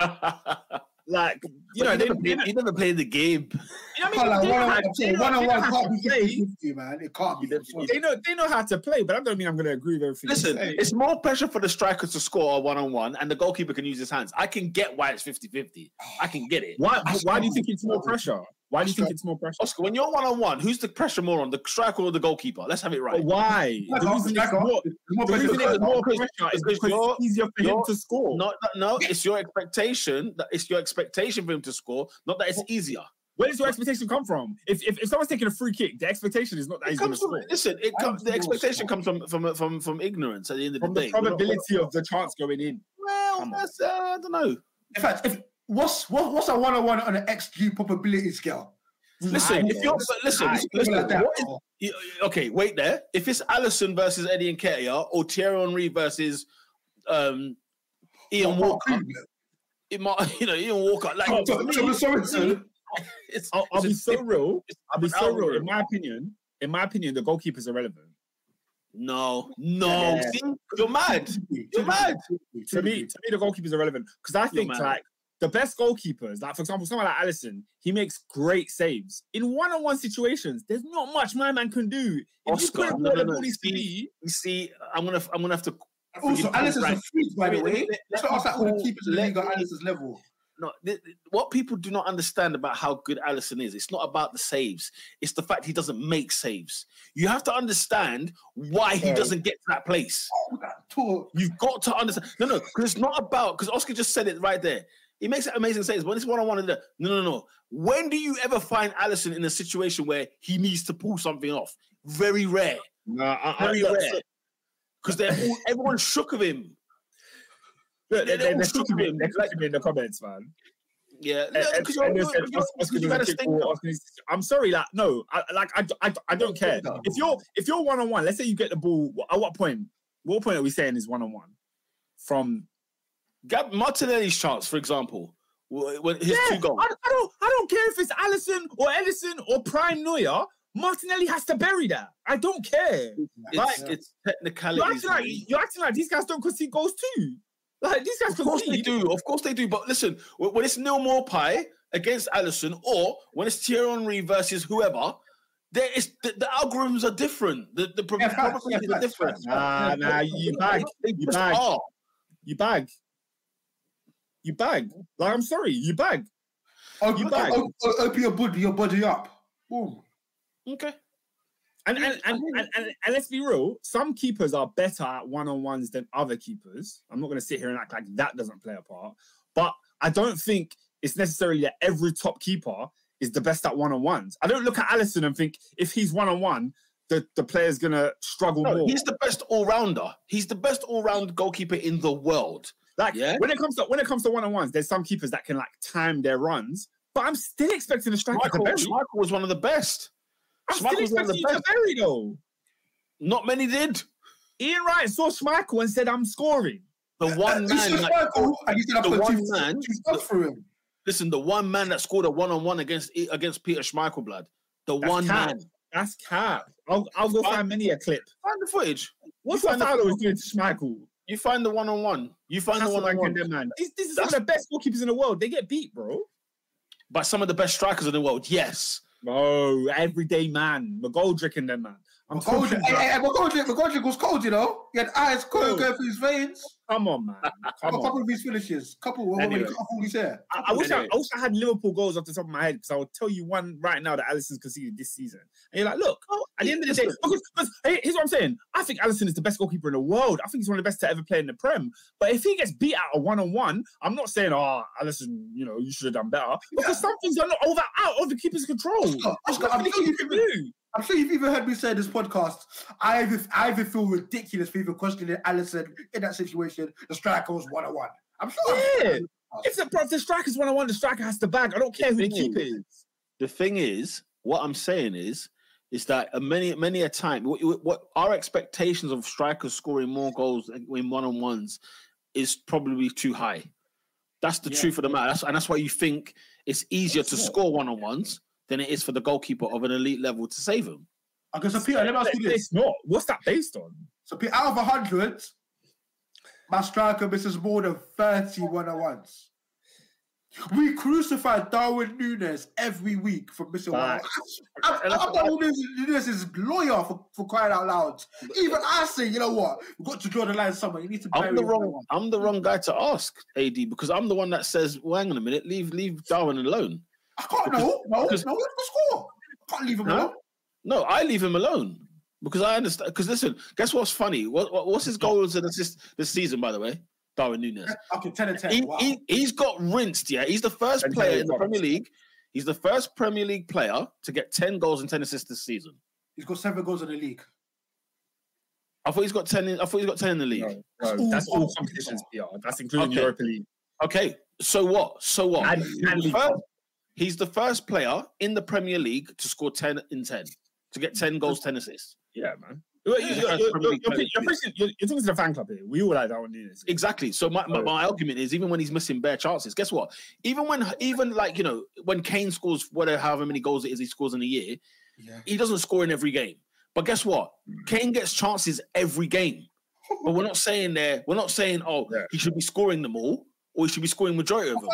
like, you know, you, they, never they, played, you never played the game. you know what I mean? like They know one how- on one, one on one can't to be play. 50 50, man. It can't be. They know they know how to play, but I don't mean I'm going to agree with everything. Listen, it's more pressure for the striker to score one on one, and the goalkeeper can use his hands. I can get why it's 50 50. I can get it. why why do you think it's more pressure? Why do you think it's more pressure? Oscar, when you're one on one, who's the pressure more on, the striker or the goalkeeper? Let's have it But right. why? Like, The reason it's more, more the pressure reason because- it's more pressure is because because it's easier for him to score. No, no, no, it's your expectation that it's your expectation for him to score, not that it's easier. Where does your expectation come from? If, if if someone's taking a free kick, the expectation is not that It he's going to comes from, score. listen, it comes, the expectation comes from, from from from ignorance at the end of From the the day. We're probability of the chance going in. Well, that's, uh, I don't know. In fact, if what's what, what's a one on one on an XG probability scale? Listen, High, if you're but listen, High. listen, Like that, what is- okay, wait there. If it's Alisson versus Eddie and Nketiah or Thierry Henry versus um, Ian Walker, it might, you know, Ian Walker. Like, Oh, to So- me, so- so- so- it's, I'll, I'll it's be so different- real. I'll be so real. In my opinion, in my opinion, the goalkeeper's irrelevant. No, no. Yeah. See, you're mad. You're mad. To me, to me, the goalkeeper's irrelevant because I think like the best goalkeepers, like for example, someone like Alisson, he makes great saves in one-on-one situations. There's not much my man can do. If Oscar, you no, no, no, needs see, You see, I'm gonna, I'm gonna have to. Also, forgive Alisson's Frank. a freak, by the way. let- let Let's not ask that all the call- keepers in the let league at me- level. No, th- th- what people do not understand about how good Alisson is, it's not about the saves. It's the fact he doesn't make saves. You have to understand why he doesn't get to that place. Oh, that. You've got to understand. No, no, because it's not about. Because Oscar just said it right there. He makes amazing sense, but it's one on one. No, no, no. When do you ever find Alisson in a situation where he needs to pull something off? Very rare. Nah, I, I, Very look, rare. Because they're all, everyone's shook of him. look, They- they're, they they're, all they're shook cooking me- him. they're cooking me in the comments, man. Yeah, And- and- because you're, and they you're, said, you're, Oscar you doesn't got to kick stink ball, up. Oscar needs to- I'm sorry, like no, I, like I, I, I don't care. If you're if you're one on one, let's say you get the ball. At what point? What point are we saying is one on one? From Gab Martinelli's chance, for example, when his yeah, two goals. I, I don't I don't care if it's Alisson or Ederson or Prime Neuer. Martinelli has to bury that. I don't care. It's, Like- it's You're acting like you're acting like these guys don't concede goals too. Like these guys Of course they do. Of course they do. But listen, when it's Neal Maupay against Alisson, or when it's Thierry Henry versus whoever, there is the, the algorithms are different. The the prob- Yeah, facts, probabilities yeah, are different. Nah, nah, you bag, you bag, you bag, you bag. Like I'm sorry, you bag. Open, You oh, bag. o- o- open your body, your body up. Boom. Okay. And and, and, and, and and let's be real, some keepers are better at one-on-ones than other keepers. I'm not gonna sit here and act like that doesn't play a part, but I don't think it's necessarily that every top keeper is the best at one-on-ones. I don't look at Alisson and think if he's one-on-one, the, the player's gonna struggle No, more. he's the best all-rounder. He's the best all-round goalkeeper in the world. Like Yeah. when it comes to when it comes to one-on-ones, there's some keepers that can like time their runs, but I'm still expecting a striker to Michael, bury. Michael was one of the best. I'm still Schmeichel's one of the expecting you to bury though. Not many did. Ian Wright saw Schmeichel and said, "I'm scoring." The one He man. said that- Michael, and he the one two, man- two stuff through him. listen, the one man that scored a one-on-one against against Peter Schmeichel, blood. The That's one cap. man. That's cap. I'll, I'll go Fine. find many a clip. Find the footage. What's You what the- Fowler was doing to Schmeichel? You find the one-on-one. You find That's the one-on-one. condemn, man. This, this is some of the best goalkeepers in the world. They get beat, bro. by some of the best strikers in the world. Yes. Bro, everyday man. McGoldrick and them, man. I'm McGoldrick, hey, hey, hey, McGoldrick, McGoldrick was cold, you know. He had eyes cold going, going through his veins. Come on, man. A couple on. of his finishes. Couple, Anyway. all his hair. I, I wish I, Anyway. I wish I had Liverpool goals off the top of my head because I will tell you one right now that Alisson's conceded this season. And you're like, look, oh, at the end of the day, because, because hey, here's what I'm saying. I think Alisson is the best goalkeeper in the world. I think he's one of the best to ever play in the Prem. But if he gets beat out a one on one, I'm not saying, ah, oh, Alisson, you know, you should have done better. Because some things are not over out of the keeper's control. Oscar, Oscar, I'm nothing sure he you can do. I'm sure you've even heard me say in this podcast. I even, I even feel ridiculous for even questioning Alisson in that situation. The striker was one on one. I'm sure. Yeah. If the, bro, if the striker's one on one, the striker has to bag. I don't care who the keeper is. The thing is, what I'm saying is, is that many, many a time, what, what our expectations of strikers scoring more goals in one-on-ones is probably too high. That's the Yeah. truth of the matter, That's- and that's why you think it's easier to Yeah. score one-on-ones than it is for the goalkeeper of an elite level to save him. Okay, so Peter, let me ask you this. It's not. What's that based on? So Peter, out of hundred, my striker misses more than thirty one-on-ones. We crucify Darwin Núñez every week for missing one. I'm, I'm Darwin Núñez is lawyer for, for crying out loud. Even I say, you know what? We've got to draw the line somewhere. You need to. I'm the him wrong. I'm the wrong guy to ask AD because I'm the one that says, "Well, hang on a minute, leave leave Darwin alone." I can't. No, no, because- no. What's the score? I can't leave him No? alone. No, I leave him alone because I understand. Because listen, guess what's funny? What, what what's his goals and assists this season? By the way, Darwin Núñez. Okay, ten and ten. He, wow. he he's got rinsed. Yeah, he's the first And player Harry in the Premier League. He's the first Premier League player to get ten goals and ten assists this season. He's got seven goals in the league. I thought he's got ten. In, I thought he's got ten in the league. No, That's no, all that's all competitions, PR. That's including Okay. Europa League. Okay, so what? So what? And- and first- Cup. He's the first player in the Premier League to score ten in ten, to get ten goals, ten assists. Yeah, man. You're, you're, you're, you're, you're, you're, preaching- you're, you're thinking to the fan club here. We all like Darwin Núñez. Exactly. So my, my, Oh. my argument is even when he's missing bare chances, guess what? Even when even like you know when Kane scores whatever however many goals it is he scores in a year, Yeah. he doesn't score in every game. But guess what? Hmm. Kane gets chances every game. But we're not saying there. We're not saying oh Yeah. he should be scoring them all or he should be scoring majority of them.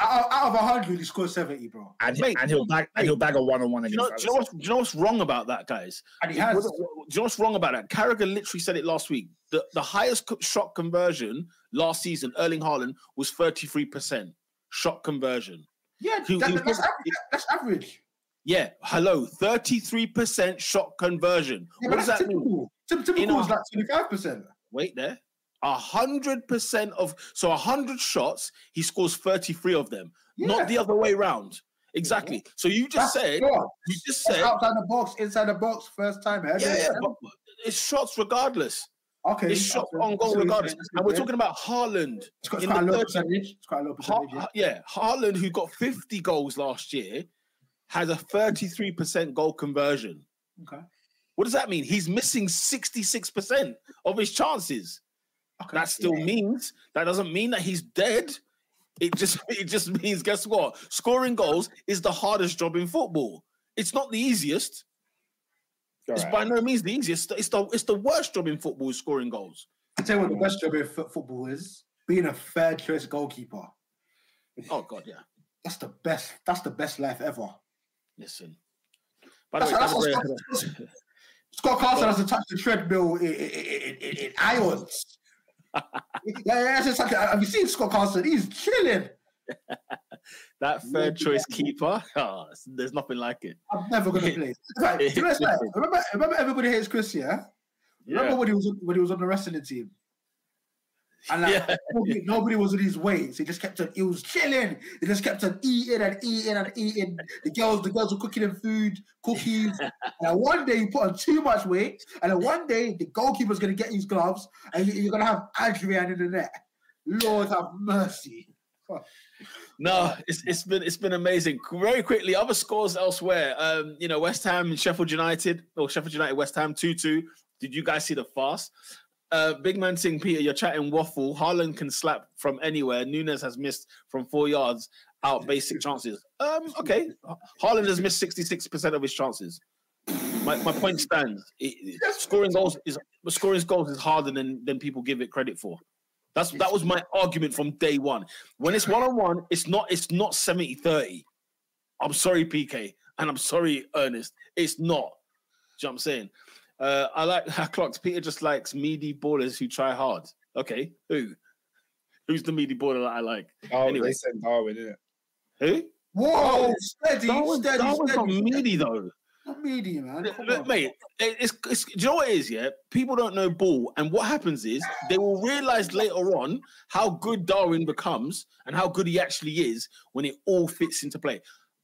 Out, out of hundred, he scored seventy, bro. And, Mate, and he'll bag and he'll bag a one on one Do against. you know? Do you know what's, do you know what's wrong about that, guys? And he What- has. Do you know what's wrong about that? Carragher literally said it last week. The the highest shot conversion last season, Erling Haaland was thirty three percent shot conversion. Yeah, He- that- he- that's, average, that's average. Yeah, hello, thirty three percent shot conversion. Yeah, what does that mean? typical. Typ- Typical You is like twenty-five percent. Wait there. A hundred percent of so a hundred shots, he scores thirty three of them, not the other way round. Exactly. So you just said, you just said, outside the box, inside the box, first time. yeah, yeah, but it's shots regardless. okay, It's shots okay. on goal regardless. And we're talking about Haaland. It's in quite a low percentage. It's quite a low percentage. Ha- yeah, Haaland, who got 50 goals last year, has a 33% goal conversion. Okay. What does that mean? He's missing 66% of his chances. Okay. That still Yeah. means that doesn't mean that he's dead. It just it just means guess what? Scoring goals is the hardest job in football. It's not the easiest. It's by no means the easiest. It's the it's the worst job in football is scoring goals. I tell you what, the best job in fo- football is being a third choice goalkeeper. Oh god, yeah. That's the best. That's the best life ever. Listen. By the That's, way, that's what Scott, Scott Carson has to touch the treadmill in, in, in, in, in ions. yeah, yeah, like, have you seen Scott Carson? He's chilling. that third choice keeper, oh, there's nothing like it. I'm never gonna play. Right, do you know what's like? remember, remember, everybody hates Chris. Yeah. Remember Yeah. when he was when he was on the wrestling team, and like uh, Yeah. nobody, nobody was in his weights. He just kept on. He was chilling. He just kept on eating and eating and eating. The girls, the girls were cooking him food, cookies. and then one day he put on too much weight, and then one day the goalkeeper's gonna get his gloves, and you- you're gonna have Adrian in the net. Lord have mercy. No, it's it's been it's been amazing. Very quickly, other scores elsewhere. Um, you know, West Ham and Sheffield United, or Sheffield United, West Ham, two two. Did you guys see the fast? Uh, Big man saying, Peter, you're chatting waffle. Haaland can slap from anywhere. Núñez has missed from four yards out basic chances. Um, okay. Haaland has missed 66% of his chances. My, my point stands. It- scoring goals is scoring goals is harder than, than people give it credit for. That's that was my argument from day one. When it's one on one, it's not it's not 70-30. I'm sorry, PK, and I'm sorry, Ernest. It's not. Do you know what I'm saying? Uh, I like I clocked Peter just likes meaty ballers who try hard. Okay, who? Who's the meaty baller that I like? Oh, Anyway. they said Darwin, didn't it? Who? Whoa, steady, Darwin, steady, Darwin's not steady. meaty though. Not meaty, man. Come Look, on. mate, it- it's, it's do you know what it is, yeah? People don't know ball, and what happens is they will realize later on how good Darwin becomes and how good he actually is when it all fits into play.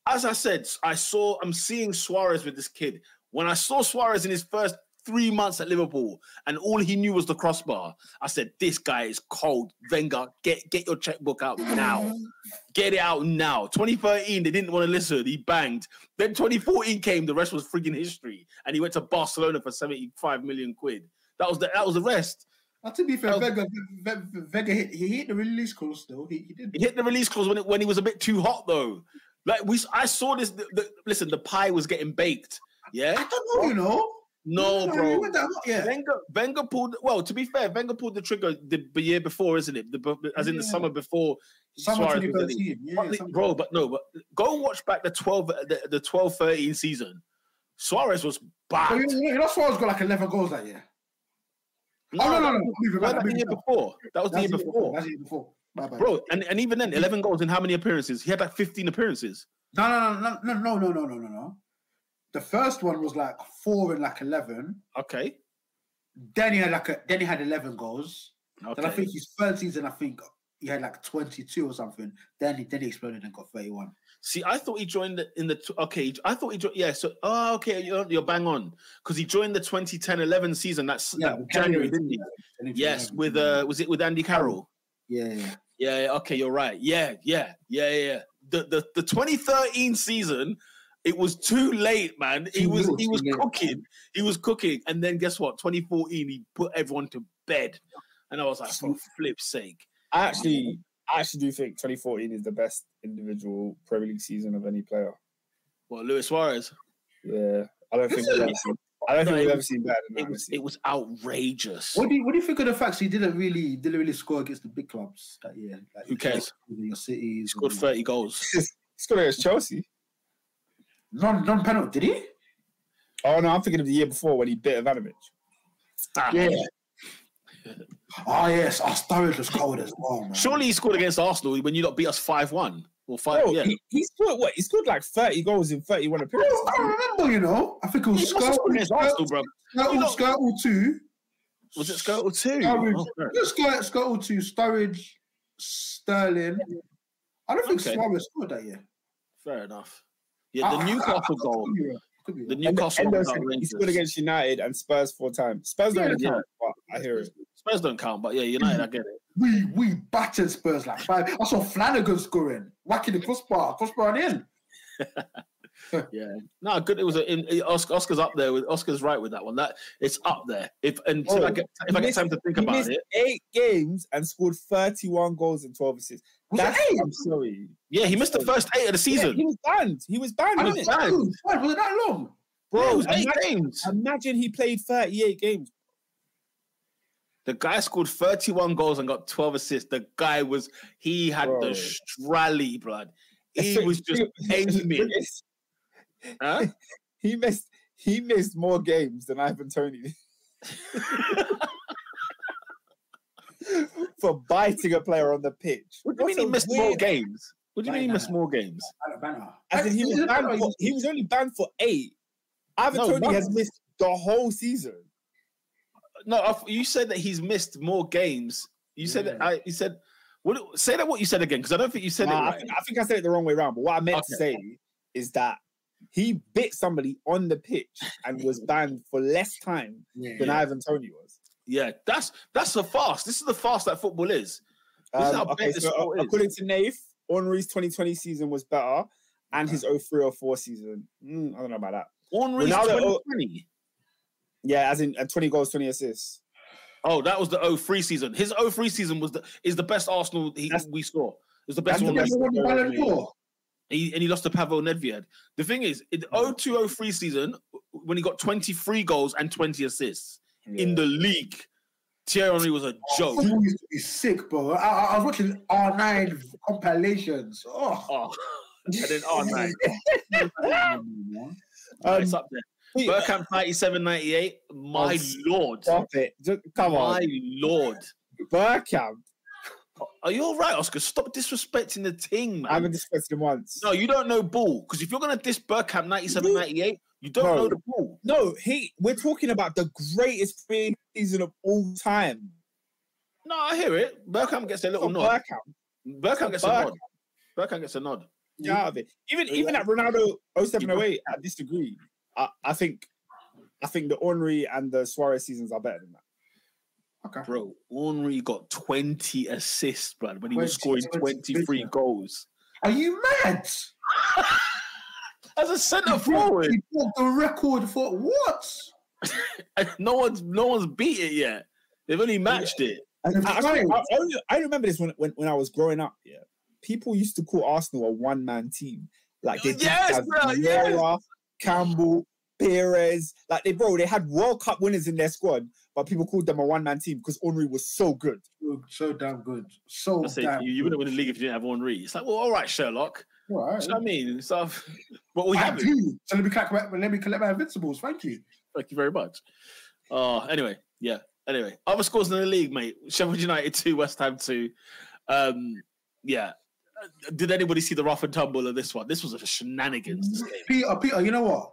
As I said, I saw I'm seeing Suarez with this kid. When I saw Suarez in his first three months at Liverpool, and all he knew was the crossbar, I said, "This guy is cold." Wenger, get get your checkbook out now. Get it out now. 2013, they didn't want to listen. He banged. Then 2014 came. The rest was frigging history, and he went to Barcelona for 75 million quid. That was the that was the rest. Now, to be fair, Oh. Vega, Ve- Ve- Vega hit, he hit the release clause still. He, he did. He hit the release clause when it, when he was a bit too hot though. Like we, I saw this. The, the, listen, the pie was getting baked. Yeah, I don't know, you know. No, he bro. went that- Yeah. Wenger, Wenger pulled. Well, to be fair, Wenger pulled the trigger the, year before, isn't it? The, as in the summer before. Summer Suarez was in it. 2013. Yeah, But, something bro, but no, but go watch back the 12, the, the 12 13 season. Suarez was bad. But you know, you know, Suarez got like 11 goals that year. No, oh, no, no, no. was- I'm moving no, back, that I'm the year before. That was the year before. That's the year before. My bad. Bro, and, and even then, 11 goals in how many appearances? He had like 15 appearances. No, no, no, no, no, no, no, no, no, no. The first one was like four and like 11. Okay. Then he had like a, then he had 11 goals. Then I think his third season, I think he had like 22 or something. Then he then he exploded and got 31. See, I thought he joined the, in the okay. I thought he joined. Yeah, so oh, okay, you're, you're bang on because he joined the 2010-11 season. That's that January, January, didn't he? January Yes, with uh, was it with Andy Carroll? yeah, yeah. Yeah, yeah, okay, you're right. Yeah, yeah, yeah, yeah. yeah. The the the 2013 season, it was too late, man. He was he was late. cooking. He was cooking, and then guess what? 2014, he put everyone to bed, and I was like, for flip's sake. I actually, I actually do think 2014 is the best individual Premier League season of any player. Well, Luis Suarez, Yeah, I don't think Is we've ever seen. I don't No, think it we've ever seen better it was it was outrageous. What do you what do you think of the facts he didn't really didn't really score against the big clubs that year? Like Who cares? Your cities. He scored 30 goals. He scored against Chelsea. Non non penalty, did he? Oh no, I'm thinking of the year before when he bit Ivanovic. Ah, Yeah. Oh yes, our Sturridge was cold as well, man. Surely he scored against Arsenal when you not beat us 5 1 or 5 Bro, yeah. he, he scored what? He scored like 30 goals in 31 Bro, appearances. I don't remember, you know. I think it was must have scored against Arsenal, bro. You know- Skrtel, two. Was it Skrtel 2? Sturridge, Oh, Skrtel, Skrtel two, Sturridge, Sterling. I don't think Okay. Suarez scored that year. fair enough. Yeah, the I- I- Newcastle I- goal. could be wrong, could be The wrong. Newcastle Endo one was said he scored against United and Spurs four times. Spurs don't Yeah, really yeah. count, but I hear it. Spurs don't count, but yeah, United, I get it. We we battered Spurs like five. I saw Flanagan scoring, whacking the crossbar, crossbar and in. Yeah, no, good. It was a, in, in- Oscar, Oscar's up there with Oscar's right with that one. That it's up there. If until I Oh, get if I get time to think He about missed it, eight games and scored 31 goals and 12 assists. Was That's, eight? I'm sorry. yeah, he missed the first eight of the Yeah, season. he was banned. He was banned, I wasn't don't it? know. Why was it that long? Bro, Bro, it was eight imagine, games. imagine he played 38 games. The guy scored 31 goals and got 12 assists. The guy was he had Bro. the strally blood. He was just aiming. Huh? he missed he missed more games than Ivan Toney for biting a player on the pitch. What do you mean he a missed more games? What do you mean he missed more games? Banner. As in he was banned for, he was only banned for eight. Ivan No, Toney one. has missed the whole season. No, you said that he's missed more games. You said that Yeah. I. You said what? Say that what you said again because I don't think you said Nah, it I, think, I think I said it the wrong way around. But what I meant to say is that he bit somebody on the pitch and was banned for less time Yeah. than Ivan Toney was. Yeah, that's that's the fast. This is the fast that football is. This is Um, how okay, so uh, according to Nath, Henry's 2020 season was better, and his 03 or 4 season. mm, I don't know about that. Ronaldo- 2020. Yeah, as in uh, 20 goals, 20 assists. Oh, that was the 03 season. His 03 season was the is the best Arsenal he, we saw. It's the best one. the best saw. He, and he lost to Pavel Nedved. The thing is, in the 02 03 season, when he got 23 goals and 20 assists in the league, Thierry Henry was a oh, joke. Football used to be sick, bro. I, I, was watching R9 compilations. Oh, Oh, and then R9. man. Oh, it's up there. Bergkamp 97 98. My Oh, lord. Stop it. Just, come on. My lord. Bergkamp. Oh, are you all right, Oscar? Stop disrespecting the team, I haven't disrespected him once. No, you don't know ball. Because if you're going to diss Bergkamp 97 98, you don't Bro. know the ball. No, he. We're talking about the greatest League season of all time. No, I hear it. Bergkamp gets a little nod. Bergkamp. Bergkamp gets a nod. Bergkamp gets a nod. Yeah, out of it. Even even at Ronaldo 0708, I disagree. I, I think I think the Henry and the Suarez seasons are better than that. Okay. Bro, Henry got 20 assists, bro, when he was scoring 20, 23 yeah. goals. Are you mad? As a centre He broke- forward, He broke the record for what? no one's no one's beat it yet. They've only matched it. And I, I, I, I remember this when, when when I was growing up. Yeah, people used to call Arsenal a one man team. Like they Yes, have bro, yes. Vieira, Campbell, Pires. Like they, bro, they had World Cup winners in their squad, but people called them a one man team because Henry was so good. So, so damn good. So I say damn. you, you wouldn't win the league if you didn't have Henry. It's like, well, all right, Sherlock. All right. You know what I mean? So, but we I have it. do. So let me collect my, let me collect my invincibles. Thank you. Thank you very much. Uh, anyway, yeah. Anyway, other scores in the league, mate. Sheffield United two, West Ham two. Um, yeah. Uh, Did anybody see the rough and tumble of this one? This was a shenanigans. Peter, Peter, you know what?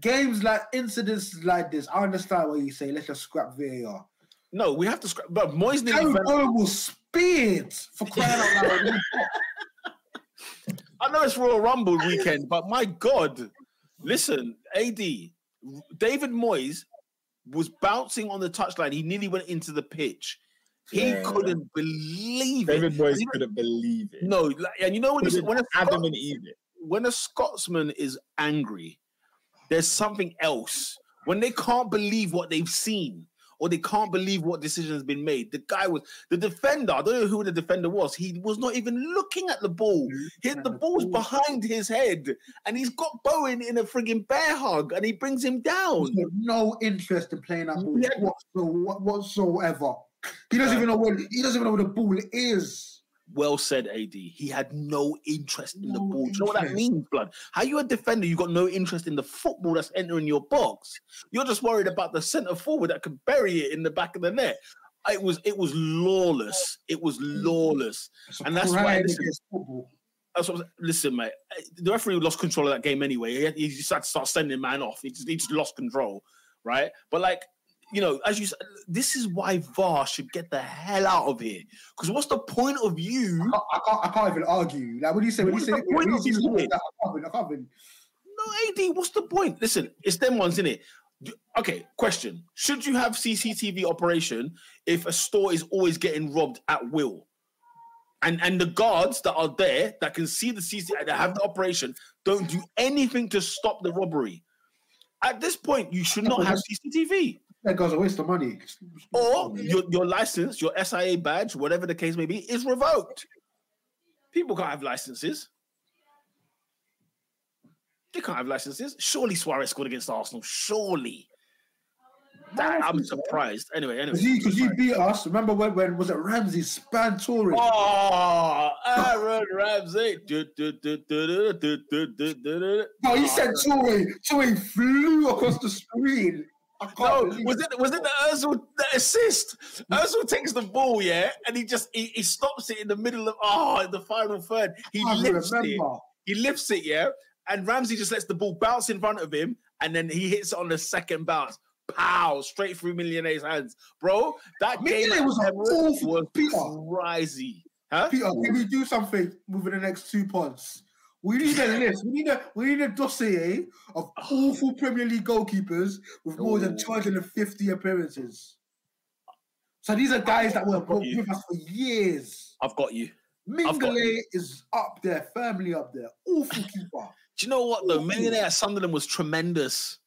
Games like incidents like this, I understand what you say. Let's just scrap VAR. No, we have to scrap. But Moyes nearly Aaron fell- Bowen was speared for crying out loud. I know it's Royal Rumble weekend, but my God, listen, AD, David Moyes was bouncing on the touchline. He nearly went into the pitch. He Yeah. couldn't believe it. David Moyes couldn't believe it. No, like, and you know when, when, a Adam Scot- and Eve when a Scotsman is angry, there's something else. When they can't believe what they've seen, or they can't believe what decision has been made. The guy was the defender. I don't know who the defender was. He was not even looking at the ball. Mm-hmm. Hit the mm-hmm. ball's behind his head, and he's got Bowen in a frigging bear hug, and he brings him down. No interest in playing that ball Yeah. whatsoever. He doesn't even know what he doesn't even know what the ball is. Well said, AD. He had no interest in the No ball. Do you know what that means, blood? How you a defender? You got no interest in the football that's entering your box. You're just worried about the centre forward that could bury it in the back of the net. It was it was lawless. It was lawless. A And that's why this- against football. That's what, listen, mate. eh, The referee lost control of that game anyway. He, he just had to start sending man off. He just, he just lost control, right? But like, you know, as you said, this is why VAR should get the hell out of here. Because what's the point of you? I can't, I can't, I can't even argue. Like when you say when you What's say point you of say you like I can't even, I can't even. No, AD, what's the point? Listen, it's them ones, in it. Okay, question. Should you have CCTV operation if a store is always getting robbed at will? And and the guards that are there that can see the CCTV that have the operation don't do anything to stop the robbery. At this point, you should not have CCTV. That goes a waste of money. Or your, your license, your SIA badge, whatever the case may be, is revoked. People can't have licenses. They can't have licenses. Surely Suarez scored against Arsenal. Surely. That, I'm surprised. Anyway, anyway. Because you, beat us. Remember when, when was it Ramsey span touring? Oh, Aaron Ramsey. No, he oh, said Toure. Toure flew across the screen. No, believe was it was it the Özil the assist? Mm. Özil takes the ball, yeah, and he just he, he stops it in the middle of oh in the final third. He lifts it. He lifts it, yeah, and Ramsey just lets the ball bounce in front of him, and then he hits it on the second bounce. Pow! Straight through Mignolet's hands, bro. That game Millionaire was an Emirates awful was Peter. crazy, huh? Peter, can we do something within the next two pods? We need a list. We need a we need a dossier of ah. awful Premier League goalkeepers with more than 250 appearances. So these are guys that were with us for years. I've got you. Mignolet is up there, firmly up there. Awful keeper. Do you know what though? Mignolet at Sunderland was tremendous.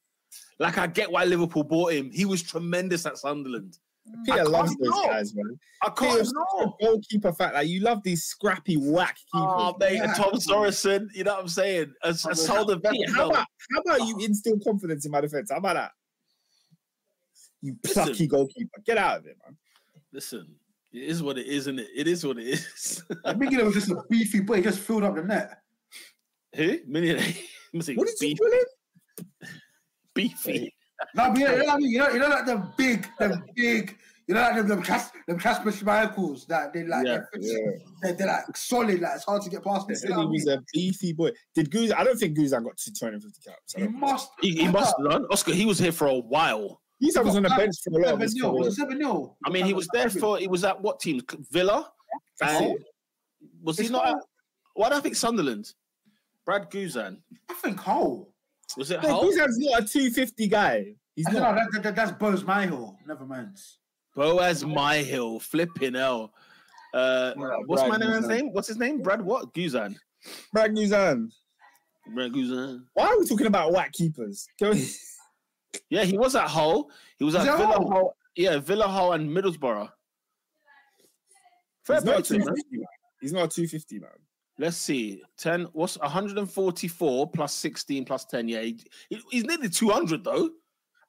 Like I get why Liverpool bought him. He was tremendous at Sunderland. I Peter can't loves those ignore. guys, man. I can't Peter's ignore. a goalkeeper fact. Like you love these scrappy whack oh, keepers. Oh, mate, Yeah. Tom Sorensen, you know what I'm saying? As, Oh, as yeah. Solder how about how about you instill confidence in my defense? How about that? You Listen. plucky goalkeeper. Get out of it, man. Listen, it is what it is, isn't it? It is what it is. Mignolet was just a beefy boy. He just filled up the net. Who? Mignolet. Must say What did you call him? beefy. No, but you know, you know what I mean? You know, you know, like the big, the big, you know, like them, them, Cas- them Kasper Schmeichels that they like, Yeah, they're, they're, they're like solid, like it's hard to get past He it. said You know he what I was mean? a beefy boy. Did Guzan? I don't think Guzan got to 250 caps. I He don't- must. He, he must learn. Oscar, he was here for a while. Guzan was on the bench for a lot of Seven his nil. career. Was it seven nil? I mean, he was there for. He was at what team? Villa. That's And it. was he It's not? not- At, why do I think Sunderland? Brad Guzan. I think Hull. Was it No, Hull? Guzan's not a 250 guy. He's I don't not. know. That, that, that's Boaz Myhill. Never mind. Boaz Myhill, flipping hell. Uh, Yeah, what's Brad my man's Guzan. name? What's his name? Brad what? Guzan. Brad Guzan. Brad Guzan. Why are we talking about whack keepers? Can we- Yeah, he was at Hull. He was Was at Villa Hull? Hull. Yeah, Villa Hull and Middlesbrough. Fair He's not play a to him, man. 250 man. He's not a 250 man. Let's see. 10, what's 144 plus 16 plus 10? Yeah, he, he- he's nearly 200 though.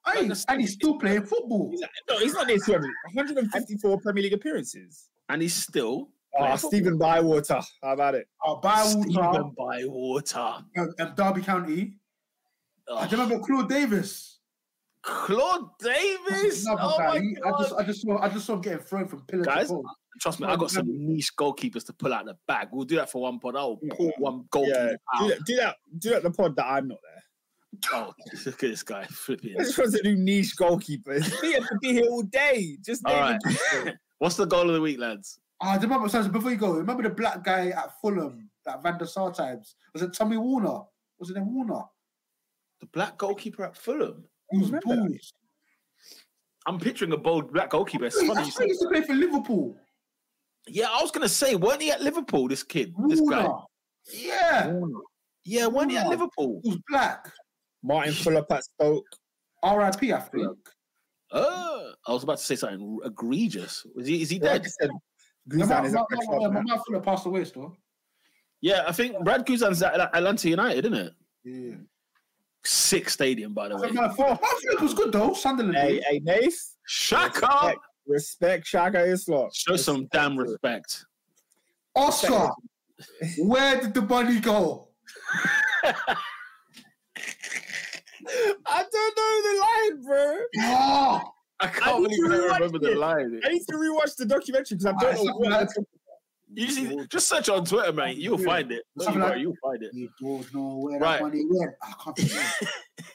Hey, and he's still playing football. He's, no, he's not near 200. 154 Premier League appearances. And he's still. Oh, playing Stephen Bywater. How about it? Uh, Bywater Stephen Bywater. and, and Derby County. I Ugh. remember Claude Davis. Claude Davis. Another Oh my He- I God. just, I just saw, I just saw him getting thrown from pillar Guys, to post. Trust me, I got some niche goalkeepers to pull out the bag. We'll do that for one pod. I'll Yeah. pull one goalkeeper Yeah, do out. that, do that. Do that. The pod that I'm not there. Oh, look at this guy flipping. I just want to do niche goalkeepers. He had to be here all day. Just All name right. it. What's the goal of the week, lads? Ah, I remember, so before you go, remember the black guy at Fulham, that Van der Sar times? Was it Tommy Warner? Was it then Warner? The black goalkeeper at Fulham. He was remember that. I'm picturing a bold black goalkeeper. It's funny I he used to play for Liverpool. Yeah, I was gonna say, weren't he at Liverpool? This kid, this guy. Warner. Yeah, Yeah, weren't he at Liverpool? he was black. Martin Fülöp at Stoke. R.I.P. I think. Oh, I was about to say something egregious. Is he? Is he Like dead? I said, Yeah, Guzan my, is my, passed away still. Yeah, I think Brad Guzan's at at Atlanta United, isn't it? Yeah. Sick stadium, by the I way. think my Fuller my was good though. Sunderland. Hey, days. hey, Nath. Shaka, Respect, respect Shaka Hislop. show some damn respect. Oscar, where did the money go? I don't know the line, bro. Oh, I I can't need believe I remember the it. line. I need to rewatch the documentary because I Ah, don't it's know something what. like- You just, just search on Twitter, mate. You'll find it. No, you Something like- won't, you'll find it. you don't know where Right. that money went. I can't forget.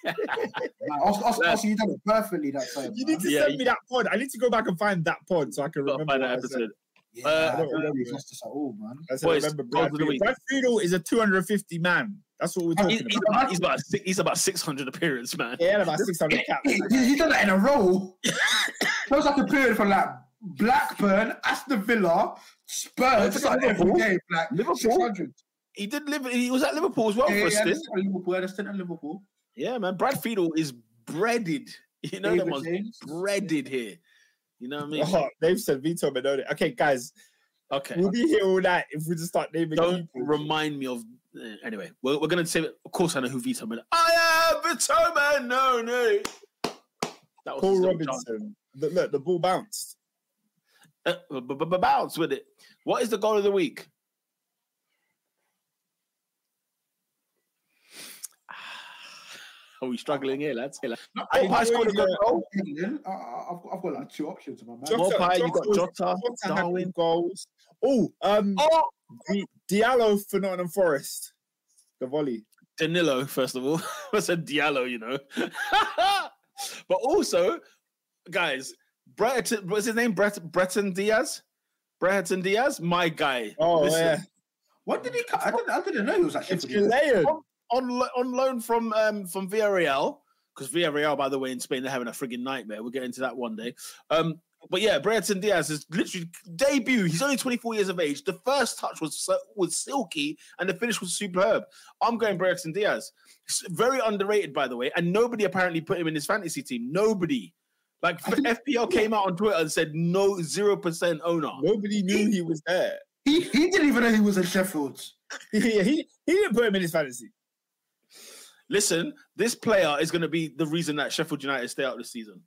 Man, Oscar, Oscar, Oscar, you done it perfectly that time. You man. need to Yeah, send you- me that pod. I need to go back and find that pod so I can remember. find what that I said. episode. Yeah, Uh, I I don't don't remember. remember justice at all, man. I said, Boys, remember goals Brad of the Friedel. week. Brad Friedel is a 250 man. That's what we're talking he's about. about, he's about six, he's about 600 appearance, man. He had about 600 caps. He, he, he done that in a row. that was like a period from like Blackburn, Aston Villa, Spurs, just like every Liverpool. game, like Liverpool. 600. He did live. He was at Liverpool as well Yeah, for a yeah, stint. that's at Liverpool. That's at Liverpool. Yeah, man. Brad Friedel is breaded. You know that David one's James. breaded here. You know what I mean? Oh, they've said Vito Mannone. Okay, guys, Okay. we'll be here all night if we just start naming Don't people. remind me of. eh, Anyway, we're, we're gonna say. Of course, I know who Vito Man. I am Vito Man. No, no. That was Paul Robinson. The, look, the ball bounced. Chant. Uh, b- b- b- bounce with it. What is the goal of the week? Are we struggling here, lads? Here, lads. I Maupay scored a enjoyed, good goal. England, I, I- I've, got- I've got like two options in my mind. Jota- Maupay, you got Jota- Jota, Jota had Darwin. good goals. Oh, um, Oh, Di- Diallo for Nottingham Forest. The volley. Danilo, first of all. I said Diallo, you know. but also, guys, Breton, what's his name? Brett, Brereton Diaz? Brereton Diaz? My guy. Oh, Listen, yeah. What did he cut? I didn't, I didn't know he was actually. Ghanaian. On, lo- on loan from um, from Villarreal, because Villarreal, by the way, in Spain, they're having a frigging nightmare. We'll get into that one day. Um, but yeah, Brereton Diaz is literally debut. He's only 24 years of age. The first touch was was silky, and the finish was superb. I'm going Brereton Diaz. Very underrated, by the way, and nobody apparently put him in his fantasy team. Nobody. Like FPL came out on Twitter and said no zero percent owner. Nobody knew he was there. He, he didn't even know he was at Sheffield. he, he, he didn't put him in his fantasy. Listen, this player is going to be the reason that Sheffield United stay out this season.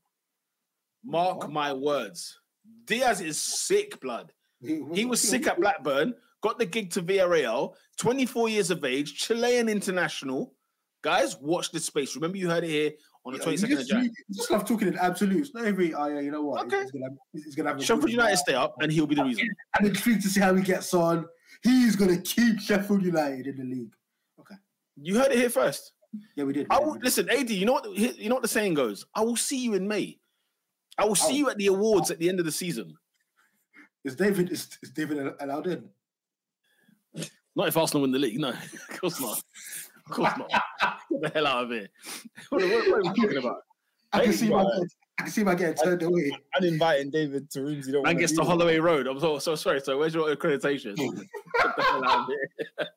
Mark What? my words. Diaz is sick, blood. He was sick at Blackburn, got the gig to Villarreal, 24 years of age, Chilean international. Guys, watch this space. Remember, you heard it here on the You 22nd of just, January. you just love talking in absolutes. Not every, oh uh, yeah, you know what? Okay. He's, gonna, he's gonna have a Sheffield United stay up, and he'll be the reason. I'm intrigued to see how he gets on. He's gonna keep Sheffield United in the league. Okay. You heard it here first. Yeah, we did. I will listen, AD. You know what? You know what the saying goes. I will see you in May. I will see Oh. you at the awards at the end of the season. Is David is, is David allowed in? Not if Arsenal win the league. No, of course not. Of course not. Get the hell out of here. What, what, what are we talking about? I can see my I can see my getting turned away. Uninviting David to rooms you don't Man want gets to Holloway Road. I'm so, so sorry. So where's your accreditation? Get the hell out of here.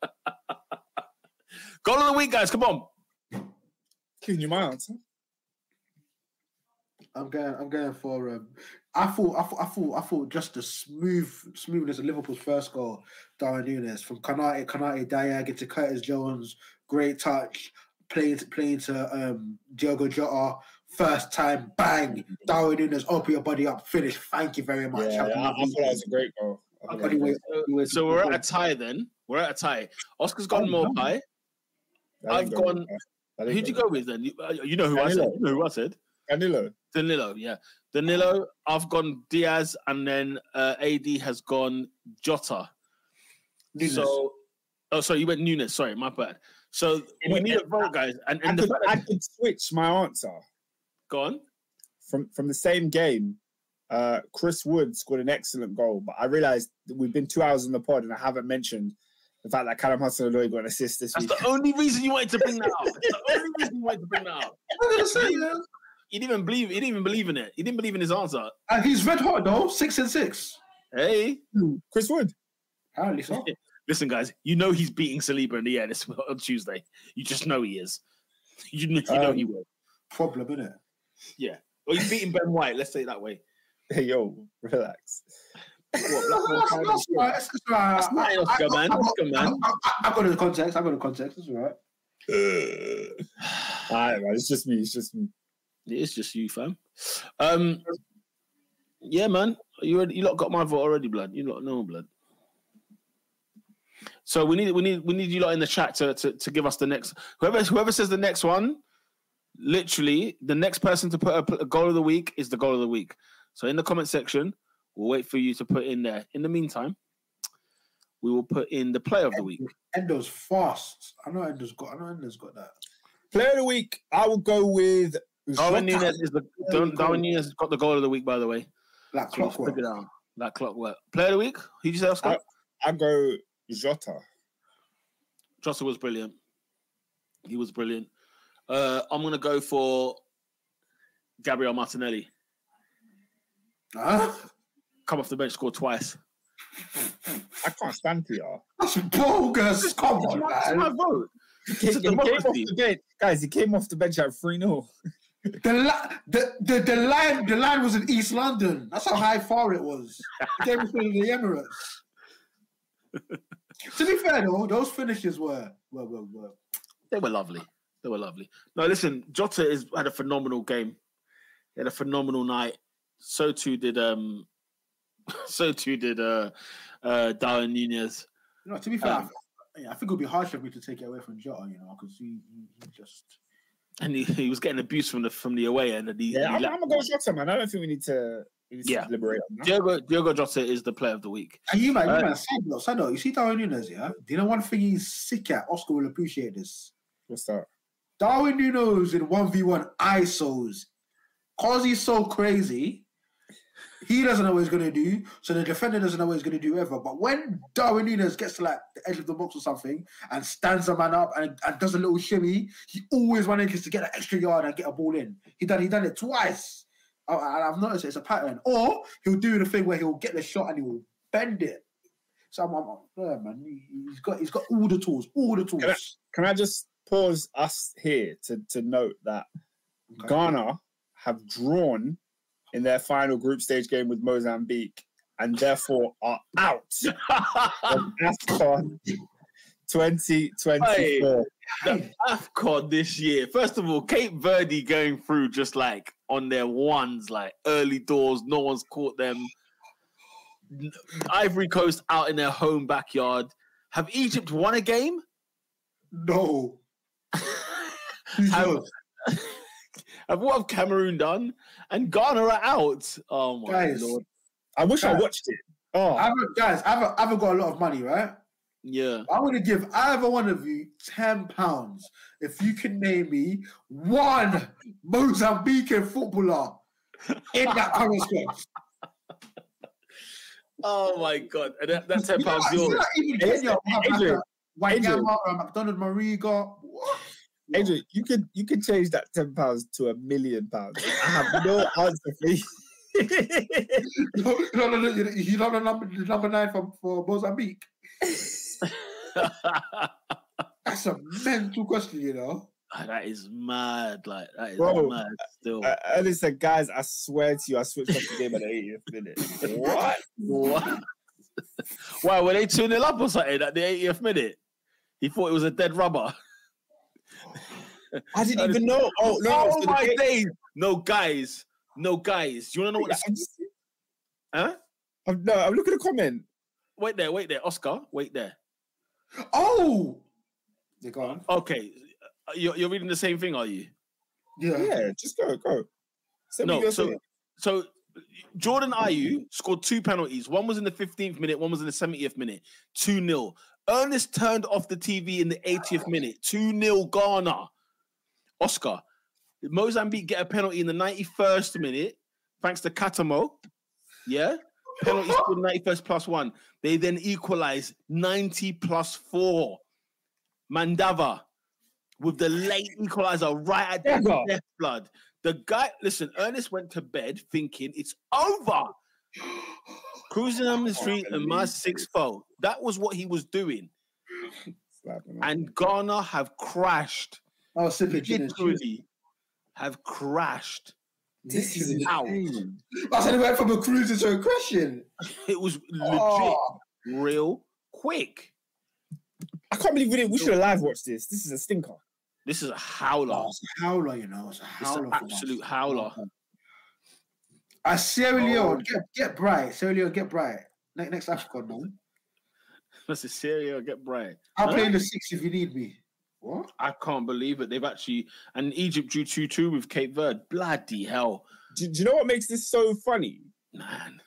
Goal of the week, guys. Come on. Giving you my answer. I'm going. I'm going for um, I thought, I thought, I thought, I thought just the smooth smoothness of Liverpool's first goal, Darwin Núñez from Konaté, Konaté Diag into Curtis Jones, great touch, playing to playing to um, Diogo Jota, first time, bang, Darwin Núñez, open your body up, finish. Thank you very much. Yeah, Happy I, I New thought that was a great goal. I thought that was Anyway, great. anyway, So we're at a tie then. We're at a tie. Oscar's gone Oh, more no. pie. I've go gone- well. Didn't Who'd you go go with then? You, uh, you know who I said. Danilo. You know who I said. Danilo. Danilo, yeah. Danilo, I've gone Diaz, and then uh, AD has gone Jota. Núñez. So, oh, sorry, you went Núñez. Sorry, my bad. So we know, need a vote, guys. And, I and the could, fact I could switch my answer gone. from from the same game. Uh, Chris Wood scored an excellent goal, but I realized that we've been two hours on the pod and I haven't mentioned the fact that Callum Hudson-Odoi got an assist this That's week. the only reason you wanted to bring that up. That's the only reason you wanted to bring that up. I'm gonna say, yeah. He didn't even believe. He didn't even believe in it. He didn't believe in his answer. And he's red hot though, six and six. Hey, Chris Wood. Apparently so. listen, guys. You know he's beating Saliba in the air this on Tuesday. You just know he is. You know, you know Um, he will. Problem, innit? Yeah. Well, he's beating Ben White. Let's say it that way. Hey yo, relax. What, That's, Blackburn that's, that's. That's, that's. That's not enough, I- I- man. I- That's I- good, man. I, I, I got the context. I've got the context. That's all right. All right, man. It's just me. It's just me. It is just you, fam. Um, yeah, man. You already, you lot got my vote already, blood. You lot know, blood. So we need we need we need you lot in the chat to, to to give us the next whoever whoever says the next one. Literally, the next person to put a, a goal of the week is the goal of the week. So in the comment section, we'll wait for you to put in there. In the meantime, we will put in the play of the week. Endo's fast. I know Endo's got. I know Endo's got that. Player of the week, I will go with Darwin Jota. Núñez is the There Darwin go. Núñez got the goal of the week, by the way. Like So clockwork. figure it out. That clockwork. Player of the week? Who did you say, Oscar? I go Jota. Jota was brilliant. He was brilliant. Uh, I'm gonna go for Gabriel Martinelli. Huh? Come off the bench, score twice. I can't stand PR. That's bogus. Come on, That's my vote. He a came, he came off the bench, guys. He came off the bench at three 0 The, li- the, the, the line the line was in East London. That's how high far it was. The game was in the Emirates. to be fair though, those finishes were were, were, were They were lovely. They were lovely. No, listen, Jota is had a phenomenal game. He had a phenomenal night. So too did um so too did uh uh Darwin Núñez. you know, to be fair, Um, I, yeah, I think it would be harsh for me to take it away from Jota, you know, because he, he, he just And he, he was getting abuse from the from the away end and he, Yeah, he I'm, let- I'm gonna go Jota, man. I don't think we need to, we need to Yeah. deliberate on that. Diogo Diogo Jota is the player of the week. And you man, you Uh, man, side note, side note, you see Darwin Núñez, yeah? Do you know one thing he's sick at? Oscar will appreciate this. What's that? Darwin Núñez in 1v1 ISOs. Cause he's so crazy, he doesn't know what he's gonna do, so the defender doesn't know what he's gonna do ever. But when Darwin Núñez gets to like the edge of the box or something and stands a man up and, and does a little shimmy, he always manages to get an extra yard and get a ball in. He done he done it twice. I, I- I've noticed it's a pattern. Or he'll do the thing where he'll get the shot and he will bend it. So I'm, I'm, yeah, man, he, he's got he's got all the tools, all the tools. Can I- Can I just pause us here to, to note that Okay. Ghana have drawn in their final group stage game with Mozambique and therefore are out of AFCON 2024. the AFCON this year. First of all, Cape Verde going through just like on their ones, like early doors, no one's caught them. Ivory Coast out in their home backyard. Have Egypt won a game? No. Who's Have, yours? have what have Cameroon done? And Ghana are out. Oh my Guys. lord. I wish I watched it. Oh, I haven't, guys, I haven't, I haven't got a lot of money, right? Yeah. I'm to give either one of you ten pounds if you can name me one Mozambican footballer in that current squad. Oh my god. And that, that ten pounds yours. even Kenya Adrian, a Adrian. Wanyama a McDonald Mariga. What? Adrian, you could you could change that ten pounds to a million pounds. I have no answer for you. No, no, no, no, you- you know the number, the number nine for, for Mozambique. That's a mental question, you know. Ah, that is mad. Like that is Bro, mad. Still, Uh, Ernest said, guys, I swear to you, I switched off the game at the 80th minute. what? what? Why were they two 0 up or something at the 80th minute? He thought it was a dead rubber. I didn't even know. Oh, no. oh so my game- days! No guys, no guys. Do you wanna know what? I'm, huh? I'm, no, I'm looking at the comment. Wait there, wait there, Oscar. Wait there. Oh, they go on. Okay, uh, you're, you're reading the same thing, are you? Yeah. Yeah, just go, go. Send No, your so thing. so Jordan Ayew scored two penalties. One was in the 15th minute, one was in the 70th minute. 2 0. Ernest turned off the TV in the 80th minute. 2 0 Ghana. Oscar. Mozambique get a penalty in the 91st minute, thanks to Catamo. Yeah. Penalty scored 91st plus one. They then equalize 90 plus four. Mandava with the late equalizer right at the death blood. The guy, listen, Ernest went to bed thinking it's over. Cruising on the street and my six foe. That was what he was doing. And Ghana have crashed. Oh, sipping gin and juice. Literally have crashed. this is out. insane. I said it went from a cruiser to a question. It was legit, Oh, real quick. I can't believe we didn't. We should have live watched this. This is a stinker. This is a howler. oh, it's a howler, you know. It's a It's howler. an for us. absolute howler. Uh, Sierra Oh. Get get bright. Sierra Leone, get bright. Next, next Africa, man. That's a serious get bright. I'll Huh? play in the six if you need me. What? I can't believe it. They've actually and Egypt drew 2 2 with Cape Verde. Bloody hell. Do, do you know what makes this so funny? Man.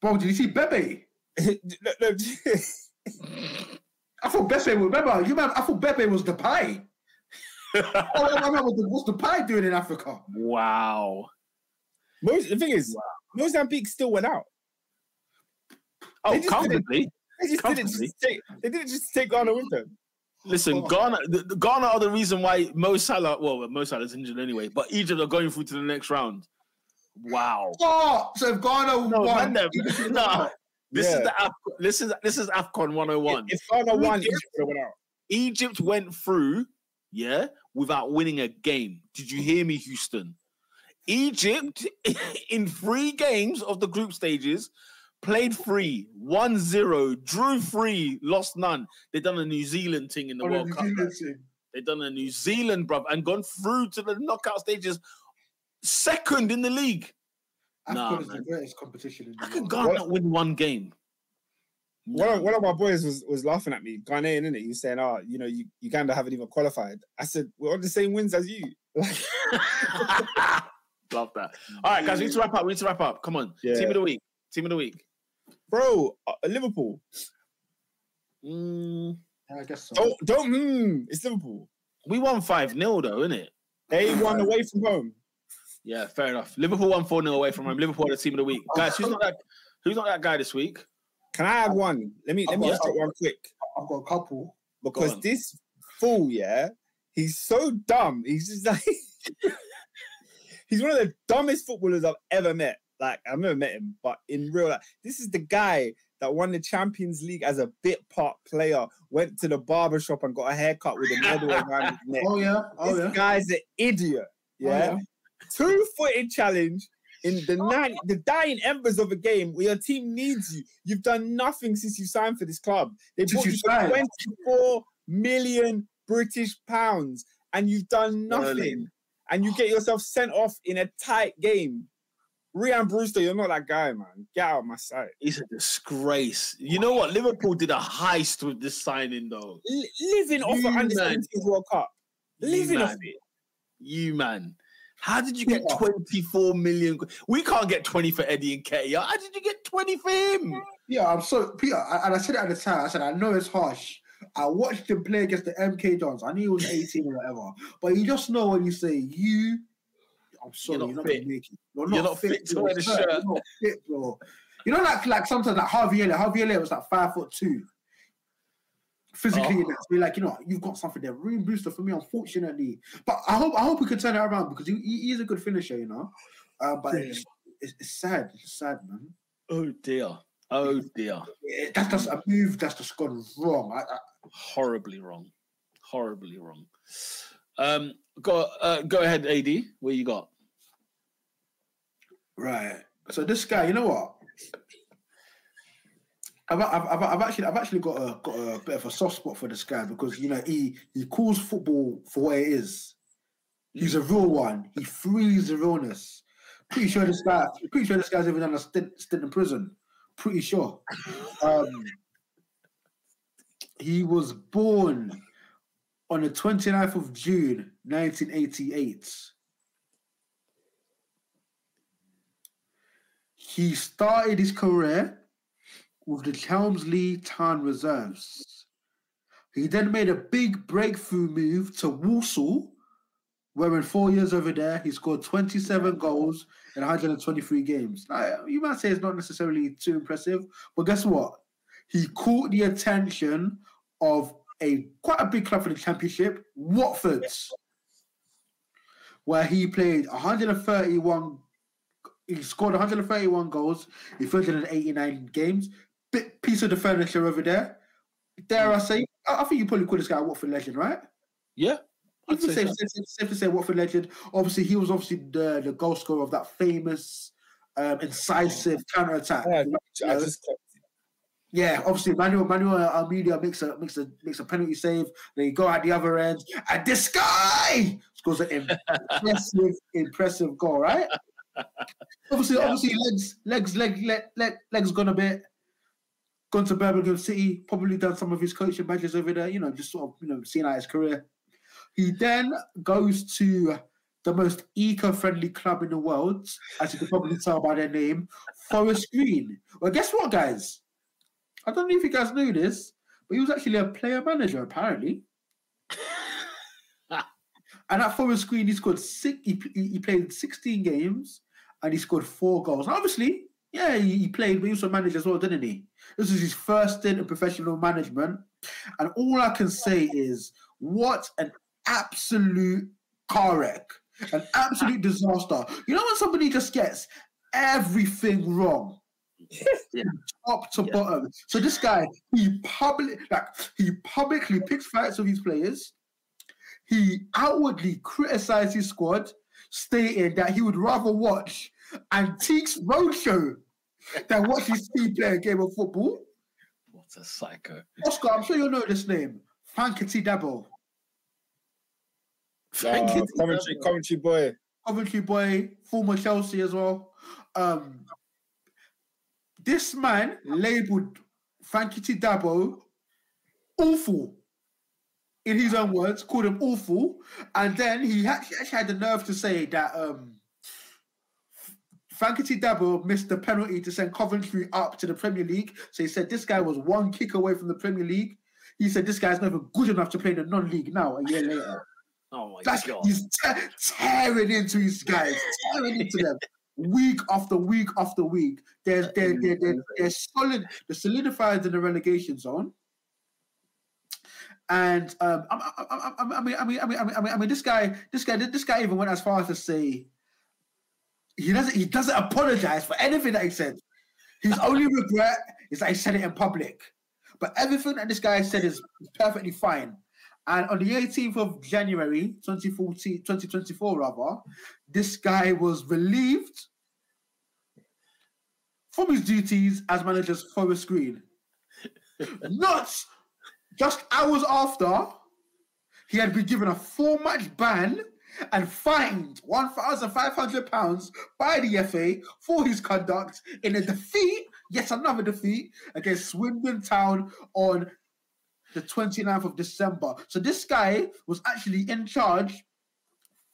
Bro, did you see Bebe? no, no, I thought Bebe. Remember, you remember? I thought Bebe was the pie. oh, I remember the, what's the pie doing in Africa? Wow. Most, the thing is, Mozambique still went out. Oh, They just comfortably. They just didn't just take. They didn't just take Ghana with them. Listen, Oh. Ghana, the, the Ghana are the reason why Mo Salah, well, Mo Salah's injured anyway, but Egypt are going through to the next round. Wow. Oh, so if Ghana No, won, man, them- Egypt no. This is the Af- this is this is Afcon 101. If Ghana won, Egypt- Egypt went out. Egypt went through, yeah, without winning a game. Did you hear me, Houston? Egypt, in three games of the group stages, played three, 1 0, drew three, lost none. They've done a New Zealand thing in the Oh, World Cup. Zealand team. They done a New Zealand, bruv, and gone through to the knockout stages, second in the league. Nah, Africa is the greatest competition in the How can world. Ghana not win one game? One of, one of my boys was, was laughing at me, Ghanaian, innit? He was saying, oh, you know, you, Uganda haven't even qualified. I said, we're on the same wins as you. Love that. All right, guys, we need to wrap up. We need to wrap up. Come on. Yeah. Team of the week. Team of the week. Bro, uh, Liverpool. Mm, Yeah, I guess so. Don't, don't, hmm, it's Liverpool. we won 5 0, though, innit? They won away from home. Yeah, fair enough. Liverpool won 4 0 away from home. Liverpool are the team of the week. Guys, who's not that who's not that guy this week? Can I have one? Let me let me Yeah. just drop one quick. I've got a couple. Because on. this fool, yeah, he's so dumb. He's just like he's one of the dumbest footballers I've ever met. Like I've never met him, but in real life, this is the guy that won the Champions League as a bit part player, went to the barber shop and got a haircut with a medal around his neck. Oh yeah, oh this yeah. guy's an idiot. Yeah. yeah. Two footed challenge in the nine, the dying embers of a game where your team needs you. You've done nothing since you signed for this club. They bought you you for 24 million British pounds and you've done nothing. Sterling. And you get yourself sent off in a tight game. Rian Brewster, you're not that guy, man. Get out of my sight. He's a disgrace. You know what? Liverpool did a heist with this signing, though. Li- living off You an under man. 17 World Cup. Living off it. You, man. How did you get Yeah. 24 million? We can't get 20 for Eddie Nketiah. How did you get 20 for him? Yeah, I'm so Peter, I- and I said it at the time. I said I know it's harsh. I watched him play against the MK Dons. I knew he was 18 or whatever, but you just know when you say you. I'm sorry, not you're not, fit. gonna make it. You're not, You're not fit to wear the shirt. You're not fit, bro. You know, like like sometimes like Harvey Elliott. Harvey Elliott was like five foot two. Physically, Oh. be like, you know, you've got something there. Room booster for me, unfortunately. But I hope I hope we can turn it around because he, he- he's a good finisher, you know. Uh, but Yeah. it's, it's, it's sad. It's sad, man. Oh, dear. Oh, dear. Yeah, that's just a move that's just gone wrong. I, I, Horribly wrong. Horribly wrong. Um, go uh, go ahead, AD. What you got? Right. So this guy, you know what? I've, I've, I've, actually I've actually got a got a bit of a soft spot for this guy because you know he he calls football for what it is. He's a real one. He frees the realness. Pretty sure this guy. Pretty sure this guy's even done a stint, stint in prison. Pretty sure. Um, he was born on the 29th of June, 1988. He started his career with the Chelmsley Town Reserves. He then made a big breakthrough move to Walsall, where in four years over there, he scored 27 goals in 123 games. Now, you might say it's not necessarily too impressive, but guess what? He caught the attention of a quite a big club for the championship, Watford, where he played 131. He scored 131 goals. In 89 games. Bit piece of the furniture over there. Dare I say? I, I think you probably call this guy a Watford legend, right? Yeah. I'd say safe, safe, safe, to say Watford legend. Obviously, he was obviously the, the goal scorer of that famous, um, incisive counter attack. Yeah, I just Yeah, obviously Manuel Manuel Almunia makes a makes a makes a penalty save. Then you go at the other end, and this guy scores an impressive impressive goal, right? Obviously, Yeah. obviously legs legs leg leg leg legs gone a bit. Gone to Birmingham City, probably done some of his coaching badges over there. You know, just sort of you know seeing out his career. He then goes to the most eco-friendly club in the world, as you can probably tell by their name, Forest Green. Well, guess what, guys? I don't know if you guys knew this, but he was actually a player manager apparently. and at Forest Green, he scored six. He, he played sixteen games, and he scored four goals. And obviously, yeah, he, he played, but he also managed as well, didn't he? This is his first stint in professional management, and all I can say is, what an absolute car wreck, an absolute disaster. You know when somebody just gets everything wrong top to Yeah. bottom. So this guy, he public like he publicly picks fights with his players. He outwardly criticizes his squad, stating that he would rather watch Antiques Roadshow than watch his team play a game of football. What a psycho. Oscar, I'm sure you'll know this name. Fankaty Dabo, Thank uh, you. Coventry, Coventry boy. Coventry boy, former Chelsea as well. Um, this man labeled Fankaty Dabo awful in his own words, called him awful, and then he actually, actually had the nerve to say that um, Fankaty Dabo missed the penalty to send Coventry up to the Premier League. So he said this guy was one kick away from the Premier League. He said this guy's never good enough to play in the non-league now. A year later, Oh my that's god. he's te- tearing into his guys, tearing into them. Week after week after week, they're they're they're, they're, they're solid. They're solidified in the relegation zone. And um, I, I, I, I mean, I mean, I mean, I mean, I mean, I mean, this guy, this guy, this guy even went as far as to say he doesn't, he doesn't apologize for anything that he said. His only regret is that he said it in public. But everything that this guy said is perfectly fine. And on the 18th of January 2014, 2024, rather, this guy was relieved from his duties as manager of Forest Green. Not just hours after he had been given a four match ban and fined £1,500 by the FA for his conduct in a defeat, yet another defeat, against Swindon Town on the 29th of December. So this guy was actually in charge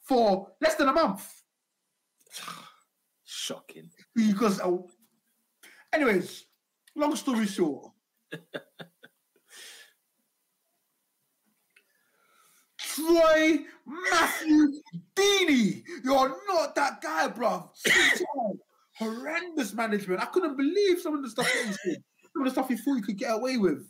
for less than a month Shocking. because, uh, anyways, long story short. Troy Matthew Deeney, you're not that guy, bruv. Horrendous management. I couldn't believe some of the stuff he some of the stuff he thought he could get away with.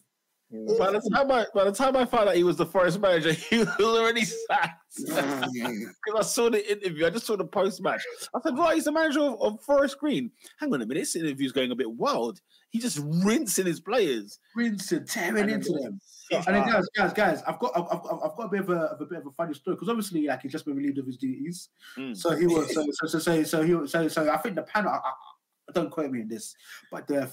By the time I by the time I found out he was the Forest manager, he was already sacked. Because I saw the interview, I just saw the post match. I said, "Right, he's the manager of, of Forest Green." Hang on a minute, this interview's going a bit wild. He's just rinsing his players, rinsing, tearing into them. And then, guys, guys, guys, I've got, I've, I've, I've got a bit of a, of a bit of a funny story because obviously, like, he's just been relieved of his duties. Mm. So he was, so, so, so, so, so he, so, so I think the panel. I, I, don't quote me in this, but the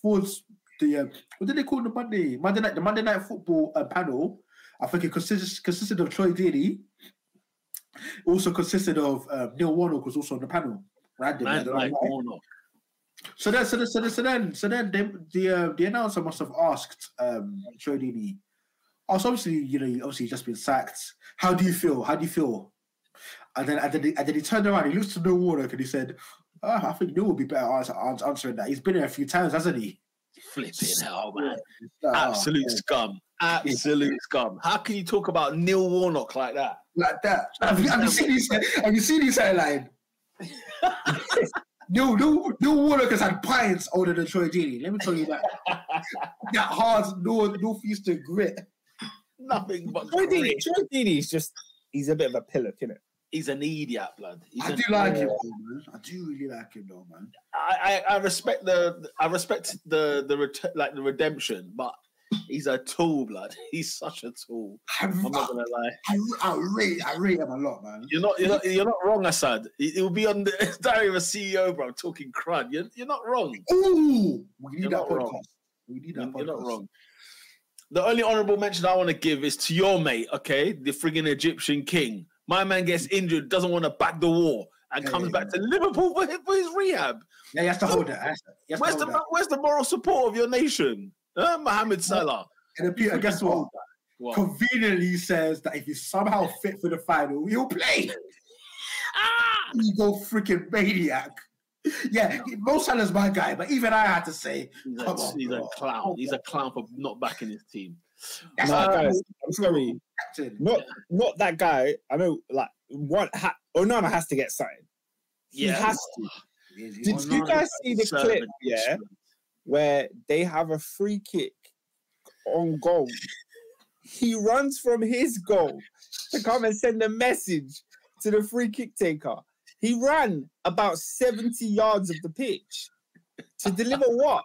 forwards, the uh, what did they call the Monday Monday night the Monday night football uh, panel? I think it consisted consisted of Troy Deeney. Also consisted of uh, Neil Warnock was also on the panel. Randomly, I man, like. Warnock. So then, so then, so then, so then, so then they, the uh, the announcer must have asked um, Troy Deeney. Oh, so obviously, you know, obviously you've just been sacked. How do you feel? How do you feel? And then, and then, he, and then he turned around. He looks to Neil Warnock and he said, oh, "I think Neil would be better answer, answering that. He's been here a few times, hasn't he?" Flipping hell, man. Like, oh, Absolute scum. Absolute scum. How can you talk about Neil Warnock like that? like that. Have you, have you seen his? Have you seen his hairline? No, no, no Warnock has had pints older than Troy Deeney. Let me tell you that. that hard north northeastern grit. Nothing but Troy Deeney. Troy Deeney is just he's a bit of a pillock, isn't it? He's an idiot, blood. He's I do like him, though, man. I do really like him, though, man. I, I, I respect the I respect the the ret- like the redemption, but he's a tool, blood. He's such a tool. I, I'm not gonna lie. I, I rate, I rate him a lot, man. You're not you're not you're not wrong, Assad. It will be on the diary of a CEO, bro, talking crud. You're you're not wrong. Ooh, we need You're that not wrong. podcast. We need You're, that you're not wrong. The only honourable mention I want to give is to your mate, okay, the friggin' Egyptian king. My man gets injured, doesn't want to back the war, and Yeah, comes yeah, back to Liverpool for his, for his rehab. Yeah, he has to hold has to, he has to Where's the hold that. where's the moral support of your nation? Huh, Mohammed Salah. And Peter, guess what? What? Conveniently says that if he's somehow fit for the final, he'll play. Ah! You go freaking maniac. Yeah, Mo Salah's my guy, but even I had to say, He's, a, he's a clown. He's a clown for not backing his team. That's Nah, guys, I'm sorry. captain. Not not that guy. I know, like one. Ha- Onana has to get signed. He Yeah. has to. Did you guys see the clip? Yeah, where they have a free kick on goal. He runs from his goal to come and send a message to the free kick taker. He ran about 70 yards of the pitch to deliver what?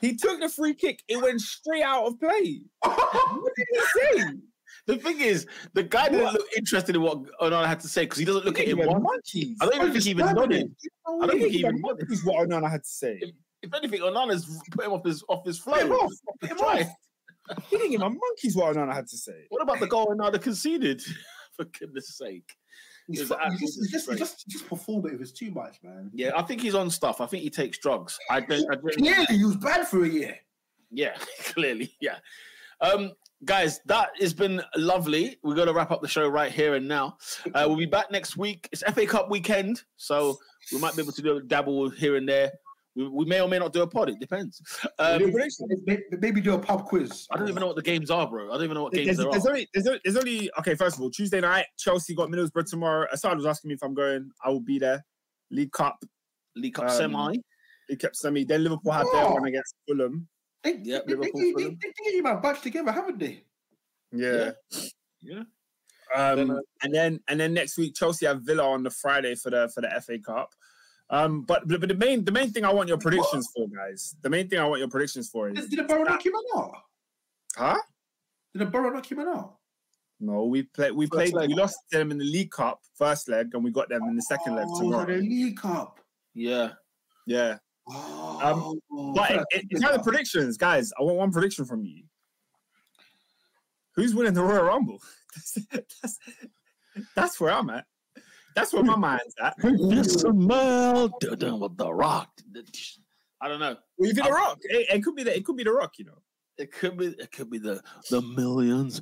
He took the free kick, it went straight out of play. What did he say? The thing is, the guy didn't What? look interested in what Onana had to say because he doesn't look at him once. I don't even think he even nodded. I don't think he even nodded. monkeys what Onana had to say. If anything, Onana's put him off his off his flow. Put him off, put him drive. off. He didn't give a monkeys what Onana had to say. What about the goal Onana conceded? For goodness sake. He's, fu- he's just, he's just, he's just, just performative. It's too much, man. Yeah, I think he's on stuff. I think he takes drugs. I don't. I don't Clearly, he was bad for a year. Yeah, clearly. Yeah. Um, guys, that has been lovely. We're going to wrap up the show right here and now. Uh, we'll be back next week. It's FA Cup weekend, so we might be able to do a dabble here and there. We, we may or may not do a pod. It depends. Um, Your prediction? May- Maybe do a pub quiz. I don't even know what the games are, bro. I don't even know what games There's, there there's are. only, there's, only, there's only okay. First of all, Tuesday night, Chelsea got Middlesbrough tomorrow. Assad was asking me if I'm going. I will be there. League Cup, League Cup um, semi. League Cup semi. Then Liverpool have their Oh. one against Fulham. They, Yeah, they, they, Liverpool, they, they, Fulham. they, they, man, bunch together, haven't they? Yeah. Yeah. Um, uh, and then and then next week Chelsea have Villa on the Friday for the for the FA Cup. Um, but but the main the main thing I want your predictions for, guys. The main thing I want your predictions for is Did, did the Borough knock him out? huh? Did the Borough knock him out? No, we played we First played leg. we lost them in the League Cup first leg, and we got them in the second leg Oh, tomorrow. the League Cup. Yeah. Yeah. Oh, But I in, in, in terms of predictions, guys, I want one prediction from you. Who's winning the Royal Rumble? That's, that's, that's where I'm at. That's where my mind's at. Smell with the rock. I don't know. Well, you think the Rock? It, it could be the it could be the Rock, you know. It could be. It could be the the millions.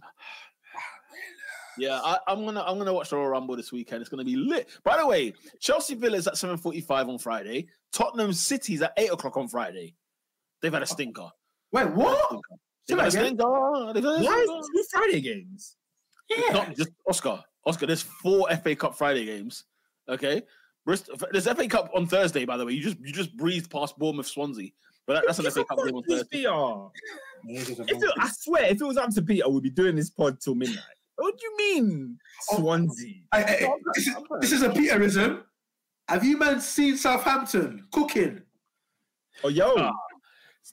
Yeah, I, I'm gonna I'm gonna watch the Royal Rumble this weekend. It's gonna be lit. By the way, Chelsea Villa's at 7:45 on Friday. Tottenham City's at eight o'clock on Friday. They've had a stinker. Wait, what? They've had a Say that stinker. They've had a Why stinker. is two Friday games? Yeah. Not just Oscar. Oscar, there's four FA Cup Friday games. Okay. Bristol, there's FA Cup on Thursday, by the way. You just you just breezed past Bournemouth Swansea. But that, that's an FA Cup game on Thursday. If it, I swear, if it was up to Peter, we'd be doing this pod till midnight. What do you mean, Oh. Swansea? I- I- this, is, this is a Peterism. Have you man seen Southampton cooking? Oh, yo, Ah,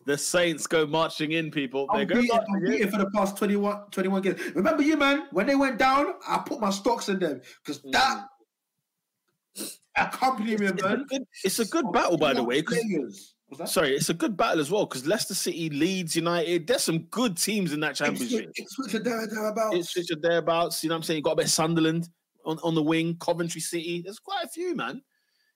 The Saints go marching in, people. They go marching in. unbeaten for the past 21, 21 games. Remember you, man, when they went down, I put my stocks in them because that accompaniment, It's a man. good, it's a good battle, by the way. 'cause- Players. Was that? sorry, it's a good battle as well because Leicester City, Leeds United, there's some good teams in that championship. It's are there, thereabouts. Ipswich are thereabouts. You know what I'm saying? You got a bit of Sunderland on, on the wing, Coventry City. There's quite a few, man.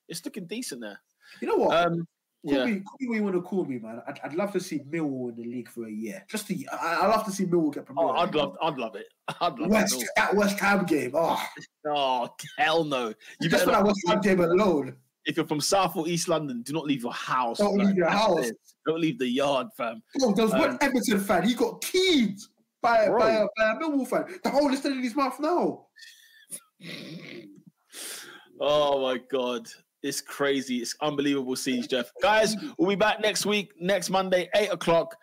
It's looking decent there. You know what? Um, Call yeah. me, call me you want to call me, man. I'd, I'd love to see Millwall in the league for a year. Just to, I, would love to see Millwall get promoted. Oh, I'd love, I'd love it. I'd love West it. that West Ham game. Oh, Oh, hell no! You just for that West Ham game alone. if you're from South or East London, do not leave your house. Don't leave your house. Don't leave the yard, fam. Bro, there was one Um, Everton fan. He got keyed by, Bro. by, a, by a Millwall fan. The whole is still in his mouth now. Oh my god. It's crazy. It's unbelievable scenes, Jeff. Guys, we'll be back next week, next Monday, 8 o'clock.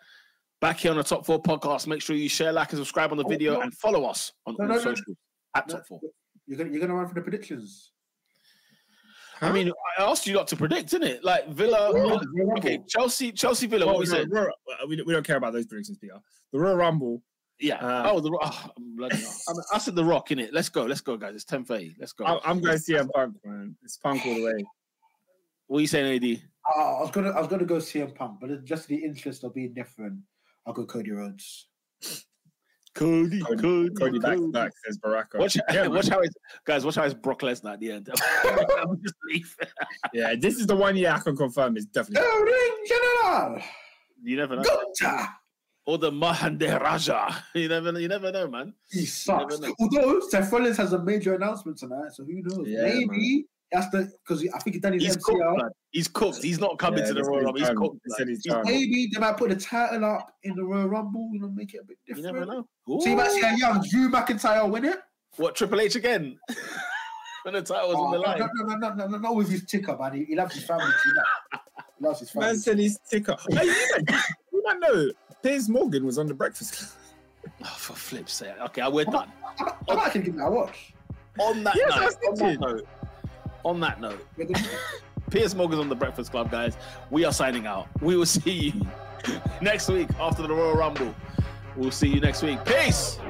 Back here on the Top 4 podcast. Make sure you share, like, and subscribe on the Oh, video no. and follow us on No, all no, socials at Top 4. You're gonna you're gonna run for the predictions. I mean, I asked you not to predict, didn't it? Like Villa. Royal okay, Rumble. Chelsea, Chelsea Villa, Oh, what we no, said. Royal- uh, we, don't- we don't care about those predictions, Peter. The Royal Rumble. Yeah. Uh, oh, the oh, I'm bloody hell. I, mean, I said the rock, innit? Let's go. Let's go, guys. It's 10:30. Let's go. I, I'm going to CM Punk, man. It's Punk all the way. what are you saying, AD? Uh, I was gonna I was gonna go CM Punk, but just in the interest of being different, I'll go Cody Rhodes. Cody, Cody- Cody, Cody back to back says Baraka. Watch, yeah, man. watch how it's guys. Watch how it's Brock Lesnar at the end. I'm just leave. yeah, this is the one year I can confirm is definitely. El Ring General, You never know. Gota. Or the Mahande Raja. You never. You never know, man. He sucks. Although Seth Rollins has a major announcement tonight, so who knows? Yeah, Maybe that's the because I think he's done his He's cooked. MCL. Man. He's cooked. He's not coming Yeah, to the Royal Rumble. He's cooked. They he's. Maybe they might put the title up in the Royal Rumble, you know, make it a bit different. You never know. So you might see a young Drew McIntyre win it. What Triple H again? when the title was Oh, on the no, line. no, no, no, no, no, not with his ticker, man. He, he loves his family too much. He loves his family. Man said he's ticker. Hey, you man, you man know Piers Morgan was on the Breakfast Club. Oh, for flip's sake. Okay, we're done. I, might- I might actually give that a watch. On that Yes, note, on that note, on that note, Piers Morgan's on the Breakfast Club, guys. We are signing out. We will see you next week after the Royal Rumble. We'll see you next week. Peace.